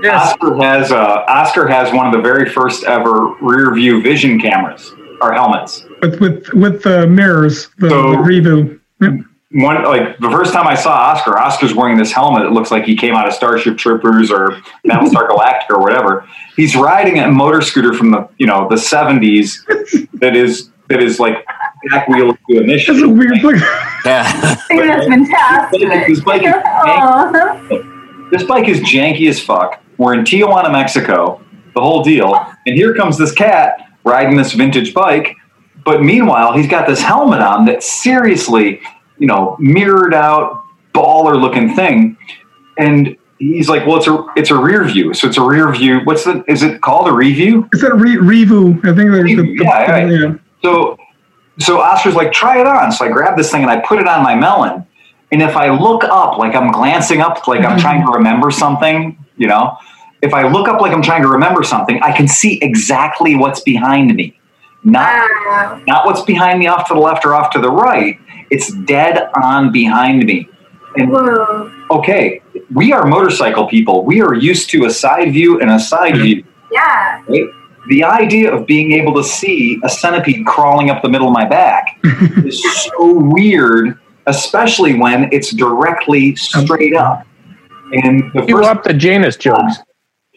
Yes. Oscar has uh, Oscar has one of the very first ever rear view vision cameras or helmets. with with with the mirrors, the, So- the Revo. Yep. One like the first time I saw Oscar, Oscar's wearing this helmet. It looks like he came out of Starship Troopers or Battlestar Galactica or whatever. He's riding a motor scooter from the you know the seventies that is that is like back wheel to That's a emission. weird look. Yeah. I that's fantastic. This bike is- Aw. This bike is janky as fuck. We're in Tijuana, Mexico, the whole deal. And here comes this cat riding this vintage bike. But meanwhile, he's got this helmet on that seriously, you know, mirrored out, baller looking thing. And he's like, well, it's a it's a rear view. So it's a rear view. What's the is it called a review? Is that Re- Revo? I think that's the, Revo, yeah, right. yeah. So so Oscar's like, try it on. So I grab this thing and I put it on my melon. And if I look up, like I'm glancing up, like I'm mm-hmm. trying to remember something, you know, if I look up like I'm trying to remember something, I can see exactly what's behind me. Not ah. not what's behind me off to the left or off to the right. It's dead on behind me. And Whoa. okay, we are motorcycle people. We are used to a side view and a side mm-hmm. view. Yeah. Right? The idea of being able to see a centipede crawling up the middle of my back is so weird, especially when it's directly straight up. And the You first, up the Janus jokes.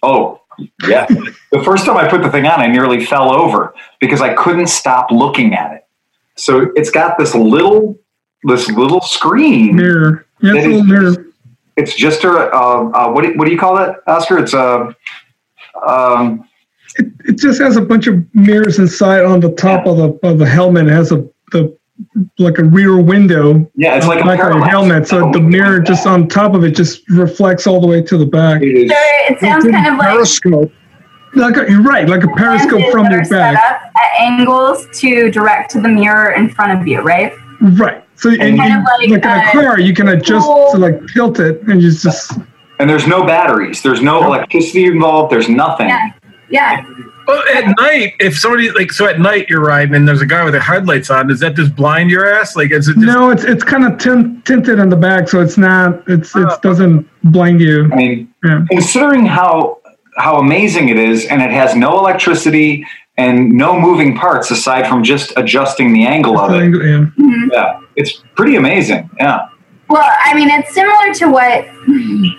oh yeah, the first time I put the thing on, I nearly fell over because I couldn't stop looking at it. So it's got this little, this little screen. Mirror. Yeah, it's a little is- mirror. It's just a uh, uh, what? Do, what do you call that, Oscar? It's a um, It just has a bunch of mirrors inside on the top of the of the helmet. It has a the like a rear window. yeah, it's like a like parallax. helmet. So the mirror just on top of it just reflects all the way to the back. It is- So it sounds kind of like Periscope. Like a, you're right, like a periscope from your are set back. up at angles to direct to the mirror in front of you, right? Right. So and Kind you, of like, like, in a uh, car, you can adjust cool- to like tilt it, and you just and there's no batteries. There's no electricity involved. There's nothing. Yeah. Yeah. Well, at night, if somebody like so at night you're riding and there's a guy with the headlights on, does that just blind your ass? Like, is it just no, it's it's kind of tint, tinted in the back, so it's not it's it doesn't blind you. I mean, Yeah. considering how how amazing it is, and it has no electricity, and no moving parts aside from just adjusting the angle of it. Yeah. Mm-hmm. Yeah, it's pretty amazing. Yeah. Well, I mean, it's similar to what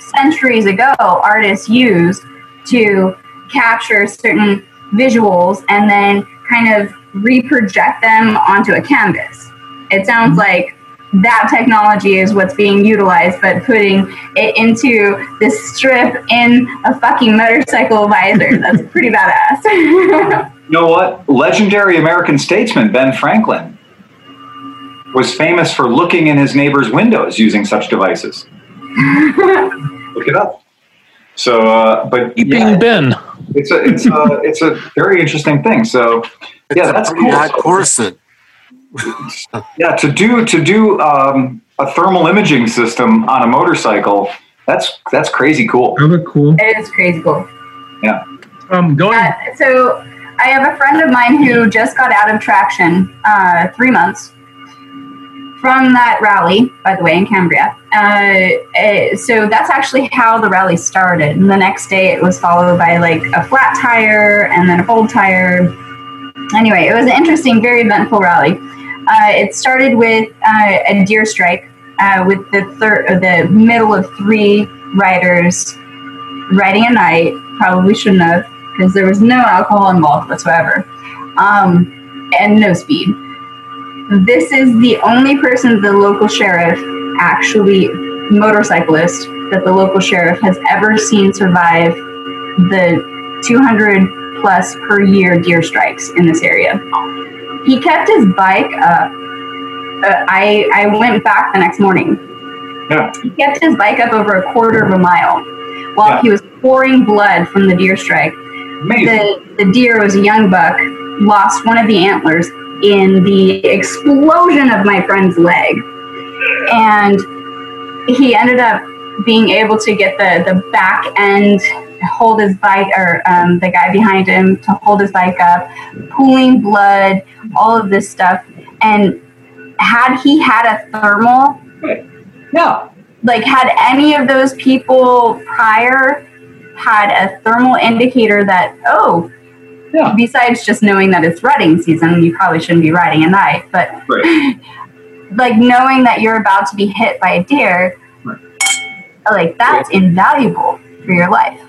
centuries ago artists used to capture certain visuals and then kind of reproject them onto a canvas. It sounds mm-hmm. like that technology is what's being utilized, but putting it into this strip in a fucking motorcycle visor. That's pretty badass. You know what? Legendary American statesman Ben Franklin was famous for looking in his neighbor's windows using such devices. Look it up. So, uh, but Being yeah, Ben. it's a it's a it's a very interesting thing. So, yeah, that's cool. hot corset. Yeah, to do to do um, a thermal imaging system on a motorcycle, that's that's crazy cool. That cool. it is crazy cool. Yeah. Um, going. Uh, so I have a friend of mine who just got out of traction uh, three months from that rally, by the way, in Cambria. Uh, eh, so that's actually how the rally started. And the next day it was followed by like a flat tire and then a fold tire. Anyway, it was an interesting, very eventful rally. Uh, it started with uh, a deer strike uh, with the third, or the middle of three riders riding at night. Probably shouldn't have because there was no alcohol involved whatsoever, um, and no speed. This is the only person the local sheriff, actually motorcyclist, that the local sheriff has ever seen survive the 200 plus per year deer strikes in this area. He kept his bike up. Uh, I I went back the next morning. Yeah. He kept his bike up over a quarter of a mile while Yeah. he was pouring blood from the deer strike. The, the deer was a young buck, lost one of the antlers in the explosion of my friend's leg. And he ended up being able to get the, the back end, hold his bike, or um, the guy behind him to hold his bike up, pooling blood, all of this stuff. And had he had a thermal, no, like had any of those people prior had a thermal indicator that oh Yeah. besides just knowing that it's rutting season you probably shouldn't be riding at night but Right. like knowing that you're about to be hit by a deer like that's invaluable for your life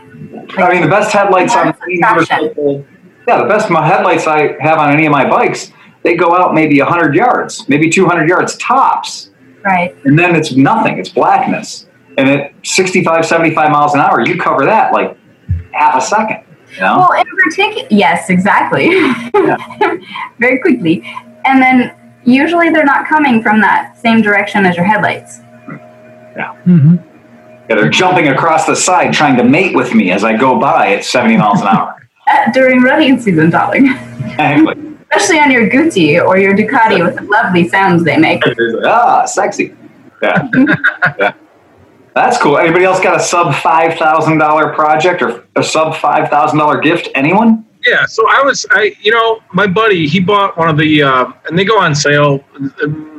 I mean, the best headlights on any motorcycle. Yeah, the best headlights I have on any of my bikes, they go out maybe 100 yards, maybe 200 yards tops. right And then it's nothing, it's blackness. And at 65, 75 miles an hour, you cover that like half a second. You know? well in particular yes exactly very quickly and then usually they're not coming from that same direction as your headlights hmm Yeah, they're jumping across the side trying to mate with me as I go by at 70 miles an hour. uh, during running season darling Exactly. especially on your Guzzi or your Ducati with the lovely sounds they make. ah, sexy. Yeah. yeah. That's cool. Anybody else got a sub $5,000 project or a sub $5,000 gift? Anyone? Yeah, so I was, I you know, my buddy, he bought one of the, uh, and they go on sale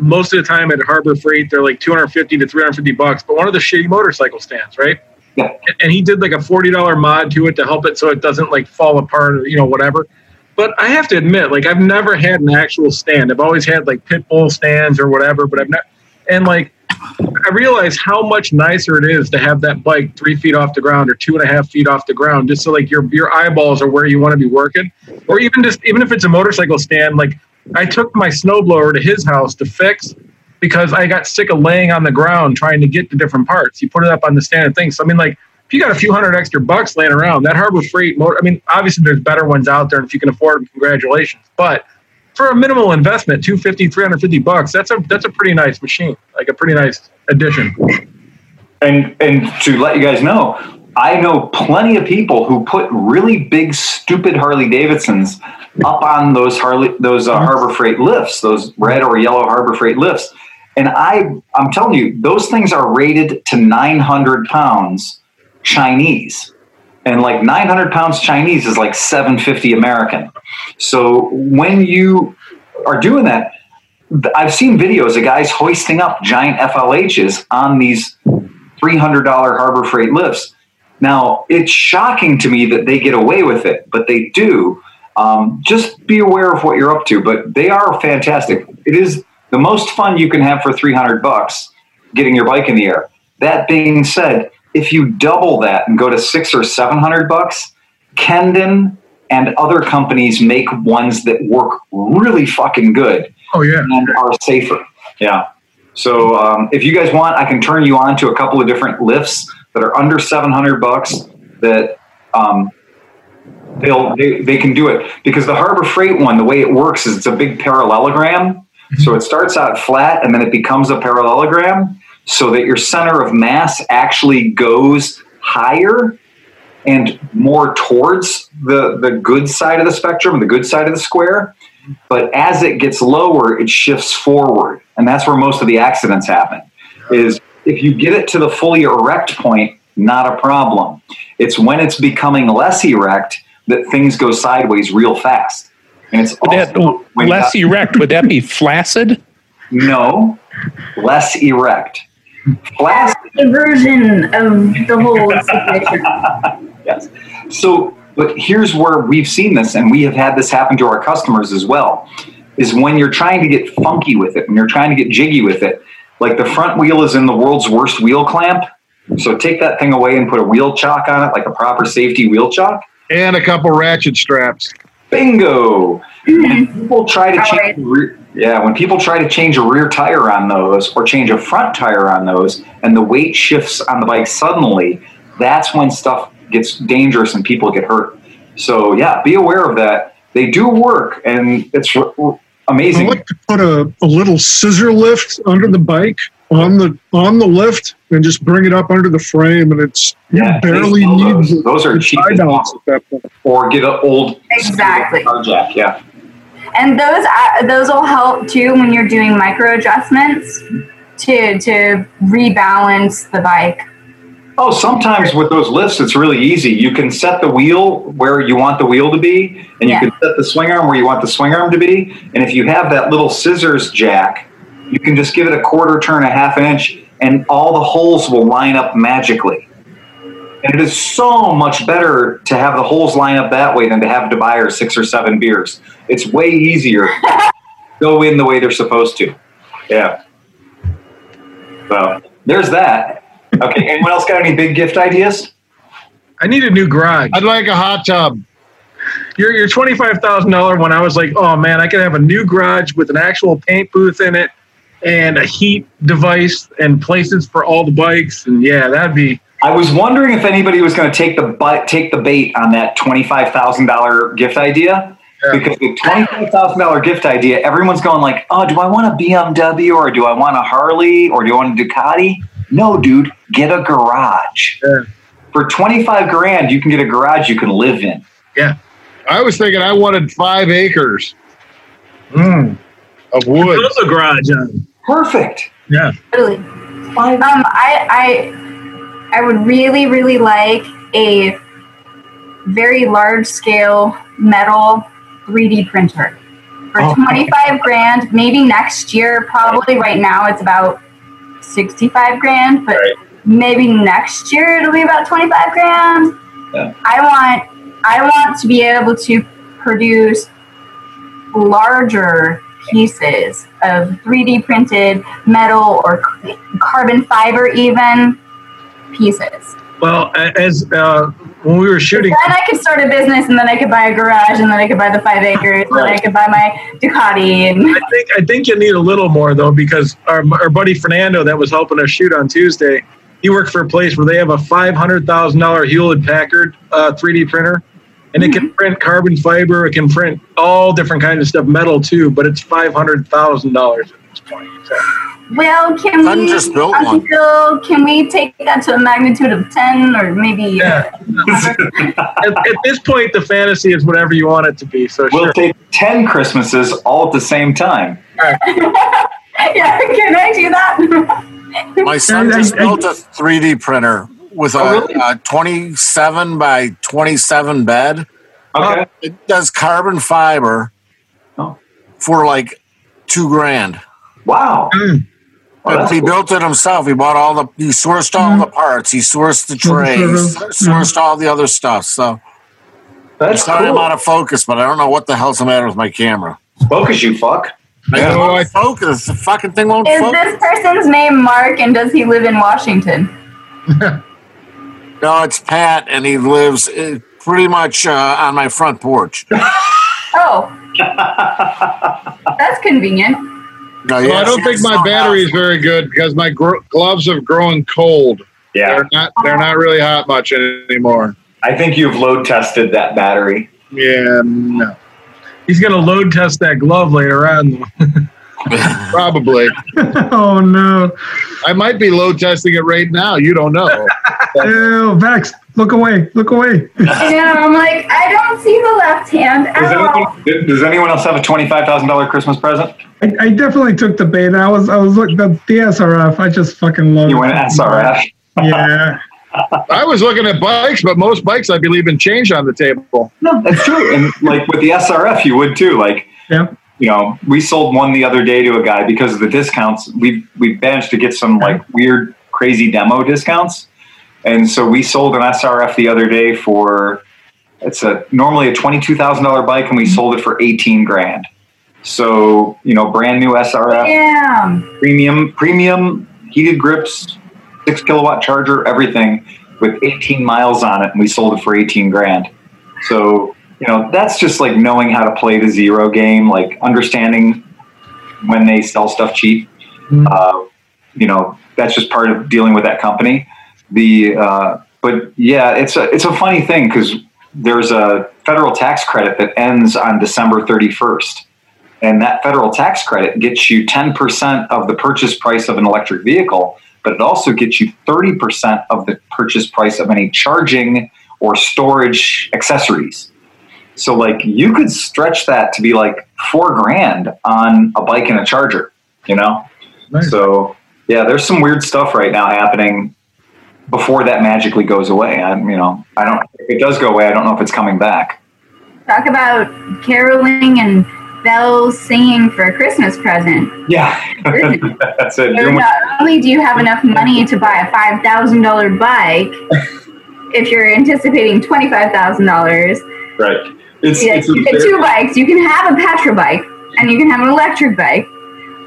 most of the time at Harbor Freight. They're like two hundred fifty to three hundred fifty bucks, but one of the shitty motorcycle stands, right? Yeah. And he did like a forty dollar mod to it to help it so it doesn't like fall apart, or, you know, whatever. But I have to admit, like I've never had an actual stand. I've always had like pit bull stands or whatever, but I've not. And like, I realize how much nicer it is to have that bike three feet off the ground or two and a half feet off the ground, just so like your your eyeballs are where you want to be working, or even just even if it's a motorcycle stand. Like I took my snowblower to his house to fix because I got sick of laying on the ground trying to get the different parts. He put it up on the stand and things. So I mean, like if you got a few hundred extra bucks laying around, that Harbor Freight motor. I mean, obviously there's better ones out there, and if you can afford them, congratulations. But for a minimal investment, 250, 350 bucks, that's a that's a pretty nice machine, like a pretty nice addition. And and to let you guys know, I know plenty of people who put really big, stupid Harley Davidsons up on those Harley those uh, Harbor Freight lifts, those red or yellow Harbor Freight lifts. And I I'm telling you, those things are rated to 900 pounds Chinese, and like 900 pounds Chinese is like 750 American. So when you are doing that, I've seen videos of guys hoisting up giant FLHs on these $300 Harbor Freight lifts. Now, it's shocking to me that they get away with it, but they do. Um, just be aware of what you're up to. But they are fantastic. It is the most fun you can have for 300 bucks getting your bike in the air. That being said, if you double that and go to six or 700 bucks, Kendon and other companies make ones that work really fucking good Oh yeah. and are safer. Yeah. So um, if you guys want, I can turn you on to a couple of different lifts that are under 700 bucks that um, they'll they, they can do it because the Harbor Freight one, the way it works is it's a big parallelogram. So it starts out flat and then it becomes a parallelogram so that your center of mass actually goes higher and more towards the, the good side of the spectrum, the good side of the square. But as it gets lower, it shifts forward. And that's where most of the accidents happen. Is if you get it to the fully erect point, not a problem. It's when it's becoming less erect that things go sideways real fast. And it's that also when you less got- erect? Would that be flaccid? no, less erect. Flaccid A version of the whole situation. yes. So, but here's where we've seen this, and we have had this happen to our customers as well. Is when you're trying to get funky with it, when you're trying to get jiggy with it, like the front wheel is in the world's worst wheel clamp. So take that thing away and put a wheel chock on it, like a proper safety wheel chock. And a couple ratchet straps. Bingo! When hmm. people try to Alright. change, rear, yeah, when people try to change a rear tire on those or change a front tire on those, and the weight shifts on the bike suddenly, that's when stuff gets dangerous and people get hurt. So yeah, be aware of that. They do work, and it's r- r- I amazing. like to put a, a little scissor lift under the bike on the on the lift and just bring it up under the frame, and it's you Yeah, barely need those. Those are cheap side as outs at that point. Or get an old Exactly. car jack. Yeah. And those uh, those will help too when you're doing micro adjustments to to rebalance the bike. Oh, sometimes with those lifts, it's really easy. You can set the wheel where you want the wheel to be, and you Yeah. can set the swing arm where you want the swing arm to be. And if you have that little scissors jack, you can just give it a quarter turn, a half an inch, and all the holes will line up magically. And it is so much better to have the holes line up that way than to have to buy her six or seven beers. It's way easier. to Go in the way they're supposed to. Yeah. So there's that. Okay. Anyone else got any big gift ideas? I need a new garage. I'd like a hot tub. Your your twenty five thousand dollar one, I was like, oh man, I could have a new garage with an actual paint booth in it and a heat device and places for all the bikes, and yeah, that'd be I was wondering if anybody was going to take the bu- take the bait on that twenty five thousand dollar gift idea. Yeah. Because the twenty five thousand dollar gift idea, everyone's going like, "Oh, do I want a BMW or do I want a Harley or do I want a Ducati?" No, dude, get a garage. Yeah. For twenty five grand, you can get a garage you can live in. Yeah, I was thinking I wanted five acres mm. of wood. build a garage on. Perfect. Yeah, Really. Um, I, I, I would really, really like a very large scale metal 3D printer for Oh. 25 grand. Maybe next year. Probably right now it's about 65 grand, but Right. maybe next year it'll be about 25 grand. Yeah. I want, I want to be able to produce larger pieces of 3D printed metal or c- carbon fiber, even pieces. well, as uh, when we were shooting, Then I could start a business, and then I could buy a garage, and then I could buy the five acres, and then I could buy my Ducati. And I think I think you need a little more though because our our buddy Fernando that was helping us shoot on Tuesday, he worked for a place where they have a five hundred thousand dollar Hewlett Packard uh, 3D printer, and it can mm-hmm. print carbon fiber, it can print all different kinds of stuff, metal too, but it's five hundred thousand dollars at this point. So, well, can Son we, just built one. Uncle, can we take that to a magnitude of ten, or maybe? yeah, at, at this point, the fantasy is whatever you want it to be. So We'll sure. take ten Christmases all at the same time. yeah, can I do that? My son just built a 3D printer with a, Oh, really? a 27 by 27 bed. Okay. It does carbon fiber Oh. for like two grand. Wow. Mm. Oh, he cool. built it himself. He bought all the, he sourced all the parts. He sourced the trays, Mhm. sourced all the other stuff. So That's Sorry, cool. I'm out of focus, but I don't know what the hell's the matter with my camera. Focus, you fuck. I Yeah. don't want to focus. The fucking thing won't Is focus. this person's name Mark and does he live in Washington? No, it's Pat, and he lives uh, pretty much uh, on my front porch. Oh. That's convenient. No, Well, I don't think my battery is very good because my gro- gloves have grown cold. Yeah, They're not. They're not really hot much anymore. I think you've load tested that battery. Yeah, no, He's gonna load test that glove later on. probably. oh no! I might be load testing it right now. You don't know. Ew, Bex, look away! Look away! Yeah, I'm like, I don't see the left hand Does at all. anyone, does anyone else have a twenty-five thousand dollar Christmas present? I, I definitely took the bait. I was I was looking at the SRF. I just fucking love. You it. went SRF. Yeah. I was looking at bikes, but most bikes I believe in change on the table. No, that's true. And like with the SRF, you would too. Like, Yeah. You know, we sold one the other day to a guy because of the discounts. We we managed to get some like weird, crazy demo discounts, and so we sold an SRF the other day for it's a normally a twenty two thousand dollar bike, and we mm-hmm. sold it for eighteen grand. So you know, brand new SRF, Damn. premium premium heated grips, six kilowatt charger, everything with 18 miles on it, and we sold it for 18 grand. So you know that's just like knowing how to play the zero game, like understanding when they sell stuff cheap. Mhm. Uh, you know that's just part of dealing with that company. The uh, but yeah, it's a it's a funny thing because there's a federal tax credit that ends on December 31st. And that federal tax credit gets you 10% of the purchase price of an electric vehicle, but it also gets you 30% of the purchase price of any charging or storage accessories. So, like, you could stretch that to be like four grand on a bike and a charger, you know? Nice. So, yeah, there's some weird stuff right now happening before that magically goes away. I, you know, I don't, if it does go away, I don't know if it's coming back. Talk about caroling and bells singing for a Christmas present. Yeah, that's it. So not only do you have enough money to buy a five thousand dollar bike, if you're anticipating twenty five thousand dollars, Right. It's, yeah, it's you get two bikes. You can have a petrol bike and you can have an electric bike,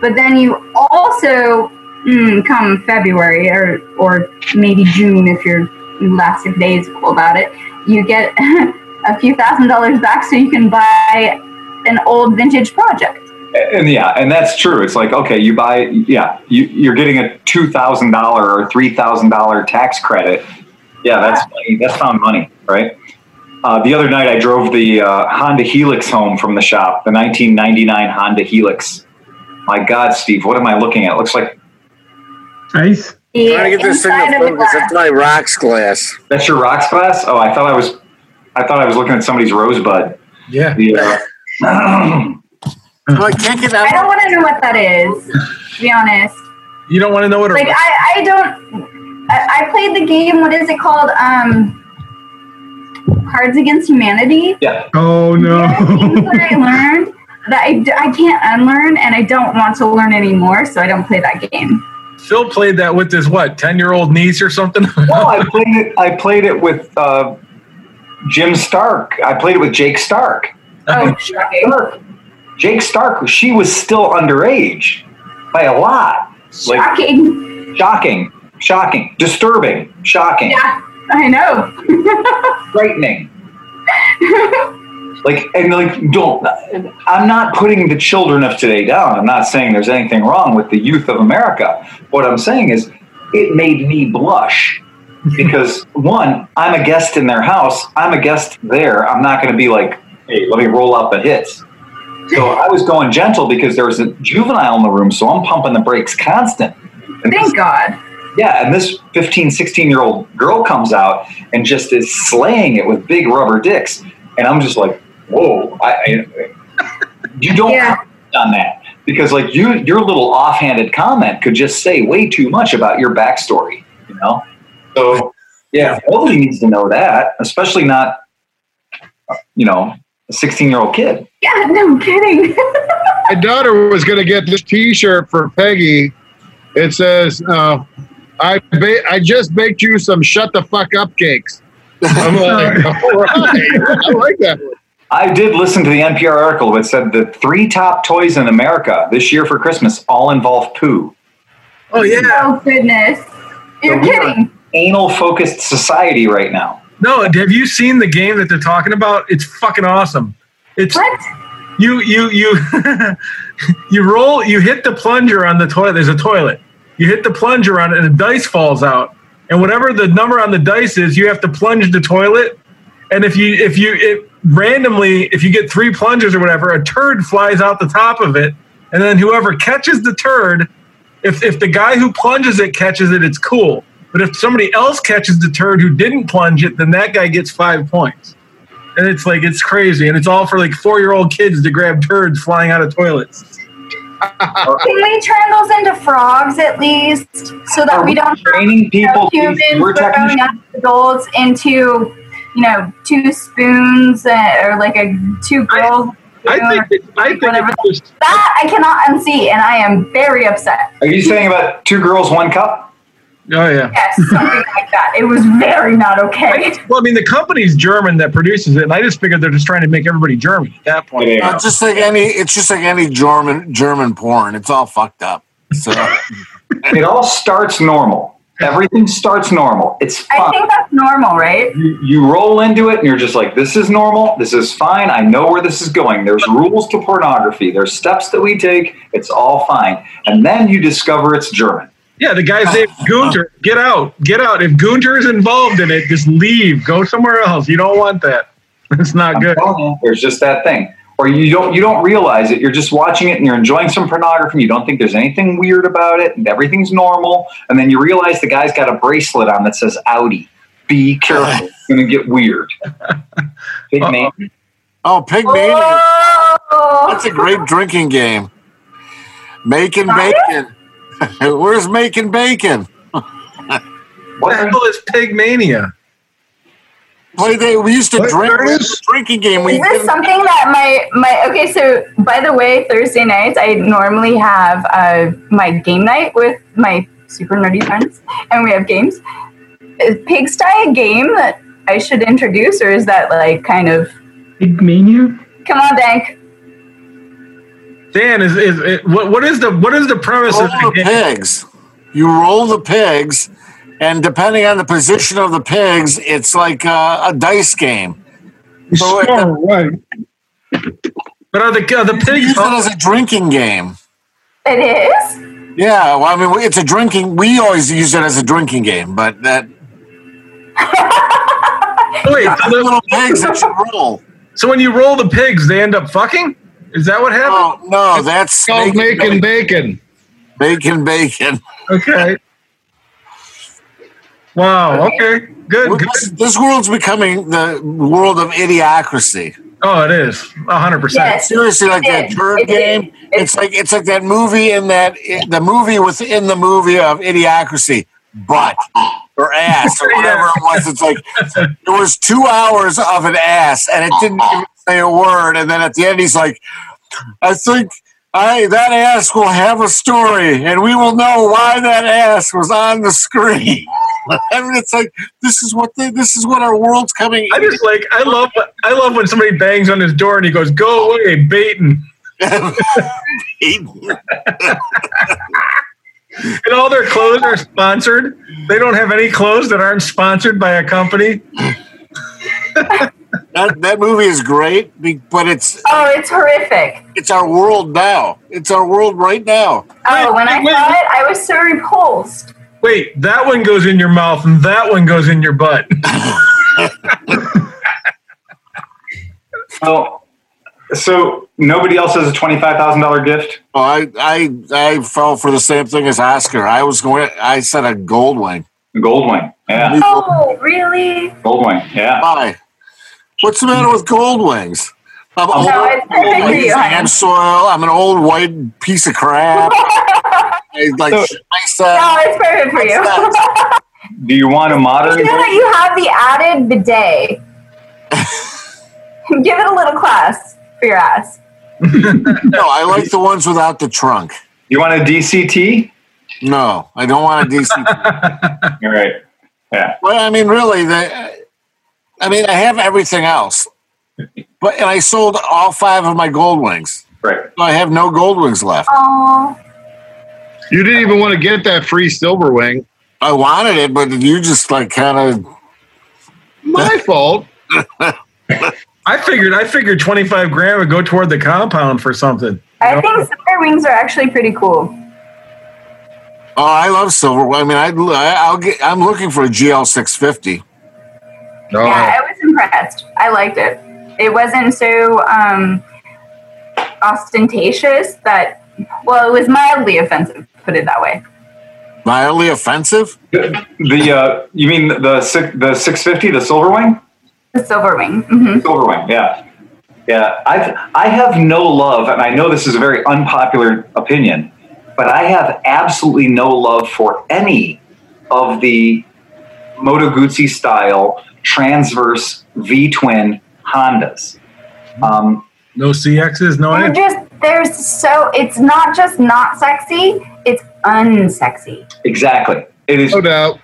but then you also mm, come February or or maybe June if you're cool about it, you get a few thousand dollars back so you can buy an old vintage project. and yeah, and that's true. It's like okay, you buy yeah, you, you're getting a two thousand dollar or three thousand dollar tax credit. Yeah, that's money. That's found money, right? Uh, the other night, I drove the uh, Honda Helix home from the shop, the 1999 Honda Helix. My God, Steve, what am I looking at? It looks like Nice. The Trying to get this thing inside to of the focus. It's my rocks glass. that's your rocks glass. Oh, I thought I was, I thought I was looking at somebody's rosebud. Yeah. The, uh, No, I can't get I don't want to know what that is, to be honest. You don't want to know what a Like I, I don't. I, I played the game. What is it called? Um, Cards Against Humanity. yeah, Oh no. Things that I learned that I, I can't unlearn, and I don't want to learn anymore, so I don't play that game. Phil played that with his what ten year old niece or something. well, I played it. I played it with uh, Jim Stark. I played it with Jake Stark. Oh, shocking! Stark. Jake Stark. She was still underage by a lot. Like Shocking! shocking, shocking, disturbing, shocking, Yeah, I know. frightening. like and like don't. I'm not putting the children of today down. I'm not saying there's anything wrong with the youth of America. What I'm saying is, it made me blush because one, I'm a guest in their house. I'm a guest there. I'm not going to be like, hey, let me roll out the hits. So I was going gentle because there was a juvenile in the room, so I'm pumping the brakes constant. And Thank God. Yeah, and this 15, 16 year old girl comes out and just is slaying it with big rubber dicks. And I'm just like, whoa, I, I, you don't Yeah. comment on that. Because like you, your little offhanded comment could just say way too much about your backstory, you know? So yeah, nobody needs to know that, especially not, you know, a 16 year old kid. Yeah, no kidding. My daughter was going to get this T-shirt for Peggy. It says, uh, "I ba- I just baked you some shut the fuck up cakes." I'm like, all right, I like that. one. I did listen to the NPR article that said the three top toys in America this year for Christmas all involve poo. Oh yeah. Oh goodness. You're So we are kidding. Anal focused society right now. No, have you seen the game that they're talking about? It's fucking awesome. It's What? you you you you roll you hit the plunger on the toilet. There's a toilet. You hit the plunger on it, and a dice falls out. And whatever the number on the dice is, you have to plunge the toilet. And if you if you it randomly if you get three plungers or whatever, a turd flies out the top of it, and then whoever catches the turd, if if the guy who plunges it catches it, it's cool. But if somebody else catches the turd who didn't plunge it, then that guy gets five points. And it's like it's crazy, and it's all for like four year old kids to grab turds flying out of toilets. Can we turn those into frogs at least, so that Are we we don't training you people to be humans sewer throwing technicians? us adults into, you know, two spoons uh, or like a two girls. I spoon think it, I think whatever. it's just that I cannot unsee, and I am very upset. Are you saying about two girls, one cup? Oh yeah. Yes, something like that. It was very not okay. Well, I mean, the company's German that produces it, and I just figured they're just trying to make everybody German at that point. Yeah. Uh, just like any, it's just like any German German porn. It's all fucked up. So It all starts normal. Everything starts normal. It's I think that's normal, right? You, you roll into it and you're just like, this is normal. This is fine. I know where this is going. There's rules to pornography. There's steps that we take. It's all fine. And then you discover it's German. Yeah, the guy's named Gunter. Get out, get out. If Gunter is involved in it, just leave. Go somewhere else. You don't want that. It's not I'm good. you, There's just that thing. Or you don't you don't realize it. You're just watching it and you're enjoying some pornography. You don't think there's anything weird about it, and everything's normal. And then you realize the guy's got a bracelet on that says Audi. Be careful. It's gonna get weird. Big Uh-oh. man. oh, pig mania. Oh, That's a great drinking game. Making bacon. Where's making bacon? What the hell is pig mania? Play they we used to What? drink There it we had is. a drinking game. We Is this something that my my okay? So by the way, Thursday nights I normally have uh, my game night with my super nerdy friends, and we have games. Is Pigsty a game that I should introduce, or is that like kind of Big mania. come on, Dank? Dan is is it, what what is the what is the premise roll of the the game? pigs. You roll the pigs, and depending on the position of the pigs, it's like uh, a dice game. So it- Oh, right. But are the are the pigs? use it as a drinking game. It is. Yeah, well, I mean, it's a drinking. We always use it as a drinking game, but that Wait, so, the the- little pigs that you roll. so when you roll the pigs, they end up fucking? Is that what happened? Oh no, that's It's called making bacon. bacon, bacon. Okay. Wow. Okay. Good. good. This, this world's becoming the world of idiocracy. Oh, it is a hundred percent. Seriously, like that It- bird it- game. It's like it's like that movie in that the movie within the movie of idiocracy, butt or ass or whatever it was. It's like it was two hours of an ass, and it didn't even say a word. And then at the end, he's like, "I think." I, that ass will have a story, and we will know why that ass was on the screen. I mean, it's like this is what the, this is what our world's coming. I just like I love I love when somebody bangs on his door and he goes, "Go away, baiting," and all their clothes are sponsored. They don't have any clothes that aren't sponsored by a company. That, that movie is great, but it's Oh, it's horrific. it's our world now. It's our world right now. Oh, when I wait, saw wait. it, I was so repulsed. Wait, that one goes in your mouth and that one goes in your butt. So, oh, so nobody else has a twenty-five thousand dollar gift. Oh, I I I fell for the same thing as Oscar. I was going. I said a gold wing. Goldwing, yeah, Oh, really? Gold wing. yeah. Why? What's the matter with gold wings? I'm old. No, it's perfect for I'm soil. I'm an old white piece of crap. I like So- No, it's perfect for you. Do you want a You modern? know that you have the added bidet. Give it a little class for your ass. No, I like the ones without the trunk. You want a DCT? No, I don't want a DC. All right. Yeah. well, I mean, really, the I mean, I have everything else, but and I sold all five of my gold wings. Right. So I have no gold wings left. Oh, You didn't even want to get that free silver wing. I wanted it, but you just like kind of. My fault. I figured I figured 25 grand would go toward the compound for something. I think silver wings are actually pretty cool. Oh, I love silver. I mean, I I'll get. I'm looking for a GL 650. No. Yeah, I was impressed. I liked it. It wasn't so um, ostentatious that, well, it was mildly offensive, put it that way. Mildly offensive. The, the uh, you mean the six, the six fifty, the silver wing? The silver wing. hmm Silver wing, yeah, yeah. I I have no love, and I know this is a very unpopular opinion, but I have absolutely no love for any of the Moto Guzzi style transverse V twin Hondas. Um, No CXs, no They're anything. just, there's so, it's not just not sexy, it's unsexy. exactly. It is No doubt.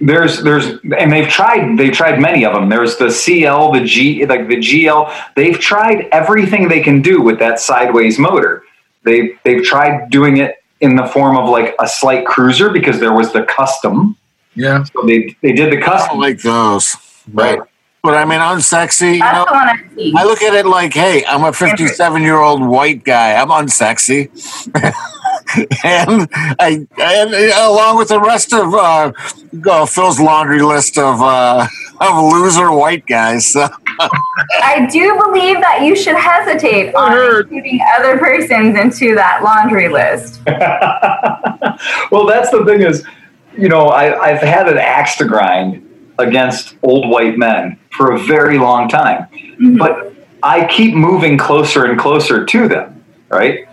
there's there's and they've tried they've tried many of them there's the cl the g like the gl they've tried everything they can do with that sideways motor they've they've tried doing it in the form of like a slight cruiser because there was the custom Yeah. so they they did the I don't custom like those. right But I mean, unsexy. You That's know, I. I look at it like, hey, I'm a 57 year old white guy. I'm unsexy. and I, and along with the rest of uh, uh, Phil's laundry list of uh, of loser white guys. So, I do believe that you should hesitate on heard. including other persons into that laundry list. well that's the thing is you know I, i've had an axe to grind against old white men for a very long time. Mm-hmm. But i keep moving closer and closer to them right?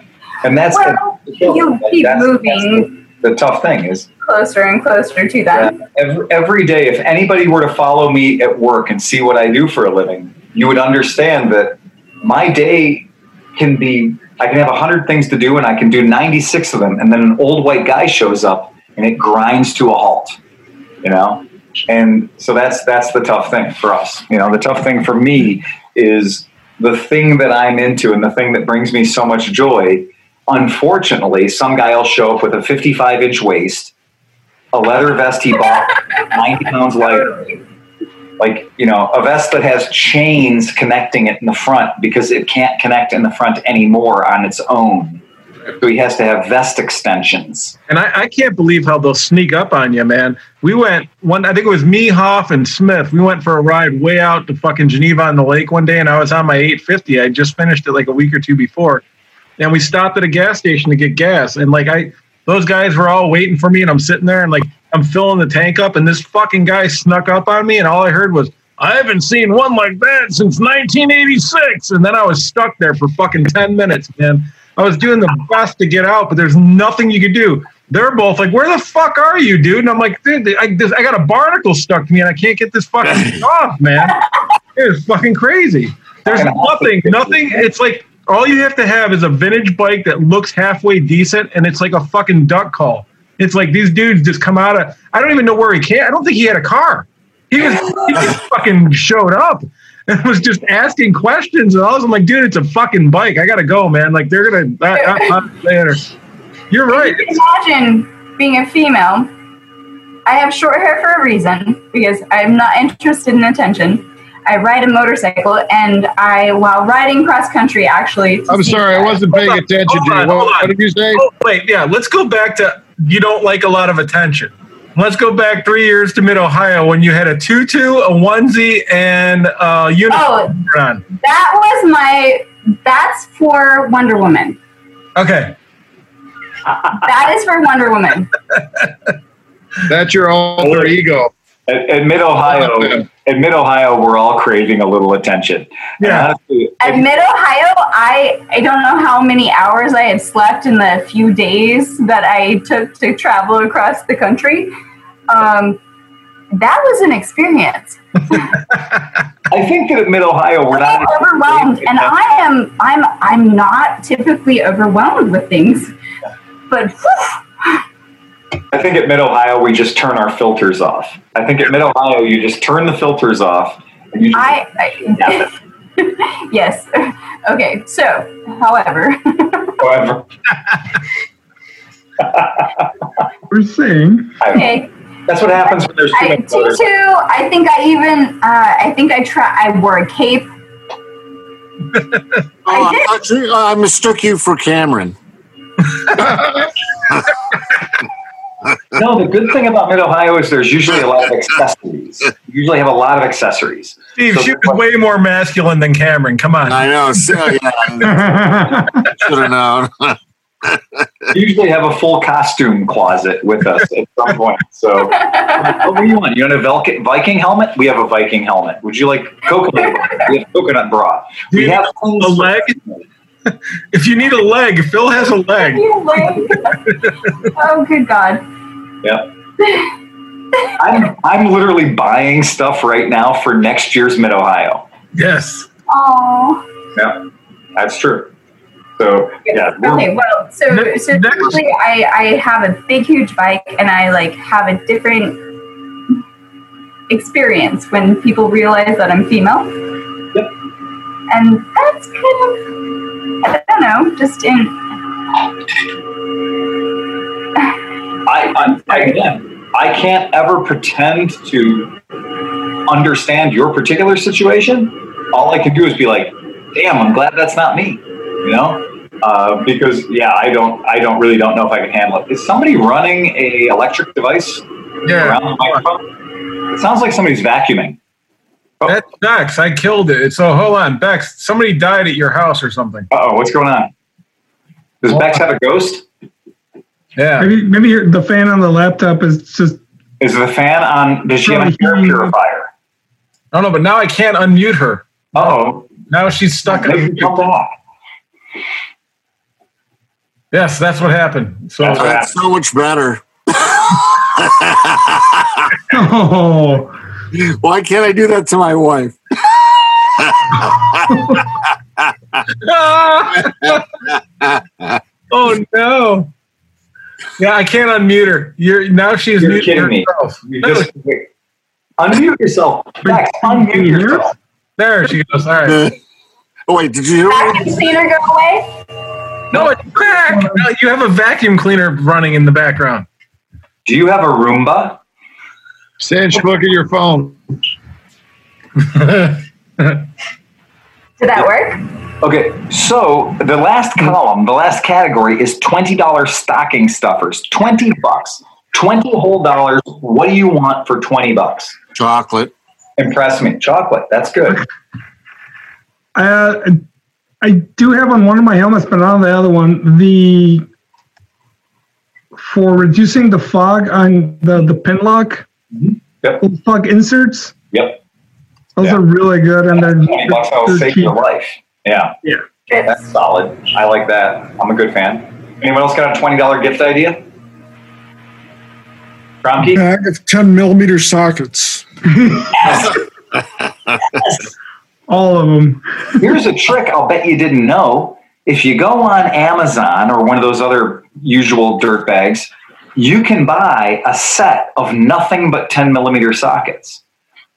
And that's Well, the, you keep that's- moving that's the, the tough thing is closer and closer to them. every, every day if anybody were to follow me at work and see what i do for a living you would understand that my day can be i can have 100 things to do and i can do 96 of them. And then an old white guy shows up and it grinds to a halt you know? And so that's that's the tough thing for us you know? The tough thing for me is the thing that i'm into and the thing that brings me so much joy unfortunately some guy will show up with a 55 inch waist a leather vest he bought 90 pounds lighter. Like you know a vest that has chains connecting it in the front because it can't connect in the front anymore on its own so he has to have vest extensions And I, I can't believe how they'll sneak up on you, man. We went one, I think it was me, Hoff, and Smith. We went for a ride way out to fucking Geneva on the lake one day, and I was on my 850. I just finished it like a week or two before. And we stopped at a gas station to get gas. And like, I, those guys were all waiting for me, and I'm sitting there and like, I'm filling the tank up, and this fucking guy snuck up on me, and all I heard was, I haven't seen one like that since 1986. And then I was stuck there for fucking 10 minutes, man. I was doing the best to get out, but there's nothing you could do. They're both like, "Where the fuck are you, dude?" And I'm like, "Dude, I, this, I got a barnacle stuck to me, and I can't get this fucking off, man. It's fucking crazy. There's nothing, nothing. It's like all you have to have is a vintage bike that looks halfway decent, and it's like a fucking duck call. It's like these dudes just come out of. I don't even know where he came. I don't think he had a car. He was he just fucking showed up and was just asking questions, and I was like, "Dude, it's a fucking bike. I gotta go, man. Like they're gonna I, I, I, later." You're right. You can imagine being a female. I have short hair for a reason because I'm not interested in attention. I ride a motorcycle, and I, while riding cross country, actually. I'm sorry, I wasn't paying attention Hold to you. on, What, hold what did you say? Oh, wait, yeah. Let's go back to you don't like a lot of attention. Let's go back three years to Mid Ohio when you had a tutu, a onesie, and a uniform Oh, that was my. That's for Wonder Woman. Okay. That is for Wonder Woman. That's your alter ego. at, at mid ohio at mid ohio we're all craving a little attention Yeah. honestly, At Mid Ohio, I I don't know how many hours I had slept in the few days that I took to travel across the country. Um, that was an experience. I think that at Mid Ohio we're I'm not overwhelmed, and I am I'm I'm not typically overwhelmed with things, but whew, I think at Mid Ohio we just turn our filters off. I think at Mid Ohio you just turn the filters off. And you just I, I yes. Okay. So, however, however, We're seeing. okay. that's what happens when there's too I, many filters. T2, I think I even, uh, I think I try. I wore a cape. Oh, I I, did. thought I mistook you for Cameron. No, the good thing about Mid Ohio is there's usually a lot of accessories. You usually have a lot of accessories. Steve, So she was way more masculine than Cameron. Come on. I know. So, oh, yeah, should have known. Usually have a full costume closet with us at some point. So, what do you want? You want a Velk- Viking helmet? We have a Viking helmet. Would you like coconut? We have coconut bra. We have a leg. If you need a leg, Phil has a leg. You leg. oh, good God. Yeah. I'm I'm literally buying stuff right now for next year's Mid Ohio. Yes. Oh. Yeah, that's true. So yeah, Okay, well, so Ne- so next- typically I I have a big huge bike and I like have a different experience when people realize that I'm female. Yep. And that's kind of I don't know, just in I, I, I again, I can't ever pretend to understand your particular situation. All I can do is be like, "Damn, I'm glad that's not me," you know, uh, because yeah, I don't, I don't really don't know if I can handle it. Is somebody running a electric device Yeah. around the microphone? It sounds like somebody's vacuuming. That's Bex. I killed it. So hold on, Bex. Somebody died at your house or something. Uh oh, what's going on? Does Bex have a ghost? Yeah. Maybe maybe your- the fan on the laptop is just Is the fan on? Does she have a air purifier? I don't know, but now I can't unmute her. Uh oh, Now she's stuck. maybe jump off. Yes, that's what happened. So That's what That's so much better. oh Why can't I do that to my wife? oh no. Yeah, I can't unmute her. You're now she's You're muted kidding me. herself. You just unmute yourself. Bex, unmute yourself. There she goes. All right. Oh wait, did you hear me? vacuum cleaner go away. No, it's back. No, you have a vacuum cleaner running in the background. Do you have a Roomba? Cinch, look at your phone. Did that work? Okay, so the last column, the last category is twenty dollars stocking stuffers. Twenty bucks, twenty whole dollars. What do you want for twenty bucks? Chocolate. Impress me, chocolate. That's good. Uh, I do have on one of my helmets, but not on the other one. The for reducing the fog on the the pin lock, Mm-hmm. Yep, those fog inserts. yep. Those Yeah. are really good, and they're, Twenty bucks, I will they're save cheap. your life. Yeah, Yeah. that's solid. I like that. I'm a good fan. Anyone else got a twenty dollar gift idea? Romkey? Bag of 10 millimeter sockets. All of them. Here's a trick I'll bet you didn't know. If you go on Amazon or one of those other usual dirt bags, you can buy a set of nothing but 10 millimeter sockets.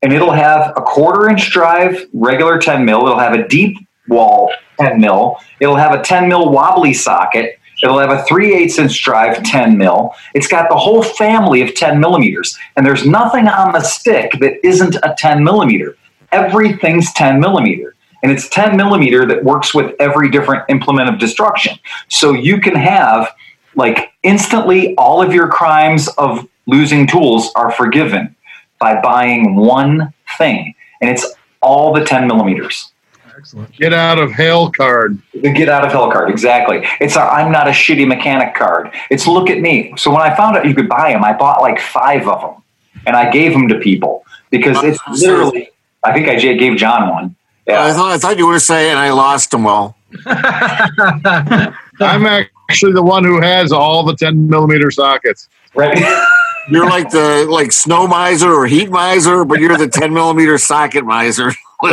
And it'll have a quarter inch drive, regular 10 mil. It'll have a deep wall 10 mil. It'll have a 10 mil wobbly socket. It'll have a 3 8 inch drive 10 mil. It's got the whole family of 10 millimeters. And there's nothing on the stick that isn't a 10 millimeter. Everything's 10 millimeter. And it's 10 millimeter that works with every different implement of destruction. So you can have, like, instantly all of your crimes of losing tools are forgiven by buying one thing. And it's all the 10 millimeters. Excellent. Get out of hell card. The get out of hell card, exactly. It's a I'm not a shitty mechanic card. It's look at me. So when I found out you could buy them, I bought like five of them and I gave them to people because it's literally, I think I gave John one. I Yeah. thought I thought you were saying I lost them all. I'm actually the one who has all the 10 millimeter sockets. Right. You're like the like snow miser or heat miser, but you're the 10 millimeter socket miser.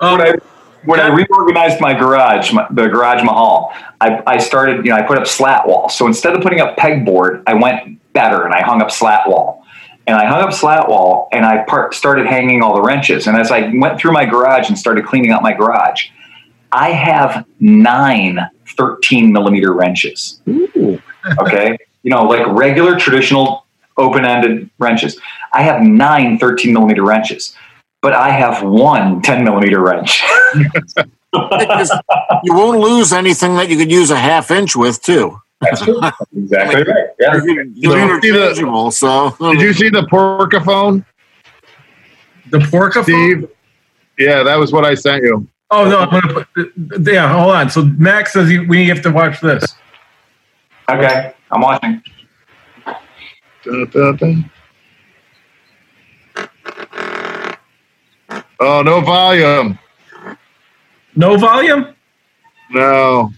Um, when I when I reorganized my garage, my, the garage mahal, I, I started, you know, I put up slat wall. So instead of putting up pegboard, I went better. And I hung up slat wall. And I hung up slat wall and I part, started hanging all the wrenches. And as I went through my garage and started cleaning out my garage, I have nine 13 millimeter wrenches. Okay. You know, like regular traditional open ended wrenches. I have nine 13 millimeter wrenches, but I have one 10 millimeter wrench. You won't lose anything that you could use a half inch with, too. That's exactly right. Yeah. They're interchangeable, so. Did you see the porcaphone, The porca Steve? Yeah, that was what I sent you. Oh no, I'm gonna put. Yeah, hold on. So Max says he, we have to watch this. Okay. I'm watching. Da, da, da. Oh, no volume. No volume. No.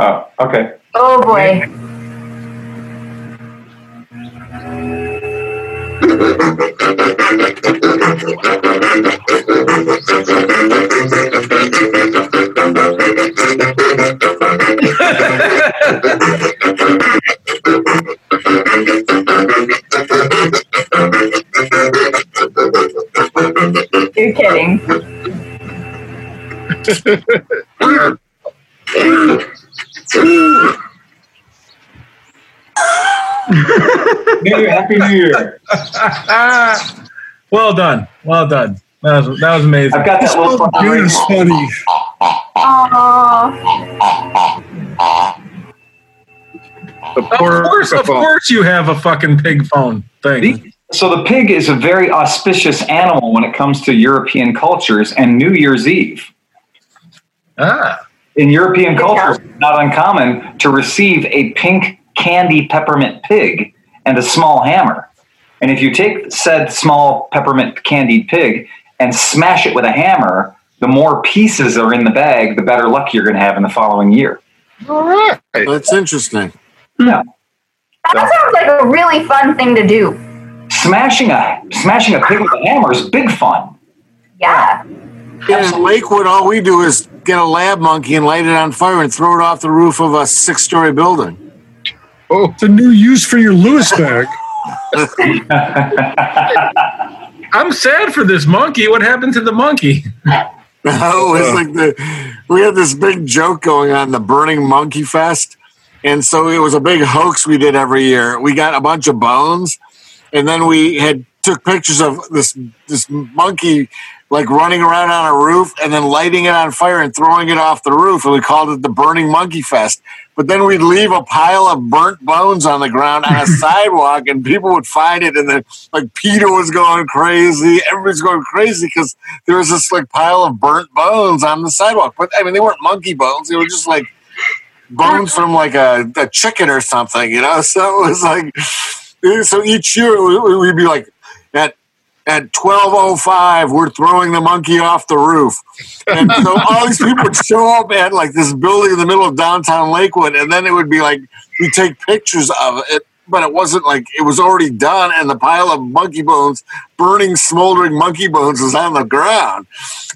Oh, okay. Oh boy. You're kidding. New Happy New Year. well done. Well done. That was that was amazing. I've got that little dude, funny. Oh, The Of course, of porcaphone. course, you have a fucking pig phone thing. The- So the pig is a very auspicious animal when it comes to European cultures and New Year's Eve. Ah, In European culture, it's not uncommon to receive a pink candy peppermint pig and a small hammer. And if you take said small peppermint candied pig and smash it with a hammer, the more pieces are in the bag, the better luck you're going to have in the following year. All right. That's interesting. Yeah. That sounds like a really fun thing to do. Smashing a smashing a pig with a hammer is big fun. Yeah. In Lakewood, all we do is get a lab monkey and light it on fire and throw it off the roof of a six-story building. Oh, It's a new use for your Lewis bag. I'm sad for this monkey. What happened to the monkey? Oh, it's like the we had this big joke going on the Burning Monkey Fest, and so it was a big hoax we did every year. We got a bunch of bones, and then we had took pictures of this this monkey like running around on a roof and then lighting it on fire and throwing it off the roof, and we called it the Burning Monkey Fest. But then we'd leave a pile of burnt bones on the ground on a sidewalk, and people would find it, and then like Peter was going crazy, everybody's going crazy because there was this like pile of burnt bones on the sidewalk. But I mean, they weren't monkey bones; they were just like bones from like a, a chicken or something, you know. So it was like, so each year we- we'd be like at at twelve oh five, we're throwing the monkey off the roof, and so all these people would show up at like this building in the middle of downtown Lakewood, and then it would be like we take pictures of it. But it wasn't like it was already done, and the pile of monkey bones, burning, smoldering monkey bones, was on the ground,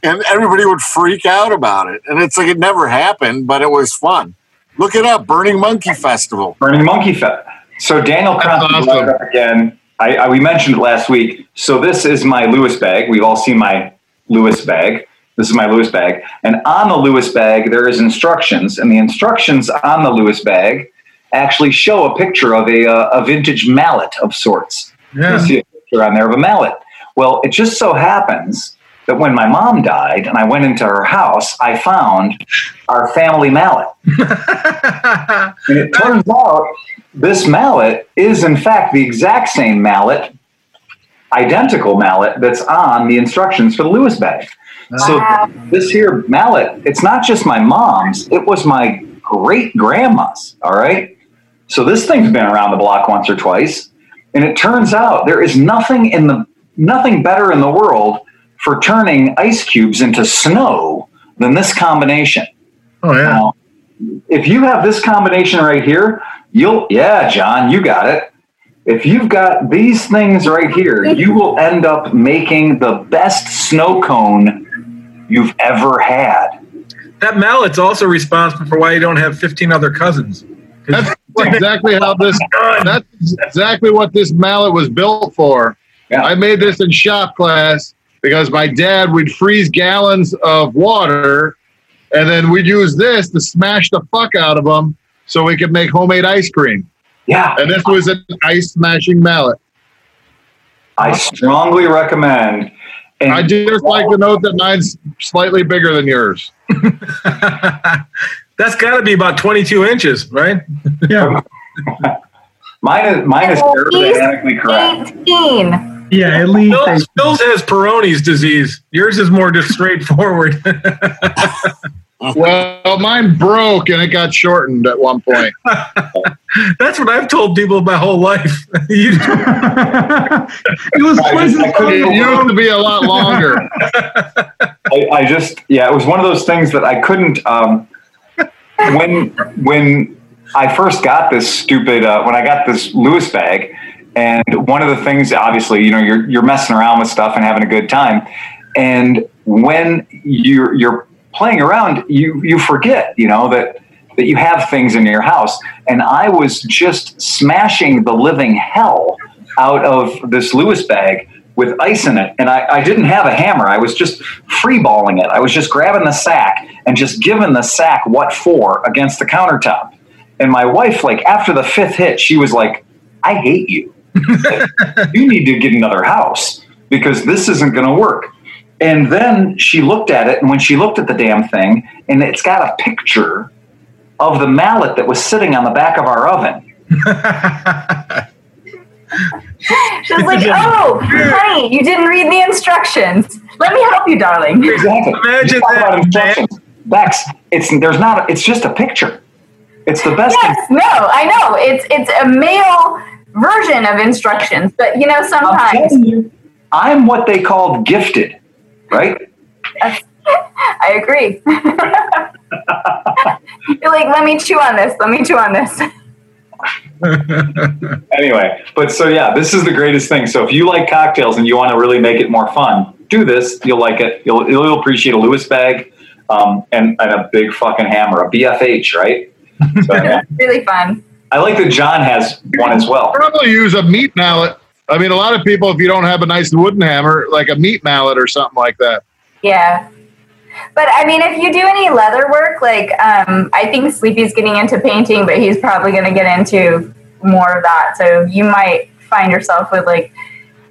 and everybody would freak out about it. And it's like it never happened, but it was fun. Look it up, Burning Monkey Festival. Burning Monkey Fest. So Daniel That's awesome. up again. I, I, we mentioned it last week. So this is my Lewis bag. We've all seen my Lewis bag. This is my Lewis bag. And on the Lewis bag, there is instructions. And the instructions on the Lewis bag actually show a picture of a, uh, a vintage mallet of sorts. Yeah. You see a picture on there of a mallet. Well, it just so happens that when my mom died and I went into her house, I found our family mallet. And it turns out this mallet is, in fact, the exact same mallet, identical mallet that's on the instructions for the Lewis bag. So this here mallet, it's not just my mom's; it was my great grandma's. All right. So this thing's been around the block once or twice, and it turns out there is nothing in the nothing better in the world for turning ice cubes into snow than this combination. Oh yeah. Now, if you have this combination right here, you'll, yeah, John, you got it. If you've got these things right here, you will end up making the best snow cone you've ever had. That mallet's also responsible for why you don't have 15 other cousins. That's exactly how this. That's exactly what this mallet was built for. Yeah. I made this in shop class because my dad would freeze gallons of water, and then we'd use this to smash the fuck out of them so we could make homemade ice cream. Yeah. And this was an ice smashing mallet. I strongly recommend. And I just like to note that mine's slightly bigger than yours. That's got to be about 22 inches, right? Yeah, mine is mine is aerodynamically correct. 18. yeah. At least Phil's, Phil's has Peyronie's disease. Yours is more just straightforward. Well, mine broke and it got shortened at one point. That's what I've told people my whole life. It was I twice just- I as couldn't It long. used to be a lot longer. I, I just yeah, it was one of those things that I couldn't. Um, when when I first got this stupid uh, when I got this Lewis bag, and one of the things obviously you know you're you're messing around with stuff and having a good time, and when you're you're playing around, you you forget you know that that you have things in your house, and I was just smashing the living hell out of this Lewis bag with ice in it. And I, I didn't have a hammer. I was just freeballing it. I was just grabbing the sack and just giving the sack what for against the countertop. And my wife, like after the fifth hit, she was like, I hate you. You need to get another house because this isn't going to work. And then she looked at it, and when she looked at the damn thing, and it's got a picture of the mallet that was sitting on the back of our oven. She's like, oh, honey, you didn't read the instructions. Let me help you, darling. Exactly. Imagine You talk that, about instructions. Bex, it's there's not. It's just a picture. It's the best. Yes, no, I know. It's it's a male version of instructions, but you know, I'm sometimes you, I'm what they called gifted, right? I agree. You're like, let me chew on this. Let me chew on this. Anyway, but so yeah, this is the greatest thing. So if you like cocktails and you want to really make it more fun, do this. You'll like it. You'll you'll appreciate a Lewis bag um, and, and a big fucking hammer, a BFH, right? So, yeah. really fun. I like that John has one as well. Probably use a meat mallet. I mean, a lot of people, if you don't have a nice wooden hammer, like a meat mallet or something like that. Yeah. But I mean, if you do any leather work, like um, I think Sleepy's getting into painting, but he's probably going to get into more of that. So you might find yourself with like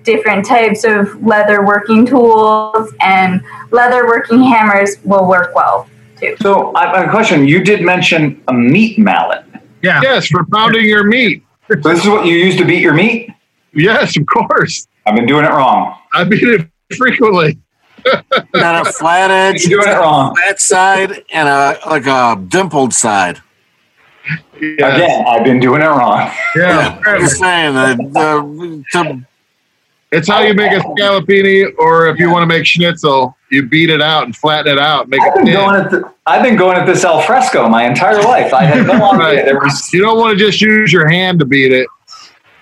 different types of leather working tools, and leather working hammers will work well too. So I have a question. You did mention a meat mallet. Yeah. Yes, for pounding your meat. So this is what you use to beat your meat? Yes, of course. I've been doing it wrong. I beat it frequently. Got a flat edge, You're doing it wrong. flat side, and a like a dimpled side. Yes. Again, I've been doing it wrong. Yeah. I'm saying that the, to, It's how you make a scallopini, or if you want to make schnitzel, you beat it out and flatten it out, make I've been thin. going at the, I've been going at this al fresco my entire life. I had no idea there was. You don't want to just use your hand to beat it.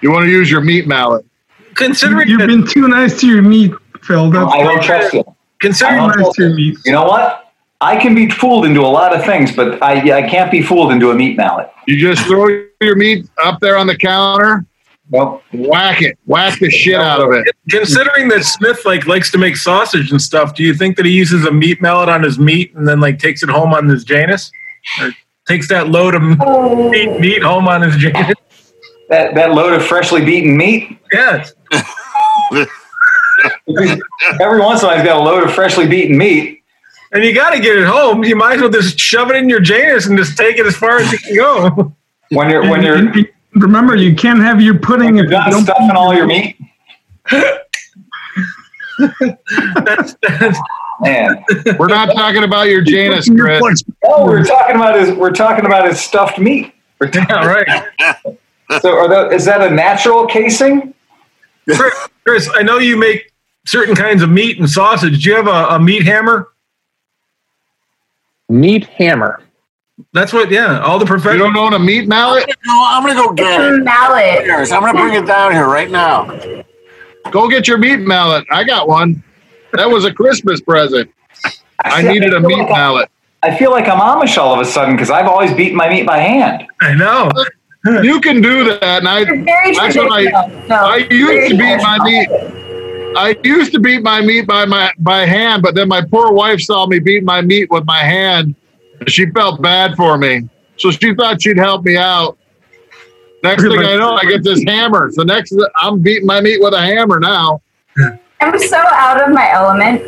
You want to use your meat mallet. Considering You've been too nice to your meat, Phil. That's I don't trust you. considering I too nice to your meat. You know what? I can be fooled into a lot of things, but I I can't be fooled into a meat mallet. You just throw your meat up there on the counter, Nope. whack it, whack the shit out of it. considering that Smith like likes to make sausage and stuff, do you think that he uses a meat mallet on his meat and then like takes it home on his Janus, or takes that load of Oh, meat, meat home on his Janus? That that load of freshly beaten meat. Yes. Every once in a while, he's got a load of freshly beaten meat. And you got to get it home. You might as well just shove it in your Janus and just take it as far as you can go. When you're when you're Remember, you can't have your pudding if you done don't stuffing all your meat. That's, that's, Man, We're not talking about your Janus, Chris. oh, we're talking about his we're talking about his stuffed meat. We're yeah, right. So, are that, is that a natural casing? Chris, Chris, I know you make certain kinds of meat and sausage. Do you have a, a meat hammer? Meat hammer. That's what, yeah, all the You don't own a meat mallet? no, I'm gonna go get it's a it. mallet. Here, I'm gonna bring it down here right now. Go get your meat mallet. I got one. That was a Christmas present. I See, needed a feel meat like I- mallet. I feel like I'm Amish all of a sudden because I've always beaten my meat by hand. I know. You can do that, and I You're very That's what I- traditional. No, I used to beat my meat. I used to beat my meat by my by hand, but then my poor wife saw me beat my meat with my hand. And She felt bad for me, so she thought she'd help me out. Next thing I know, I get this hammer. So next, I'm beating my meat with a hammer now. I'm so out of my element.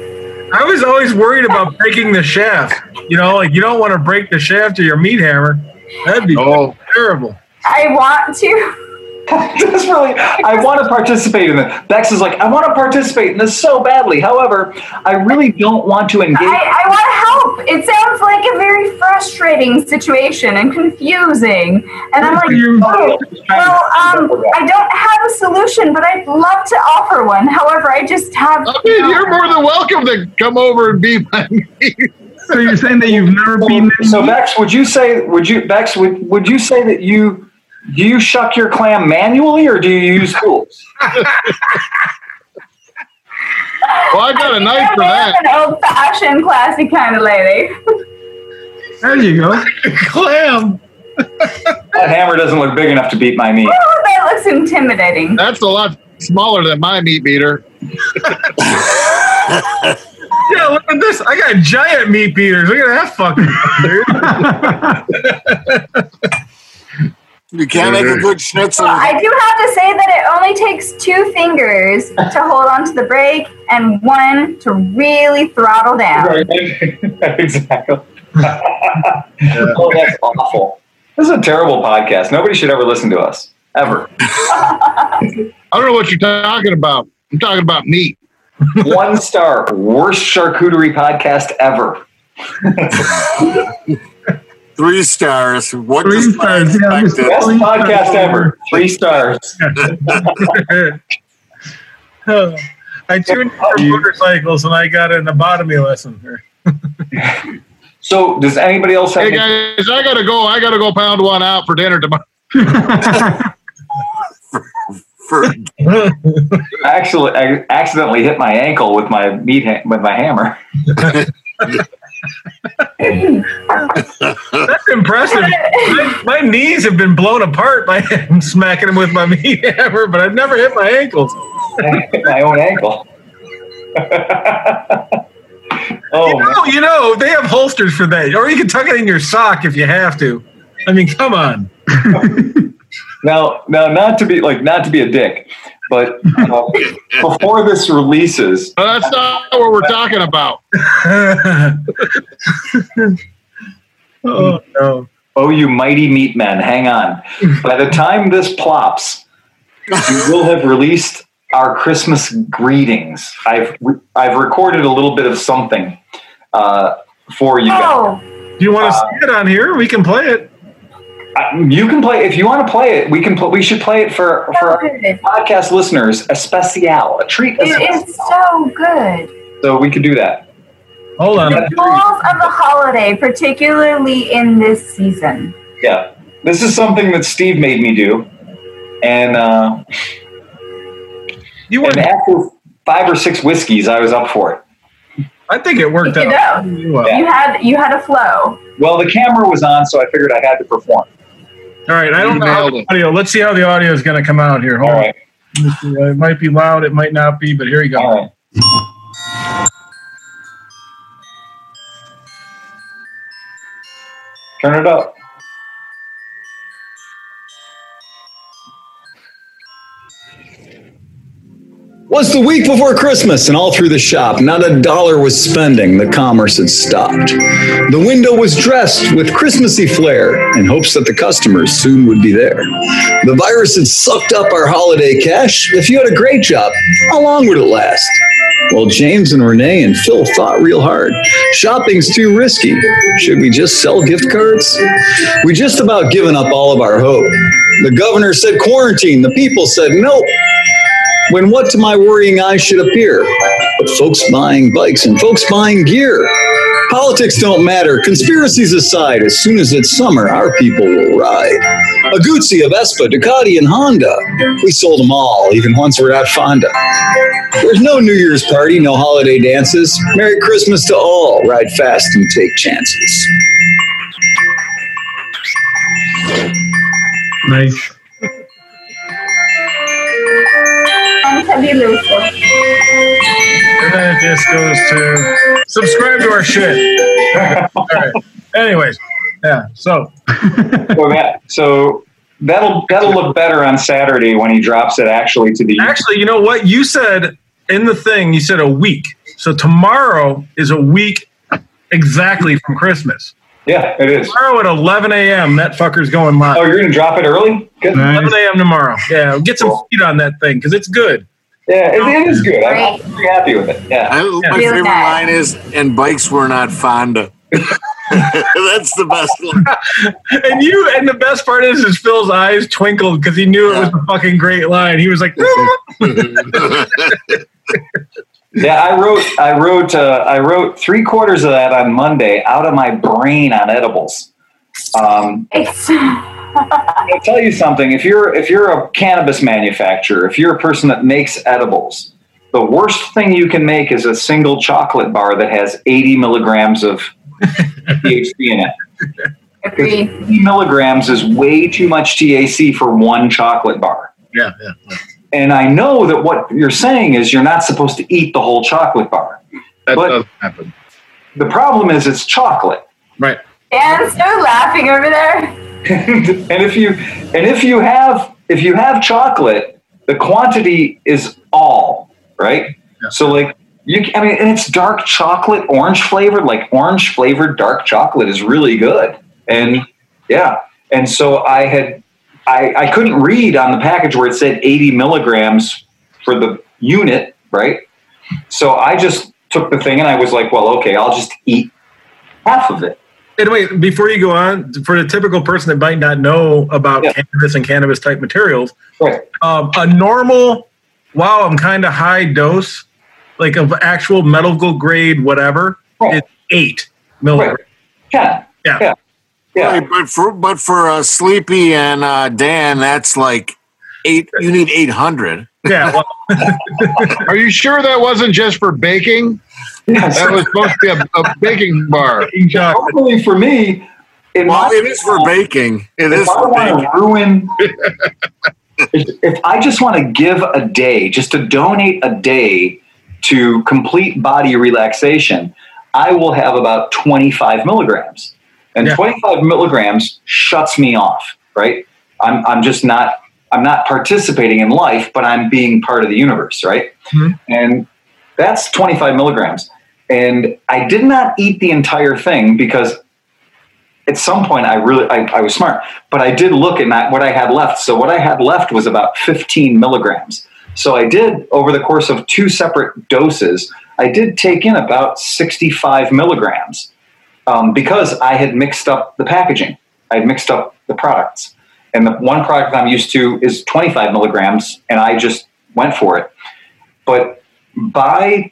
I was always worried about breaking the shaft. You know, like you don't want to break the shaft of your meat hammer. That'd be Oh, terrible. I want to. That's really, I want to participate in it. Bex is like, I want to participate in this so badly. However, I really don't want to engage. I, I want to help. It sounds like a very frustrating situation and confusing. And I'm like, You- oh, well, um, I don't have a solution, but I'd love to offer one. However, I just have. I mean, you're more than welcome to come over and be my meat. So you're saying that you've never been So Bex, would you say, would you, Bex, would, would you say that you, do you shuck your clam manually or do you use tools? Well, I got a knife for I'm that. an old fashioned, classy kind of lady. There you go. Clam. That hammer doesn't look big enough to beat my meat. Oh, that looks intimidating. That's a lot smaller than my meat beater. Yeah, look at this. I got giant meat beaters. Look at that fucking dude. You can't make a good schnitzel. Well, I do have to say that it only takes two fingers to hold on to the brake and one to really throttle down. exactly. Oh, that's awful. This is a terrible podcast. Nobody should ever listen to us. Ever. I don't know what you're talking about. I'm talking about meat. One star. Worst charcuterie podcast ever. Three stars. What Three does I stars, yeah, expect? Mr. Best Three podcast stars. ever. Three stars. Oh, I tuned for motorcycles and I got an lobotomy lesson here. So, does anybody else have Hey any- guys, I gotta go. I gotta go pound one out for dinner tomorrow. For, I actually I accidentally hit my ankle with my meat ha- with my hammer. That's impressive. my, my knees have been blown apart by him smacking him with my meat hammer, but I've never hit my ankles. My own ankle. oh you know, you know, they have holsters for that, or you can tuck it in your sock if you have to. I mean, come on. Now, now, not to be like not to be a dick, but uh, before this releases, But that's not what we're talking about. oh no. oh you mighty meat men, hang on. By the time this plops, we will have released our Christmas greetings. I've I've recorded a little bit of something uh, for you guys. Oh, Do you want to see it on here? We can play it. Uh, You can play if you want to play it. We can. Pl- we should play it for for our podcast listeners. A special, a treat. It is so good. So we could do that. Hold on. The tools of the holiday, particularly in this season. Yeah, this is something that Steve made me do, and uh, You want? and after five or six whiskeys, I was up for it. I think it worked You out. know, You, you had you had a flow. Well, the camera was on, so I figured I had to perform. All right. I don't know how the audio. Let's see how the audio is going to come out here. Hold All on. right, uh, It might be loud. It might not be, but here you go. all right. Turn it up. Was the week before Christmas, and all through the shop, not a dollar was spending. The commerce had stopped. The window was dressed with Christmassy flair in hopes that the customers soon would be there. The virus had sucked up our holiday cash. If you had a great job, how long would it last? Well, James and Renee and Phil thought real hard. Shopping's too risky. Should we just sell gift cards? We just about given up all of our hope. The governor said quarantine. The people said nope when what to my worrying eyes should appear but folks buying bikes and folks buying gear. Politics don't matter, conspiracies aside, as soon as it's summer, our people will ride. A Guzzi, a Vespa, Ducati, and Honda. We sold them all, even once we're at Fonda. There's no New Year's party, no holiday dances. Merry Christmas to all. Ride fast and take chances. Nice. And heavy loose. And then it uh, just goes to subscribe to our shit. All right. Anyways, yeah. So So, that, so that'll that'll look better on Saturday when he drops it actually to the actually, you know what you said in the thing? You said a week. So tomorrow is a week exactly from Christmas. Yeah, it is. Tomorrow at 11 a.m. That fucker's going live. Oh, you're gonna drop it early? Good. 11 a.m. tomorrow. Yeah, get some feed on that thing because it's good. Yeah, it, it is good. I'm pretty happy with it. Yeah. I, my favorite nice. line is, and bikes were not Fonda. That's the best one. And you, and the best part is, is Phil's eyes twinkled because he knew it was a fucking great line. He was like, Yeah, I wrote I wrote uh, I wrote three quarters of that on Monday out of my brain on edibles. Um, It's I'll tell you something. If you're if you're a cannabis manufacturer, if you're a person that makes edibles, the worst thing you can make is a single chocolate bar that has 80 milligrams of THC in it. agreed. 80 milligrams is way too much THC for one chocolate bar. yeah, yeah. And I know that what you're saying is you're not supposed to eat the whole chocolate bar. That But- doesn't happen. The problem is it's chocolate. Right. And start laughing over there. and if you and if you have if you have chocolate, the quantity is all right. So like you, I mean, and it's dark chocolate, orange flavored. Like orange flavored dark chocolate is really good. And yeah, and so I had I I couldn't read on the package where it said 80 milligrams for the unit, right? So I just took the thing and I was like, well, okay, I'll just eat half of it. And wait, before you go on, for the typical person that might not know about Yeah. cannabis and cannabis type materials, Right. um, a normal, wow, I'm kind of high dose, like of actual medical grade, whatever, Right. is eight milligrams. Yeah. Yeah. Yeah. Yeah. Right, but for but for uh, Sleepy and uh, Dan, that's like eight. You need eight hundred. Yeah. Well, Are you sure that wasn't just for baking? Yes. That was supposed to be a, a baking bar. eating. Hopefully for me, in Well, my- it is for baking. It is if I for want baking. to ruin, if, if I just want to give a day, just to donate a day to complete body relaxation, I will have about 25 milligrams. And Yeah. 25 milligrams shuts me off, right? I'm, I'm just not, I'm not participating in life, but I'm being part of the universe, right? Mhm. And that's 25 milligrams. And I did not eat the entire thing because at some point I really I, I was smart, but I did look at what I had left. So what I had left was about 15 milligrams. So I did over the course of two separate doses, I did take in about 65 milligrams um, because I had mixed up the packaging. I had mixed up the products, and the one product I'm used to is 25 milligrams, and I just went for it. But by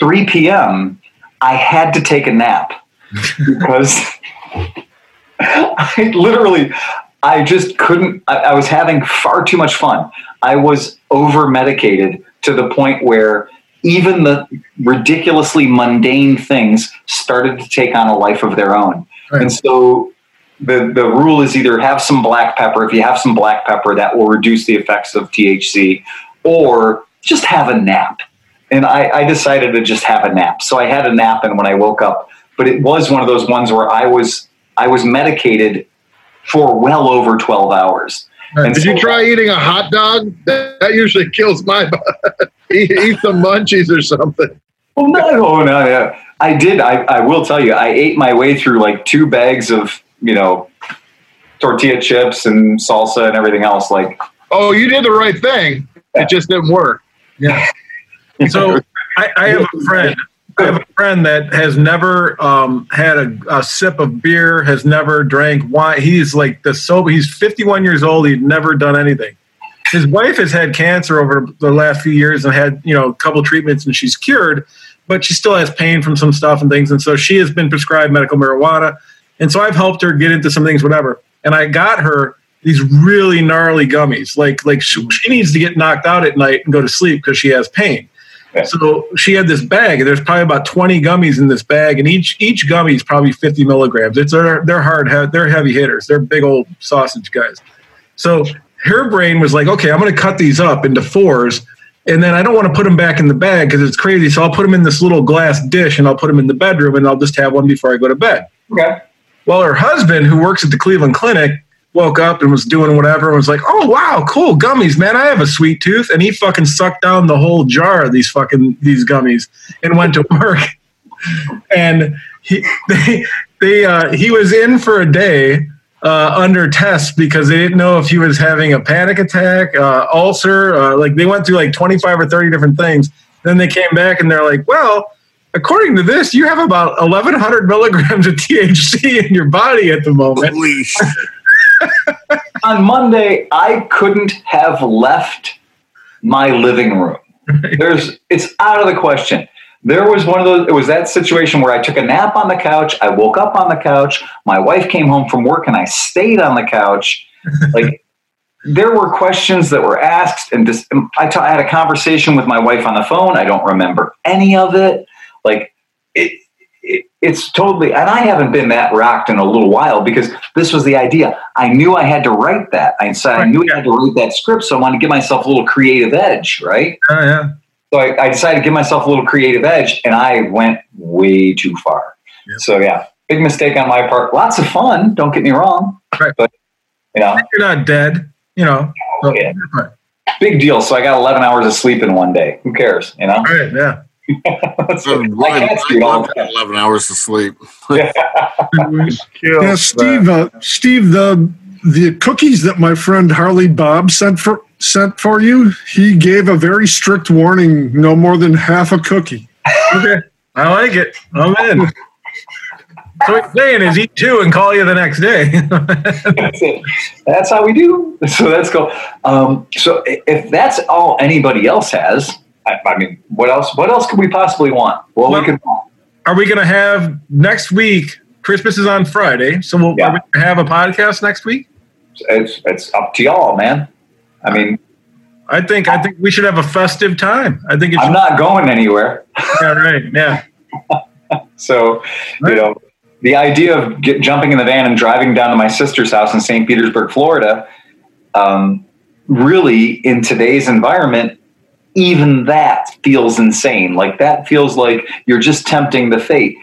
3 p.m., I had to take a nap because I literally, I just couldn't. I, I was having far too much fun. I was over medicated to the point where even the ridiculously mundane things started to take on a life of their own. Right. And so the, the rule is either have some black pepper. If you have some black pepper, that will reduce the effects of THC, or just have a nap. And I, I decided to just have a nap. So I had a nap, and when I woke up, but it was one of those ones where I was I was medicated for well over twelve hours. And Did so- you try eating a hot dog? That, usually kills my butt. eat, eat some munchies or something. Well, no, no, no, yeah. I did. I, I will tell you, I ate my way through like two bags of, you know, tortilla chips and salsa and everything else. Like, Oh, you did the right thing. It just didn't work. Yeah. So I, I have a friend. I have a friend that has never um, had a, a sip of beer, has never drank wine. He's like the sober. He's 51 years old. He'd never done anything. His wife has had cancer over the last few years and had you know a couple treatments and she's cured, but she still has pain from some stuff and things. And so she has been prescribed medical marijuana. And so I've helped her get into some things, whatever. And I got her these really gnarly gummies. Like like she, she needs to get knocked out at night and go to sleep because she has pain. So she had this bag, and there's probably about 20 gummies in this bag, and each each gummy is probably 50 milligrams. It's they're, they're hard, they're heavy hitters. They're big old sausage guys. So her brain was like, okay, I'm going to cut these up into fours, and then I don't want to put them back in the bag because it's crazy. So I'll put them in this little glass dish, and I'll put them in the bedroom, and I'll just have one before I go to bed. Okay. Well, her husband, who works at the Cleveland Clinic, woke up and was doing whatever and was like, "Oh wow, cool gummies, man! I have a sweet tooth." And he fucking sucked down the whole jar of these fucking these gummies and went to work. and he they they uh, he was in for a day uh, under test because they didn't know if he was having a panic attack, uh, ulcer. Uh, like they went through like twenty five or thirty different things. Then they came back and they're like, "Well." According to this, you have about 1,100 milligrams of THC in your body at the moment. On Monday, I couldn't have left my living room. There's, it's out of the question. There was one of those. It was that situation where I took a nap on the couch. I woke up on the couch. My wife came home from work, and I stayed on the couch. Like there were questions that were asked, and just, I ta- had a conversation with my wife on the phone. I don't remember any of it. Like it's totally, and I haven't been that rocked in a little while because this was the idea. I knew I had to write that. I said I knew I had to write that script, so I wanted to give myself a little creative edge, right? Oh yeah. So I, I decided to give myself a little creative edge, and I went way too far. So yeah, big mistake on my part. Lots of fun. Don't get me wrong. Right. But you know, You're not dead, you know. So, Yeah. right. big deal. So I got 11 hours of sleep in one day. Who cares? You know. All right, yeah. So, I my cats do it all the time. 11 hours of sleep. Yeah, Steve. Uh, Steve, the the cookies that my friend Harley Bob sent for sent for you, he gave a very strict warning: no more than half a cookie. Okay. I like it. I'm in. So what he's saying is eat two and call you the next day. That's it. That's how we do. So let's go. Um, so if that's all anybody else has, I, I mean, what else? What else could we possibly want? Well, Well- we could. Are we going to have next week? Christmas is on Friday, so we'll Yeah. are we have a podcast next week. It's it's up to y'all, man. I mean, I think I think we should have a festive time. I think it's I'm not going anywhere. yeah, right. Yeah, So, you know, the idea of get, jumping in the van and driving down to my sister's house in St. Petersburg, Florida, um, really in today's environment, even that feels insane. Like that feels like you're just tempting the fate.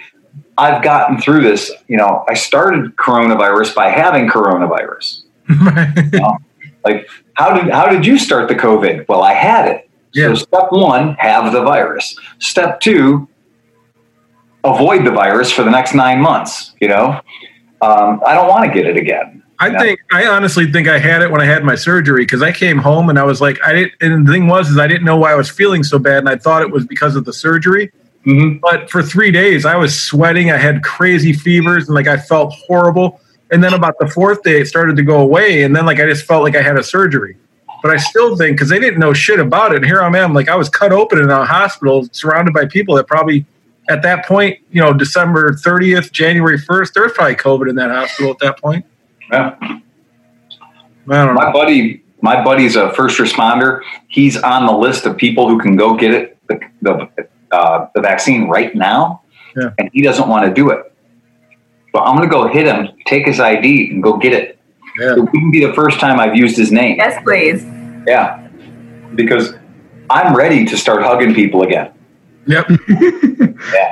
I've gotten through this. You know, I started coronavirus by having coronavirus. You know? Like, how did how did you start the COVID? Well, I had it. Yeah. So step one, have the virus. Step two, avoid the virus for the next nine months. You know, um, I don't want to get it again. I Yeah. think I honestly think I had it when I had my surgery because I came home and I was like I didn't. And the thing was is I didn't know why I was feeling so bad, and I thought it was because of the surgery. Mm-hmm. But for three days, I was sweating. I had crazy fevers, and like I felt horrible. And then about the fourth day, it started to go away, and then like I just felt like I had a surgery. But I still think because they didn't know shit about it. And here I am, like I was cut open in a hospital, surrounded by people that probably at that point, you know, December thirtieth, January first, there was probably COVID in that hospital at that point. Yeah. I don't know. My buddy, my buddy's a first responder. He's on the list of people who can go get it, the the, uh, the vaccine right now, Yeah. and he doesn't want to do it. But I'm going to go hit him, take his ID, and go get it. Yeah. It wouldn't be the first time I've used his name. Yes, please. Yeah, because I'm ready to start hugging people again. Yep. yeah.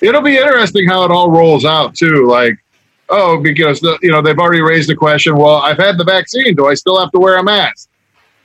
It'll be interesting how it all rolls out too. Like, oh, because the, you know they've already raised the question. Well, I've had the vaccine. Do I still have to wear a mask?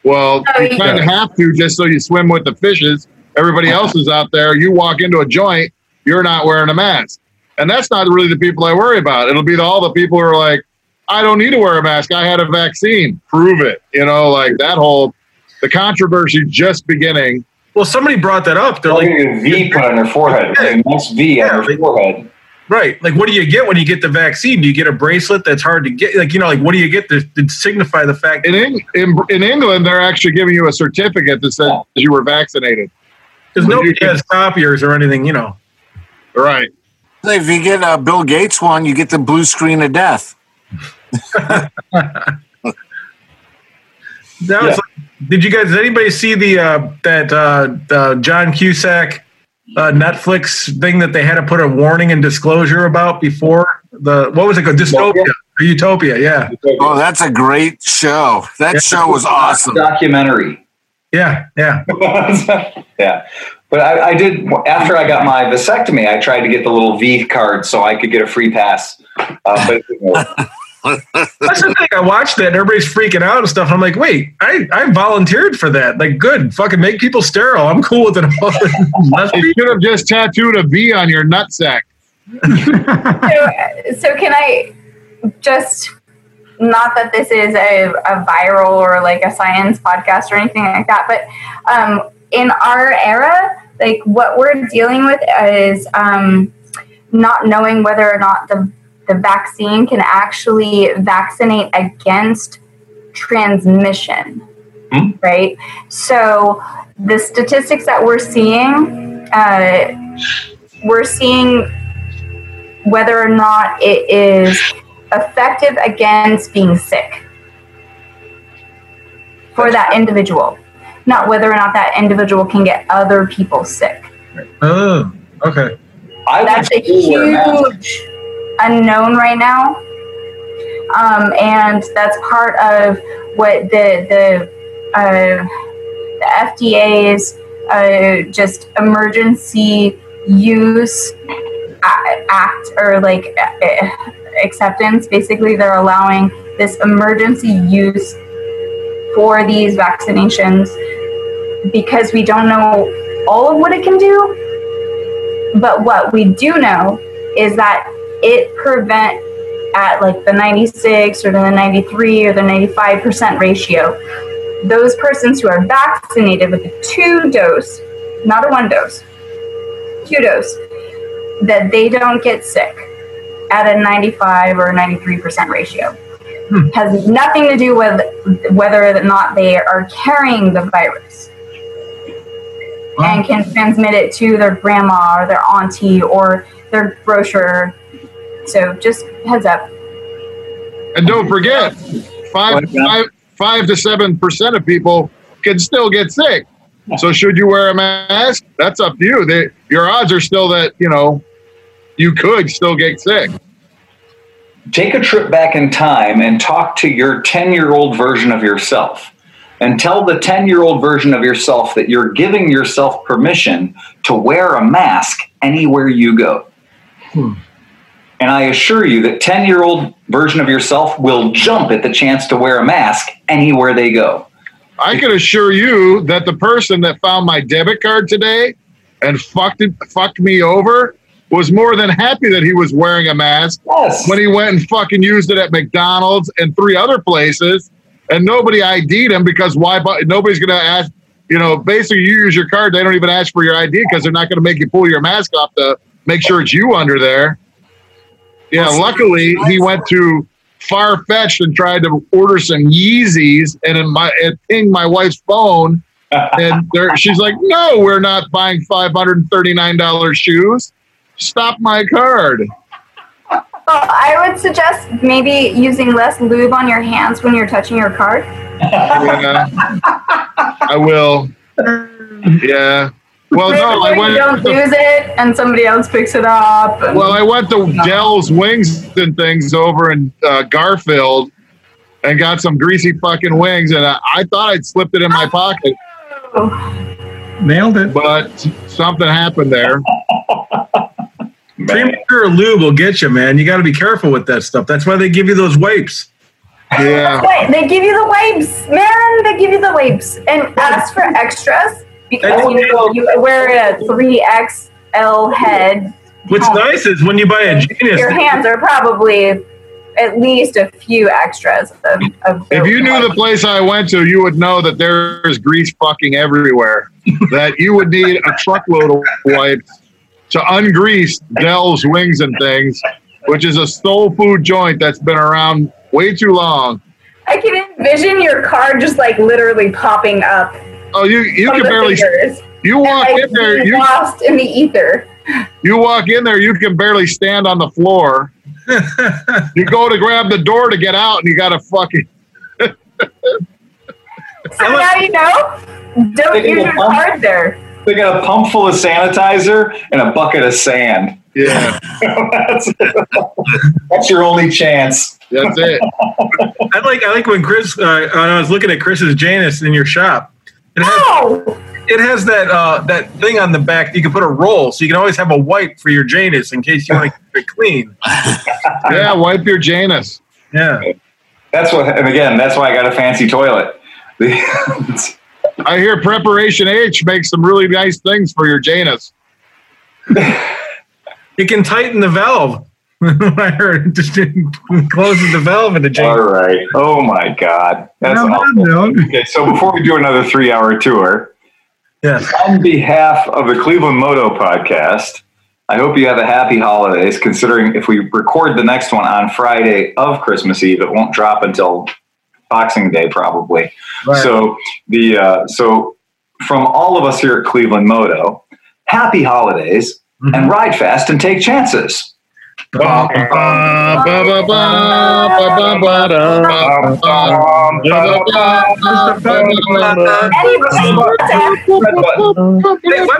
Well, Oh, you kind of have to just so you swim with the fishes. Everybody else is out there. You walk into a joint, you're not wearing a mask, and that's not really the people I worry about. It'll be the, all the people who are like, I don't need to wear a mask. I had a vaccine. Prove it. You know, like that whole the controversy just beginning. Well, somebody brought that up. They're Like like, a V put on their forehead, like a nice V on their forehead. Right, like, what do you get when you get the vaccine? Do you get a bracelet that's hard to get? Like, you know, like, what do you get to, to signify the fact? In, Eng- in in England, they're actually giving you a certificate that says you were vaccinated. Because nobody has copiers or anything, you know. Right. If you get a Bill Gates one, you get the blue screen of death. That was. Like, did you guys? Did anybody see the uh, that uh, uh, John Cusack uh, Netflix thing that they had to put a warning and disclosure about before the what was it called? Dystopia or Utopia? Yeah, Oh, that's a great show. That Yeah. show was awesome. Documentary. yeah, yeah. yeah. But I, I did after I got my vasectomy. I tried to get the little V card so I could get a free pass. Uh, but it didn't work. That's the thing. I watched that. and Everybody's freaking out and stuff. I'm like, wait, I, I volunteered for that. Like, good. Fucking make people sterile. I'm cool with it. You be- should have just tattooed a V on your nutsack. so, so can I just not that this is a, a viral or like a science podcast or anything like that, but um, in our era, like what we're dealing with is um, not knowing whether or not the the vaccine can actually vaccinate against transmission, Hmm. right? So the statistics that we're seeing, uh, we're seeing whether or not it is effective against being sick for that individual, not whether or not that individual can get other people sick. oh, okay. I That's a to a huge unknown right now, um, and that's part of what the the uh, the FDA's uh, just emergency use act or like uh, acceptance. Basically, they're allowing this emergency use for these vaccinations because we don't know all of what it can do. But what we do know is that it prevent at like the 96 or the 93 or the 95% ratio those persons who are vaccinated with a two dose, not a one dose, two dose, that they don't get sick at a 95 or 93% ratio. Hmm. Has nothing to do with whether or not they are carrying the virus and can transmit it to their grandma or their auntie or their grocer. So just heads up. And don't forget, five, What about- five, five to seven percent of people can still get sick. So should you wear a mask? That's up to you. They, your odds are still that you know you could still get sick. take a trip back in time and talk to your 10 year old version of yourself and tell the 10 year old version of yourself that you're giving yourself permission to wear a mask anywhere you go. Hmm. And I assure you that 10 year old version of yourself will jump at the chance to wear a mask anywhere they go. I can assure you that the person that found my debit card today and fucked it, fucked me over was more than happy that he was wearing a mask Yes. when he went and fucking used it at McDonald's and three other places, and nobody ID'd him because why? Nobody's going to ask. You know, basically, you use your card, they don't even ask for your ID because they're not going to make you pull your mask off to make sure it's you under there. Yeah, luckily he went to far fetched and tried to order some Yeezys, and in my it pinged my wife's phone, and there, she's like, "No, we're not buying five hundred and thirty nine dollars shoes. Stop my card." Well, I would suggest maybe using less lube on your hands when you're touching your card. Yeah, I will. Yeah. Well, no, I Where you went. don't to- lose it and somebody else picks it up. and- well, I went to Dell's Wings and things over in uh, Garfield, and got some greasy fucking wings, and I, I thought I'd slipped it in my pocket, Nailed it. but something happened there. Premature lube will get you, man. You got to be careful with that stuff. That's why they give you those wipes. Yeah. Wait, they give you the wipes, man. They give you the wipes and ask for extras because you, you wear a three XL head. What's nice is when you buy a Genius, Your hands are probably at least a few extras of. of If you knew the place I went to, you would know that there's grease fucking everywhere. that you would need a truckload of wipes to ungrease Dell's wings and things, which is a soul food joint that's been around way too long. I can envision your car just like literally popping up. Oh, you you can barely fingers you walk in there you lost in the ether. you walk in there you can barely stand on the floor. you go to grab the door to get out and you got to fucking So now you know. Don't use your pump- card there. They got a pump full of sanitizer and a bucket of sand. Yeah, that's, that's your only chance. that's it. I like I like when Chris uh, when I was looking at Chris's Janus in your shop. It has Oh, it has that uh, that thing on the back. You can put a roll, so you can always have a wipe for your Janus in case you want to keep it clean. Yeah, wipe your Janus. Yeah. That's what, and again, that's why I got a fancy toilet. I hear Preparation H makes some really nice things for your Janus. It can tighten the valve. I heard it just closes the valve in the all Janus. right. Oh my God. That's Now, awful. no, Okay, so before we do another three hour tour, Yes. on behalf of the Cleveland Moto podcast, I hope you have a happy holidays. Considering if we record the next one on Friday of Christmas Eve, it won't drop until Boxing Day probably. Right. So the uh, so from all of us here at Cleveland Moto, happy holidays and ride fast and take chances. What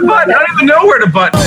button? I don't even know where the button